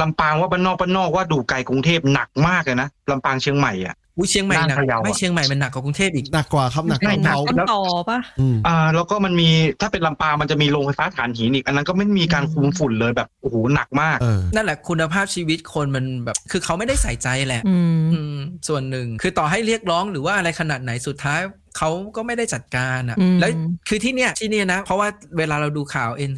ลำปางว่าบ้านนอกบ้านนอกว่าดูไกลกรุงเทพหนักมากเลยนะลำปางเชียงใหม่อะ อุ้ยเชียงใหม่หนักน่าพะเยาอะ ไม่เชียงใหม่มันหนักกว่ากรุงเทพอีก หนักกว่าครับหนักกว่าไม่หนักเขาต้นตอปะอืม อ่าแล้วก็มันมีถ้าเป็นลำปางมันจะมีโรงไฟฟ้าถ่านหินอีก อันนั้นก็ไม่มีการคุมฝุ่นเลยแบบโอ้โหหนักมาก เออ นั่นแหละคุณภาพชีวิตคนมันแบบ คือเขาไม่ได้ใส่ใจแหละ อืม อืมส่วนหนึ่งคือต่อให้เรียกร้องหรือว่าอะไรขนาดไหนสุดท้าย เขาก็ไม่ได้จัดการอะอืมแล้วคือที่เนี้ยที่เนี่ยนะ เพราะว่าเวลาเราดูข่าว N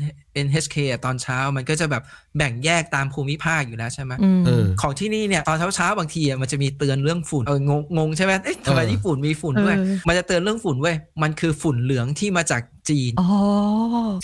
NHK อะตอนเช้ามันก็จะแบบแบ่งแยกตามภูมิภาคอยู่แล้วใช่ไหมอืมเออของที่นี่เนี่ยตอนเช้าเช้าๆบางทีอะมันจะมีเตือนเรื่องฝุ่นเอองงงงใช่ไหมเอ๊ะทำไมเออญี่ปุ่นมีฝุ่นด้วยเออมันจะเตือนเรื่องฝุ่นเว้ยมันคือฝุ่นเหลืองที่มาจาก จีน อ๋อ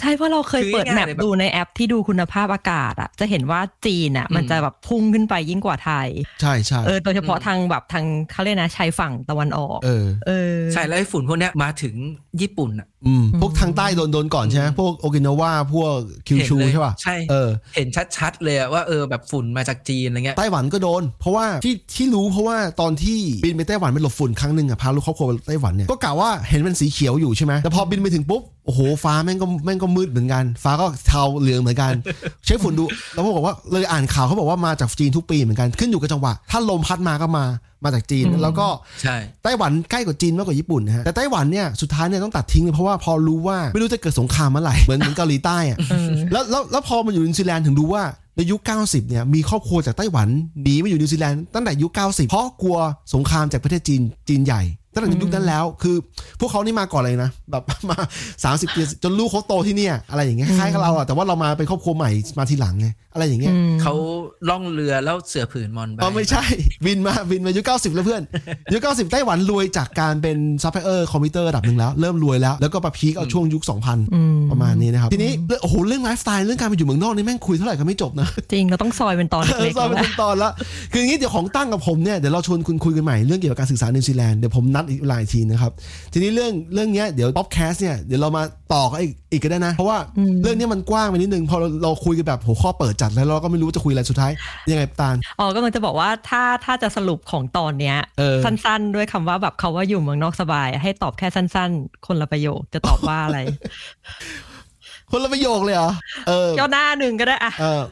ใช่เพราะเราเคยคือเปิดง่ายๆแมปเลยแบบดูในแอปที่ดูคุณภาพอากาศอะจะเห็นว่าจีนอะอืมมันจะแบบพุ่งขึ้นไปยิ่งกว่าไทย ใช่ใช่เออโดยเฉพาะทางแบบทางเขาเรียกนะชายฝั่งตะวันออก เออเออใช่แล้วไอ้ฝุ่นพวกเนี้ยมาถึงญี่ปุ่นอะอืมพวกทางใต้โดนโดนก่อนใช่ไหมพวกโอกินาวาพวกคิวเห็นชูเลยใช่ป่ะใช่เออเห็นชัดๆเลยอะว่าเออแบบฝุ่นมาจากจีนอะไรเงี้ยไต้หวันก็โดน เพราะว่าที่ที่รู้เพราะว่าตอนที่บินไปไต้หวันไปหลบฝุ่นครั้งหนึ่งอะพาลูกครอบครัวไปไต้หวันเนี่ยก็กะว่าเห็นเป็นสีเขียวอยู่ใช่ไหมแต่พอบินไปถึงปุ๊บ โอ้โหฟ้าแม่งก็แม่งก็มืดเหมือนกัน ฟ้าก็เทาเหลืองเหมือนกัน เช็คฝุ่นดูแล้วบอกว่าเลยอ่านข่าวเขาบอกว่ามาจากจีนทุกปีเหมือนกันขึ้นอยู่กับจังหวะ ถ้าลมพัดมาก็มามาจากจีนอืมแล้วก็ใช่ไต้หวันใกล้กว่าจีนมากกว่าญี่ปุ่นนะฮะแต่ไต้หวันเนี่ยสุดท้ายเนี่ยต้องตัดทิ้งเลยเพราะว่าพอรู้ว่าไม่รู้จะเกิดสงครามเมื่อไหร่เหมือนเหมือนเกาหลีใต้อะเออแล้วแล้วแล้วพอมาอยู่นิวซีแลนด์ถึงรู้ว่าในยุค 90 เนี่ยมีครอบครัวจากไต้หวันหนีมาอยู่นิวซีแลนด์ตั้งแต่ยุค 90 เพราะกลัวสงครามจากประเทศจีนจีนใหญ่ ตั้งแต่ยุคนั้นแล้ว คือ พวกเขานี่มาก่อนเลยนะแบบมา30ปีจนลูกเขาโตที่เนี่ยอะไรอย่างเงี้ยคล้ายกับเราอะแต่ว่าเรามาเป็นครอบครัวใหม่มาทีหลังไงอะไรอย่างเงี้ยอืมเขาล่องเรือแล้วเสื่อผืนหมอนใบอ๋อไม่ใช่บินมาบินมายุค90แล้วเพื่อนยุค90ไต้หวันรวยจากการเป็นซัพพลายเออร์คอมพิวเตอร์ระดับหนึ่งแล้ว เริ่มรวยแล้วแล้วก็มา peak เอาช่วงยุค2000อืมประมาณนี้นะครับทีนี้เรื่องโอ้โหเรื่องไลฟ์สไตล์เรื่องการไปอยู่เมืองนอกนี่แม่งคุยเท่าไหร่ก็ไม่จบนะจริงเราต้องซอยเป็นตอนเออเล็กซอยๆเป็นแล้วตอนตอนละคืออย่างนี้เดี๋ยวของตั้งกับผมเนี่ยเดี๋ยวเราชวนคุณคุยกันใหม่เรื่องเกี่ยวกับการศึกษานิวซีแลนด์เดี๋ยวผมนัดอีกหลายทีนะครับ ทีนี้เรื่องเรื่องเนี้ยเดี๋ยว POPcast เนี่ยเดี๋ยวเรามาต่อกันอีกอีกก็ได้นะ เพราะว่าเรื่องเนี้ยมันกว้างไปนิดนึงพอเราเราคุยกันแบบหัวข้อเปิดจัดแล้วเราก็ไม่รู้จะคุยอะไรสุดท้าย ยังไงตาลอ๋อก็มันจะบอกว่าถ้าถ้าจะสรุปของตอนเนี้ยเออสั้นๆ ด้วยคำว่าแบบเขาว่าอยู่เมืองนอกสบาย ให้ตอบแค่สั้น ๆ คนละประโยคจะตอบว่าอะไรคนละประโยคเลยเหรอเออก็หน้าหนึ่งก็ได้อะเออ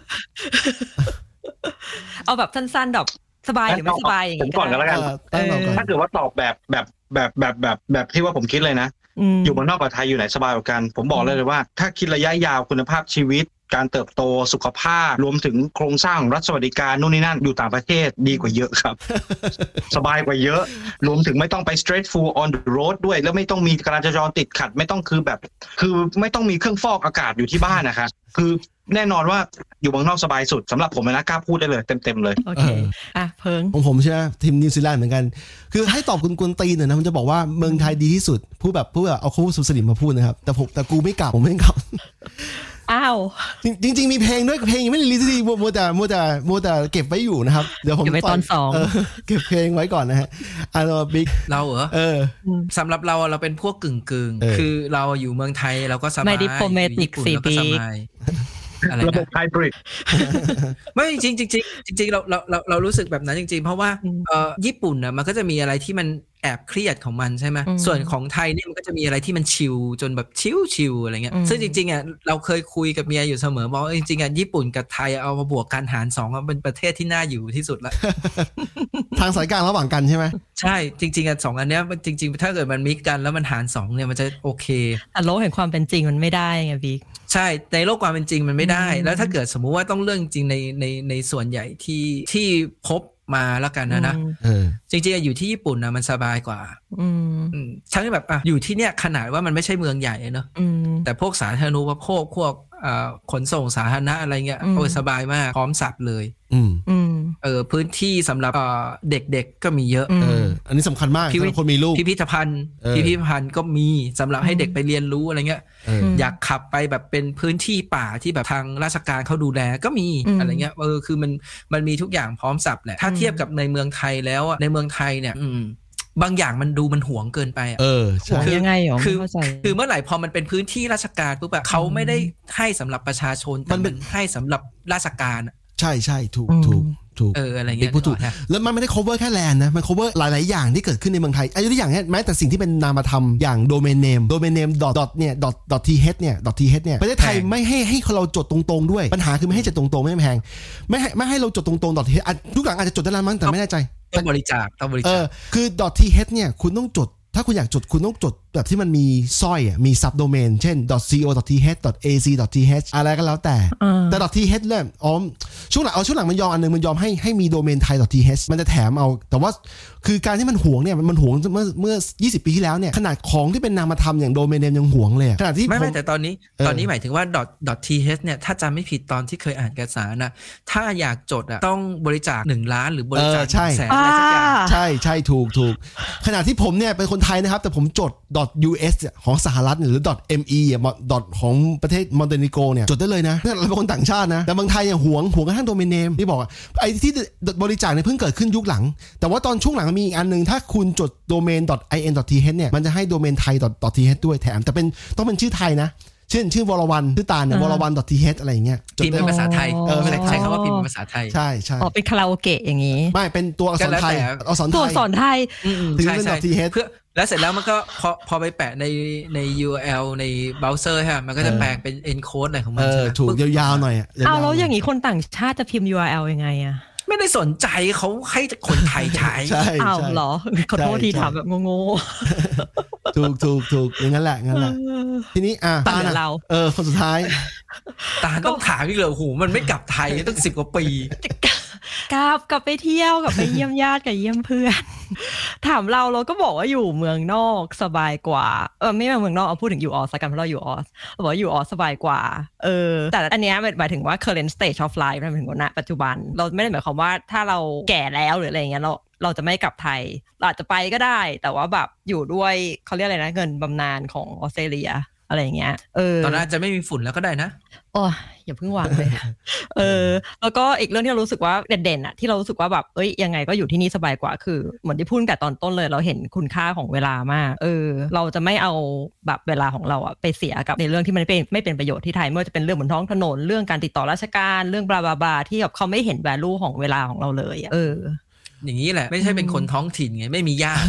เอาแบบสั้นๆแบบ สบายหรือไม่สบายอย่างผมงี้ก่อนกันแล้วกันเออตั้งเราก่อน ถ้าเกิดว่าตอบแบบแบบแบบแบบแบบแบบที่ว่าผมคิดเลยนะมอยู่เมืองนอกกับไทยอยู่ไหนสบายกว่ากัน ผมบอกเลยเลยว่า ถ้าคิดระยะยาวคุณภาพชีวิต การเติบโตสุขภาพ รวมถึงโครงสร้างของรัฐสวัสดิการนู่นนี่นั่นอยู่ต่างประเทศดีกว่าเยอะครับ สบายกว่าเยอะ รวมถึงไม่ต้องไป straight full on the road ด้วย แล้วไม่ต้องมีการจราจรติดขัด ไม่ต้องคือแบบ คือไม่ต้องมีเครื่องฟอกอากาศอยู่ที่บ้านนะครับคือแน่นอนว่าอยู่เมืองนอกสบายสุดสำหรับผมเลยนะกล้าพูดได้เลยเต็มๆเลย โอเคเอออะ เพิงของผมใช่ไหมทีมนิวซีแลนด์เหมือนกัน คือให้ตอบคุณกวนตีนหน่อยนะผมจะบอกว่าเมืองไทยดีที่สุด พูดแบบพูดแบบเอาคู่สุสลิ่มมาพูดนะครับ แต่ผมแต่กูไม่กลับผมไม่กลับ อ้าว จริงจริงๆมีเพลงด้วยเพลงยังไม่ได้ release ทีมัวมัวแต่มัวแต่มัวแต่เก็บไว้อยู่นะครับ เดี๋ยวผมเก็บไว้ตอนสองเก็บเพลงไว้ก่อนนะฮะอันบิ๊กเราเหรอเออสำหรับเราอะเราเป็นพวกกึ่งกึ่งๆเออคือเราอยู่เมืองไทยเราก็สบายไม่ diplomatic อยู่ญี่ปุ่นเราก็สบายอะไรระบบนะไฮบริดไม่จริงๆจริงๆจริงๆเราเราเราเรารู้สึกแบบนั้นจริง ๆ เพราะว่าอืมเออญี่ปุ่นน่ะมันก็จะมีอะไรที่มันแอบเครียดของมันใช่ไหมอืมส่วนของไทยเนี่ยมันก็จะมีอะไรที่มันชิลจนแบบชิลชิลอะไรเงี้ยอืมซึ่งจริงๆอะเราเคยคุยกับเมียอยู่เสมอบอกว่าจริงๆอะญี่ปุ่นกับไทยเอามาบวกกันหารสองอะเป็นประเทศที่น่าอยู่ที่สุดละทางสายกลางระหว่างกันใช่ไหมใช่จริงๆอะสองอันเนี้ยมันจริง ๆ ถ้าเกิดมันมิกกันแล้วมันหารสองเนี่ยมันจะโอเคแต่โลกแห่งความเป็นจริงมันไม่ได้ไงบิ๊กใช่ในโลกความเป็นจริงมันไม่ได้อืมแล้วถ้าเกิดสมมุติว่าต้องเรื่องจริงในในในส่วนใหญ่ที่ที่พบ มาแล้วกันนะนะอืมเออจริงๆอะอยู่ที่ญี่ปุ่นนะมันสบายกว่าอืมอืมทั้งที่แบบอะอยู่ที่เนี่ยขนาดว่ามันไม่ใช่เมืองใหญ่เนอะอืมแต่พวกสาธารณูปโภคพวกเอ่อขนส่งสาธารณะอะไรเงี้ยอืมโอ้ยสบายมากพร้อมสับเลย อืมอืม เออพื้นที่สำหรับเอ่อเด็กๆก็มีเยอะอืมเอออันนี้สำคัญมากพิสำหพิรับคนมีลูกพิพิธภัณฑ์เออพิพิธภัณฑ์ก็มีสำหรับให้เด็กไปเรียนรู้อะไรเงี้ยเออมอยากขับไปแบบเป็นพื้นที่ป่าที่แบบทางราชการเขาดูแลก็มีอืมอะไรเงี้ยเออคือมันมันมีทุกอย่างพร้อมสับแหละถ้าอืมเทียบกับในเมืองไทยแล้วอะในเมืองไทยเนี่ยอืมบางอย่างมันดูมันห่วงเกินไปอะเออหวใช่งยังไงเหรอคือไม่เข้าใจคือเมื่อไหร่พอมันเป็นพื้นที่ราชการปุ๊บอะเขาไม่ได้ให้สำหรับประชาชนแต่มันเป็มันนให้สำหรับราชการอะใช่ใช่ถูกอืมถูก ถูกเอออะไรบิ๊เงี้กยพูดถูกนึกออกนะแล้วมันไม่ได้ cover แค่แลนด์นะมัน cover หลาย ๆ อย่างที่เกิดขึ้นในเมืองไทยอายุตัวอย่างเนี้ยแม้แต่สิ่งที่เป็นนามธรรมอย่าง domain name domain name dot dot เนี่ย dot dot th เนี่ย dot th เนี่ยประเทศไทยแพงไม่ให้ให้เราจดตรง ๆ ด้วยปัญหาคือไม่ให้จดตรงๆไม่แพงไม่ให้ไม่ให้เราจดตรงๆ dot th อะทุกหลังอาจจะจดได้แล้วมั้งแต่ไม่แน่ใจต้องบริจาคต้องบริเอจาอคคือ .th เนี่ยคุณต้องจด ถ้าคุณอยากจดคุณต้องจดแบบที่มันมีสร้อยอะมี subdomain เช่น .co .th .ac .th อะไรก็แล้วแต่อ่าแต่ .th เนี่ยอ๋อช่วงหลังเอาช่วงหลังมันยอมอันหนึงมันยอมให้ให้มีโดเมนไทย .th มันจะแถมเอา แต่ว่าคือการที่มันหวงเนี่ยมันมันหวงเมื่อเมื่อ 20 ปีที่แล้วเนี่ยขนาดของที่เป็นนามธรรมอย่างโดเมนเนมยังหวงเลยอะขนาดที่ไม่ผไม่มแต่ตอนนี้เออตอนนี้หมายถึงว่า dot dot th เนี่ยถ้าจำไม่ผิดตอนที่เคยอ่านเอกสารนะถ้าอยากจดอะต้องบริจาคหนึ่งล้าน หรือบริจาคเออใช่แสนอะไรสักอย่างใช่ใช่ถูกถูกขณะที่ผมเนี่ยเป็นคนไทยนะครับ แต่ผมจด .us ของสหรัฐเนี่ยหรือ .me อะ dot ของประเทศมอนเตเนโกเนี่ยจดได้เลยนะเนี่ยเราเป็นคนต่างชาตินะ แต่เมืองไทยเนี่ยหวงหวงกระทั่งโดเมนเนมที่บอกอะไอ้ที่บริจาคเนี่ยเพิ่งเกิดขึ้นยุคหลัง แต่ว่าตอนช่วงหลังมีอีกอันหนึ่งถ้าคุณจดโดเมน .in .th เนี่ยมันจะให้โดเมนไทย .th ด้วยแถม แต่เป็นต้องเป็นชื่อไทยนะเช่นชื่อวรวันชื่อตาลเนี่ยวรวัน .th อะไรอย่างเงี้ยจดพิมพ์ได้ เป็นภาษาไทยเออใช้ใช้คำว่าพิมพ์เป็นภาษาไทย ใช่ใช่อ๋อเป็นคาราโอเกะอย่างนี้ ไม่เป็นตัวอักษรไทยก็แล้วแต่ อักษรไทตัวยสอนไทย อืมถึงใช่เป็น ใช่ .th เพื่อ แล้วเสร็จแล้วมันก็พอพอไปแปะในใน URL ในเบราว์เซอร์ฮะมันก็จะเออแปลงเป็น encode อะไรของมัเอนใช่อไหมถูกปึ๊บยาวๆหน่อยอะวๆอ้าวแล้วอย่างนี้นี้คนต่างชาติจะพิมพ์ URL ยังไงอะไม่ได้สนใจเขาให้คนไทยใช้ใช่อ้าวใช่เหรอขอโทษทีใช่ถามแบบโง่ถูกถูกถูกอย่างนั้นแหละงั้นแหละๆทีนี้อะตาเหลือน่ะเราเออคนสุดท้ายตาต้องถามอีกเลยโอ้โหมันไม่กลับไทยตั้งสิบกว่าปี กลับกลับไปเที่ยวกลับไปเยี่ยมญาติกับเยี่ยมเพื่อน ถามเราเราก็บอกว่าอยู่เมืองนอกสบายกว่า เออไม่ใช่เมืองนอกเอาพูดถึงอยู่ออสกันเพราะเราอยู่ออสเราบอกว่าอยู่ออสสบายกว่า เออ แต่อันเนี้ยหมายถึงว่า current stage of life หมายถึงว่าณปัจจุบัน เราไม่ได้หมายความว่าถ้าเราแก่แล้วหรืออะไรอย่างเงี้ยเราเราจะไม่กลับไทยเราอาจจะไปก็ได้ แต่ว่าแบบอยู่ด้วยเขาเรียกอะไรนะเงินบำนาญของออสเตรเลียอะไรอย่างเงี้ย เออ ตอนนั้นอาจจะไม่มีฝุ่นแล้วก็ได้นะ โอ้ย อย่าเพิ่งวางเลยเออ แล้วก็อีกเรื่องที่เรารู้สึกว่าเด่นๆอะที่เรารู้สึกว่าแบบเอ้ยยังไงก็อยู่ที่นี่สบายกว่าคือเหมือนที่พูดแต่ตอนต้นเลยเราเห็นคุณค่าของเวลามาก เออ เราจะไม่เอาแบบเวลาของเราอะไปเสียกับในเรื่องที่มันไม่เป็นไม่เป็นประโยชน์ที่ไทยเมื่อจะเป็นเรื่องบนท้องถนนเรื่องการติดต่อราชการเรื่องบลาบลาที่แบบเขาไม่เห็น value ของเวลาของเราเลย เออ อย่างนี้แหละ ไม่ใช่เป็นคนท้องถิ่นไงไม่มีญาติ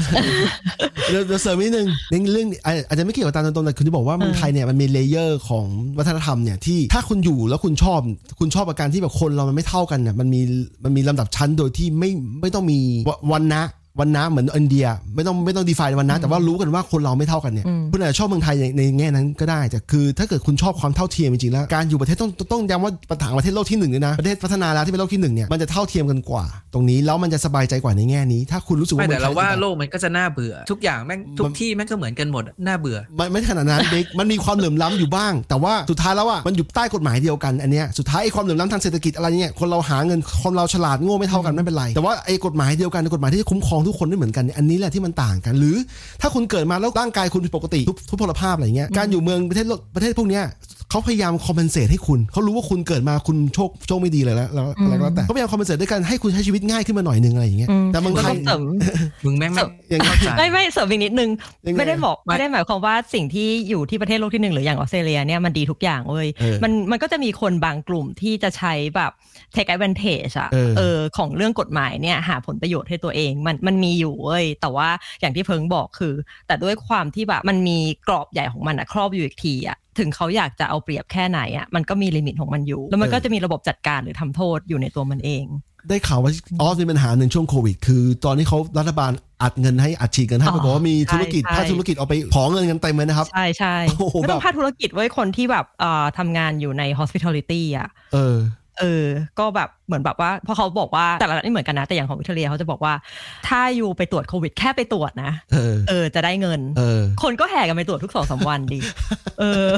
เดี๋ยวเดี๋ยวเสริมนิดนึงในเรื่องอาอาจจะไม่เกี่ยวกับตามตรงๆแต่คุณจะบอกว่าเมืองไทยเนี่ยมันมี layer ของวัฒนธรรมเนี่ยที่ถ้าคุณอยู่แล้วคุณชอบ คุณชอบอาการที่แบบคนเรามันไม่เท่ากันเนี่ยมันมีมันมีลำดับชั้นโดยที่ไม่ไม่ต้องมีวรรณะ วรรณะเหมือนอินเดีย ไม่ต้องไม่ต้อง define วรรณะแต่ว่ารู้กันว่าคนเราไม่เท่ากันเนี่ยอืมคุณอาจจะชอบเมืองไทยในในแง่นั้นก็ได้แต่คือ ถ้าเกิดคุณชอบความเท่าเทียมจริงๆแล้วการอยู่ประเทศต้องต้องย้ำว่าปัญหาประเทศโลกที่หนึ่งเลยนะประเทศพัฒนาแล้วที่เป็นโลกที่หนึ่งเนี่ยมันจะเท่าเทียมกันกว่า ตรงนี้แล้วมันจะสบายใจกว่าในแง่นี้ ถ้าคุณรู้สึกว่าไม่แต่องไทยเราว่าคือแบบโลกมันก็จะน่าเบื่อ ทุกอย่างแม่งทุกที่แม่งก็เหมือนกันหมดอะน่าเบื่อมันไม่ขนาดนั้นบิ๊กมันมีความเหลื่อมล้ำอยู่บ้าง แต่ว่าสุดท้ายแล้วอะมันอยู่ใต้กฎหมายเดียวกันอันเนี้ยสุดท้ายไอ้ความเหลื่อมล้ำทางเศรษฐกิจอะไรเนี่ยคนเราหาเงินคนเราฉลาดโง่ไม่เท่ากันไม่เป็นไรแต่ว่าไอ้กฎหมายเดียวกันกฎหมายที่จะคุ้มครองทุกคนไม่เหมือนกันเนี่ยอันนี้แหละที่มันต่างกัน หรือถ้าคุณเกิดมาแล้วร่างกายคุณผิดปกติทุทุพพลภาพอะไรเงี้ยการอยู่เมืองประเทศโลกประเทศพวกเนี้ยเขาพยายาม compensate ให้คุณเขารู้ว่าคุณเกิดมาคุณโชคโชคไม่ดีเลยแล้วแล้วอะไรก็แล้วแต่เขาพยายาม compensate ด้วยกันให้คุณใช้ชีวิตง่ายขึ้นมาหน่อยนึงอะไรอย่างเงี้ยอืมแต่เมืองแล้วไทก็ยเสริมมึงแม่งไม่อย่างเข้าใจไม่ไม่เสริมอีกนิดนึงยังไงไม่ได้บอกไม่ไม่ได้หมายความว่าสิ่งที่อยู่ที่ประเทศโลกที่หนึ่งหรืออย่างออสเตรเลียเนี่ยมันดีทุกอย่างเว้ยเออมันมันก็จะมีคนบางกลุ่มที่จะใช้แบบ take advantage อะเออเออของเรื่องกฎหมายเนี่ยหาผลประโยชน์ให้ตัวเองมันมันมีอยู่เว้ยแต่ว่าอย่างที่เพิงบอกคือ แต่ด้วยความที่แบบมันมีกรอบใหญ่ของมันอะครอบอยู่อีกทีอะถึงเขาอยากจะเอาเปรียบแค่ไหนอะมันก็มีลิมิตของมันอยู่ แล้วมันก็จะมีระบบจัดการหรือทำโทษอยู่ในตัวมันเอง ได้ข่าวว่าออฟมีปัญหาหนึ่งช่วงโควิด คือ ตอนนี้เขารัฐบาลอัดเงินให้อัดฉีดเงินให้อ๋อปรากฏว่ามีธุรกิจใช่ถ้าธุรกิจเอาไปขอเงินกันเต็มเลยนะครับ ใช่ใช่โอ้โหไม่ต้องแบบพาดธุรกิจไว้คนที่แบบเอ่อทำงานอยู่ใน hospitality อะเออ เออ ก็แบบ เหมือนแบบว่าเพราะเขาบอกว่าแต่ละรัฐไม่เหมือนกันนะแต่อย่างของวิทยาเขาจะบอกว่า ถ้าอยู่ไปตรวจโควิดแค่ไปตรวจนะเออเออจะได้เงินเออคนก็แห่กันไปตรวจทุกสองสามวันดิเออ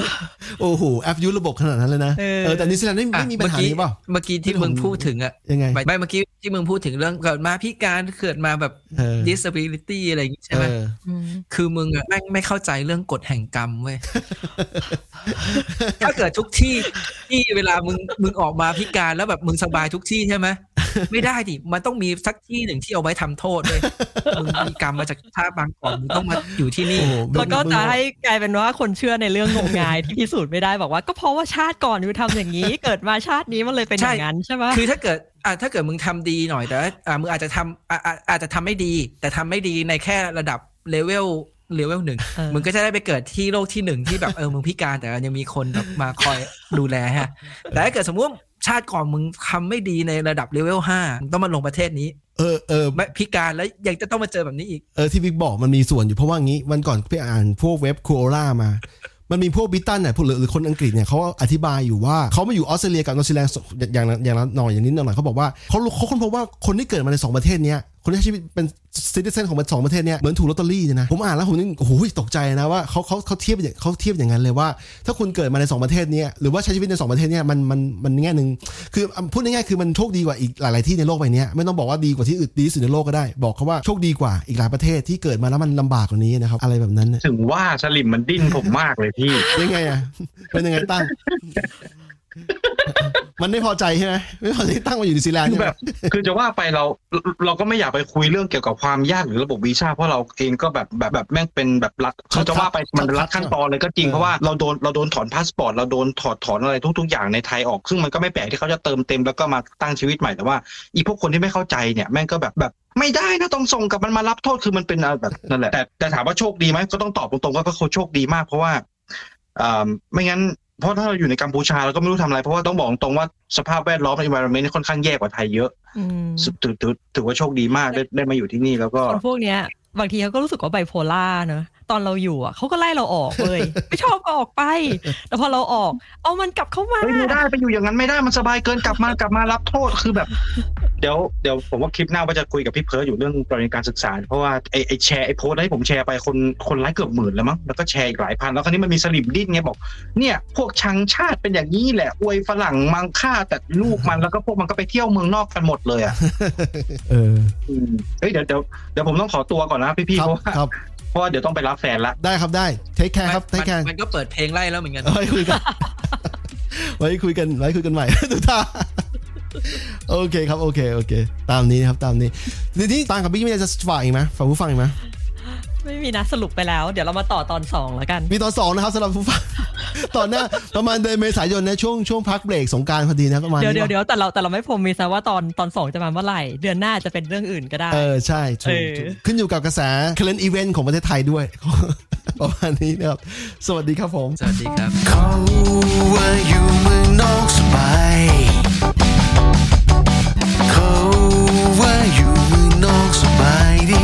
โอ้โหแอปยุระบบขนาดนั้นเลยนะเออเออแต่นิวซีแลนด์ไม่อะไม่มีปัญหาเมื่อกี้นี้เปล่าเมื่อกี้ที่มึงพูดถึงอะยังไงไม่ไม่เมื่อกี้ที่มึงพูดถึงเรื่องเกิดมาพิการเกิดมาแบบเออ disability อะไรอย่างงี้ใช่เอไหมออืมคือมึงอะแม่งไม่เข้าใจเรื่องกฎแห่งกรรมเว้ยถ้าเกิดทุกที่ที่เวลามึงมึงออกมาพิการแล้วแบบมึงสบายทุกที่ใช่ไหมไม่ได้ดิมันต้องมีสักที่หนึ่งที่เอาไว้ทำโทษเลยมึงมีกรรมมาจากชาติบางก่อนมึงต้องมาอยู่ที่นี่โอ้โหแล้วก็จะให้กลายเป็นว่าคนเชื่อในเรื่องงมงายที่พิสูจน์ไม่ได้บอกว่า ก็เพราะว่าชาติก่อนอยู่ทำอย่างนี้ เกิดมาชาตินี้มันเลยเป็นอย่างนั้นใช่ไหมคือถ้าเกิดอะถ้าเกิดมึงทำดีหน่อยแต่ว่าอะมึงอาจจะทำอะอะอาจจะทำไม่ดี แต่ทำไม่ดีในแค่ระดับเลเวลเลเวลหนึ่งเออมึงก็จะได้ไปเกิดที่โลกที่หนึ่งที่แบบเออมึงพิการแต่ยังมีคนแบบมาคอยดูแลฮะ แต่ถ้าเกิดสมมติว่า ชาติก่อนมึงทำไม่ดีในระดับเลเวลห้ามึงต้องมาลงประเทศนี้ เออเออไม่พิการแล้วยังจะต้องมาเจอแบบนี้อีก เออที่บิ๊กบอกมันมีส่วนอยู่เพราะว่างี้ วันก่อนพี่อ่านพวกเว็บ Quora มา มันมีพวก Briton เนี่ยพวกหรือหรือคนอังกฤษเนี่ยเขาอธิบายอยู่ว่าเขามาอยู่ออสเตรเลียกับนิวซีแลนด์อย่างอย่างอย่างละหน่อยอย่างนี้หน่อยเขาบอกว่าเขาเขาค้นพบว่าคนที่เกิดมาในสองประเทศเนี้ย คนที่ใช้ชีวิตเป็นซิติเซนของมันสองประเทศเนี้ยเหมือนถูกลอตเตอรี่เนี่ยนะผมอ่านแล้วผมนี่โอ้โหตกใจนะว่าเขาเขาเขาเทียบอย่างเขาเทียบอย่างนั้นเลยว่า ถ้าคุณเกิดมาในสองประเทศเนี้ยหรือว่าใช้ชีวิตในสองประเทศเนี้ยมันมันมันแง่หนึ่งคือพูดง่ายๆคือมันโชคดีกว่าอีกหลาย ๆที่ในโลกใบเนี้ยไม่ต้องบอกว่าดีกว่าที่อื่นดีที่สุดในโลกก็ได้ บอกเขาว่าโชคดีกว่าอีกหลายประเทศที่เกิดมาแล้วมันลำบากกว่านี้นะครับอะไรแบบนั้นน่ะถึงว่าสลิมมันดิ้นผมมากเลยพี่ยังไงอะเป็นยังไงตั้ง มันไม่พอใจใช่ไหมไม่พอใจที่ตั้งมาอยู่นิวซีแลนด์คือใช่ไหมแบบ คือจะว่าไปเราเราก็ไม่อยากไปคุยเรื่องเกี่ยวกับความยากหรือระบบวีซ่าเพราะเราเองก็แบบแบบแบบแม่งเป็นแบบลัดคือจะว่าไปมันเป็นลัดขั้นตอนเลยก็จริงเพราะว่าเราโดนเราโดนถอนพาสปอร์ตเราโดนถอดถอนอะไรทุก ๆ อย่างในไทยออก ซึ่งมันก็ไม่แปลกที่เขาจะเติมเต็มแล้วก็มาตั้งชีวิตใหม่แต่ว่าอีพวกคนที่ไม่เข้าใจเนี่ยแม่งก็แบบแบบไม่ได้นะต้องส่งกลับมันมารับโทษคือมันเป็นอะไรแบบนั่นแหละแต่แต่ถามว่าโชคดีไหมก็ต้องตอบตรงๆว่าก็เขาโชคดีมากเพราะว่าอ่าไม่งั้น เพราะถ้าเราอยู่ในกัมพูชาเราก็ไม่รู้ทำอะไร เพราะว่าต้องบอกตรงว่าสภาพแวดล้อม environment นี่ค่อนข้างแย่กว่าไทยเยอะอืมถือถือถือว่าโชคดีมากได้ได้มาอยู่ที่นี่แล้วก็คนพวกเนี้ยบางทีเขาก็รู้สึกว่าไบโพล่าเนอะ ตอนเราอยู่อะเขาก็ไล่เราออกเลยไม่ชอบก็ออกไป แต่พอเราออก เอามันกลับเข้ามาเฮ้ยไม่ได้ไปอยู่อย่างนั้นไม่ได้มันสบายเกินกลับมากลับมารับโทษคือแบบ เดี๋ยวเดี๋ยวผมว่าคลิปหน้าว่าจะคุยกับพี่เพิร์ดอยู่เรื่องกรณีการศึกษา เพราะว่าไอไอแชร์ไอโพสต์ที่ผมแชร์ไปคนคนไลค์เกือบหมื่นแล้วมั้งแล้วก็แชร์อีกหลายพันแล้วคราวนี้มันมีสลิ่มดิ้นไงบอก เนี่ย พวกชังชาติเป็นอย่างนี้แหละอวยฝรั่งมังค่าแต่ลูกมันแล้วก็พวกมันก็ไปเที่ยวเมืองนอกกันหมดเลยอะเอออืมเฮ้ยเดี๋ยวเดี๋ยวเดี๋ยวผมต้องขอตัวก่อนนะพี่ๆครัเพบราะว่าครับ เพราะว่าเดี๋ยวต้องไปรับแฟนละ ได้ครับได้ take care ครับ take care มันก็เปิดเพลงไล่แล้วเหมือนกันไว้คุยกันไว้คุยกันไว้คุยกันใหม่ดูท่าโอเคครับโอเคโอเค ตามนี้นะครับตามนี้ทีนี้ตามกับบิ๊กมีอะไรจะฝากอีกไหมฝากผู้ฟังอีกไหม ไม่มีนะสรุปไปแล้ว เดี๋ยวเรามาต่อตอนสองแล้วกัน มีตอนสองนะครับสำหรับผู้ฟัง ตอนหน้าประมาณเดือนเมษายนนะช่วงช่วงพักเบรกสงกรารพอดีนะประมาณเดี๋ยวนี้เดี๋ยวเดี๋ยวแต่เราแต่เราไม่พรมมีซะว่าตอนตอนสองจะมาเมื่อไหร่ เดือนหน้าจะเป็นเรื่องอื่นก็ได้ เออ ใช่ถูกเออถูกขึ้นอยู่กับกระแสเคลนอีเวนต์ของประเทศไทยด้วย ประมาณนี้นะครับ สวัสดีครับผม สวัสดีครับเขาว่าอยู่เมืองนอกสบายเขาว่าอยู่เมืองนอกสบายดี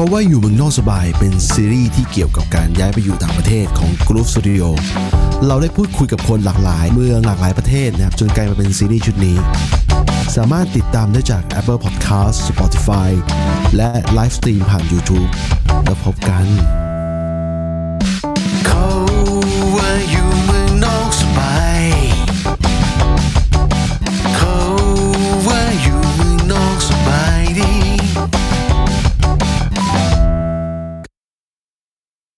เขาว่าอยู่เมืองนอกสบายเป็นซีรีส์ที่เกี่ยวกับการย้ายไปอยู่ต่างประเทศของ Group Studio เราได้พูดคุยกับคนหลากหลาย เมืองหลากหลายประเทศนะครับจนกลายมาเป็นซีรีส์ชุดนี้ สามารถติดตามได้จาก Apple Podcast Spotify และ live stream ผ่าน YouTube แล้วพบกัน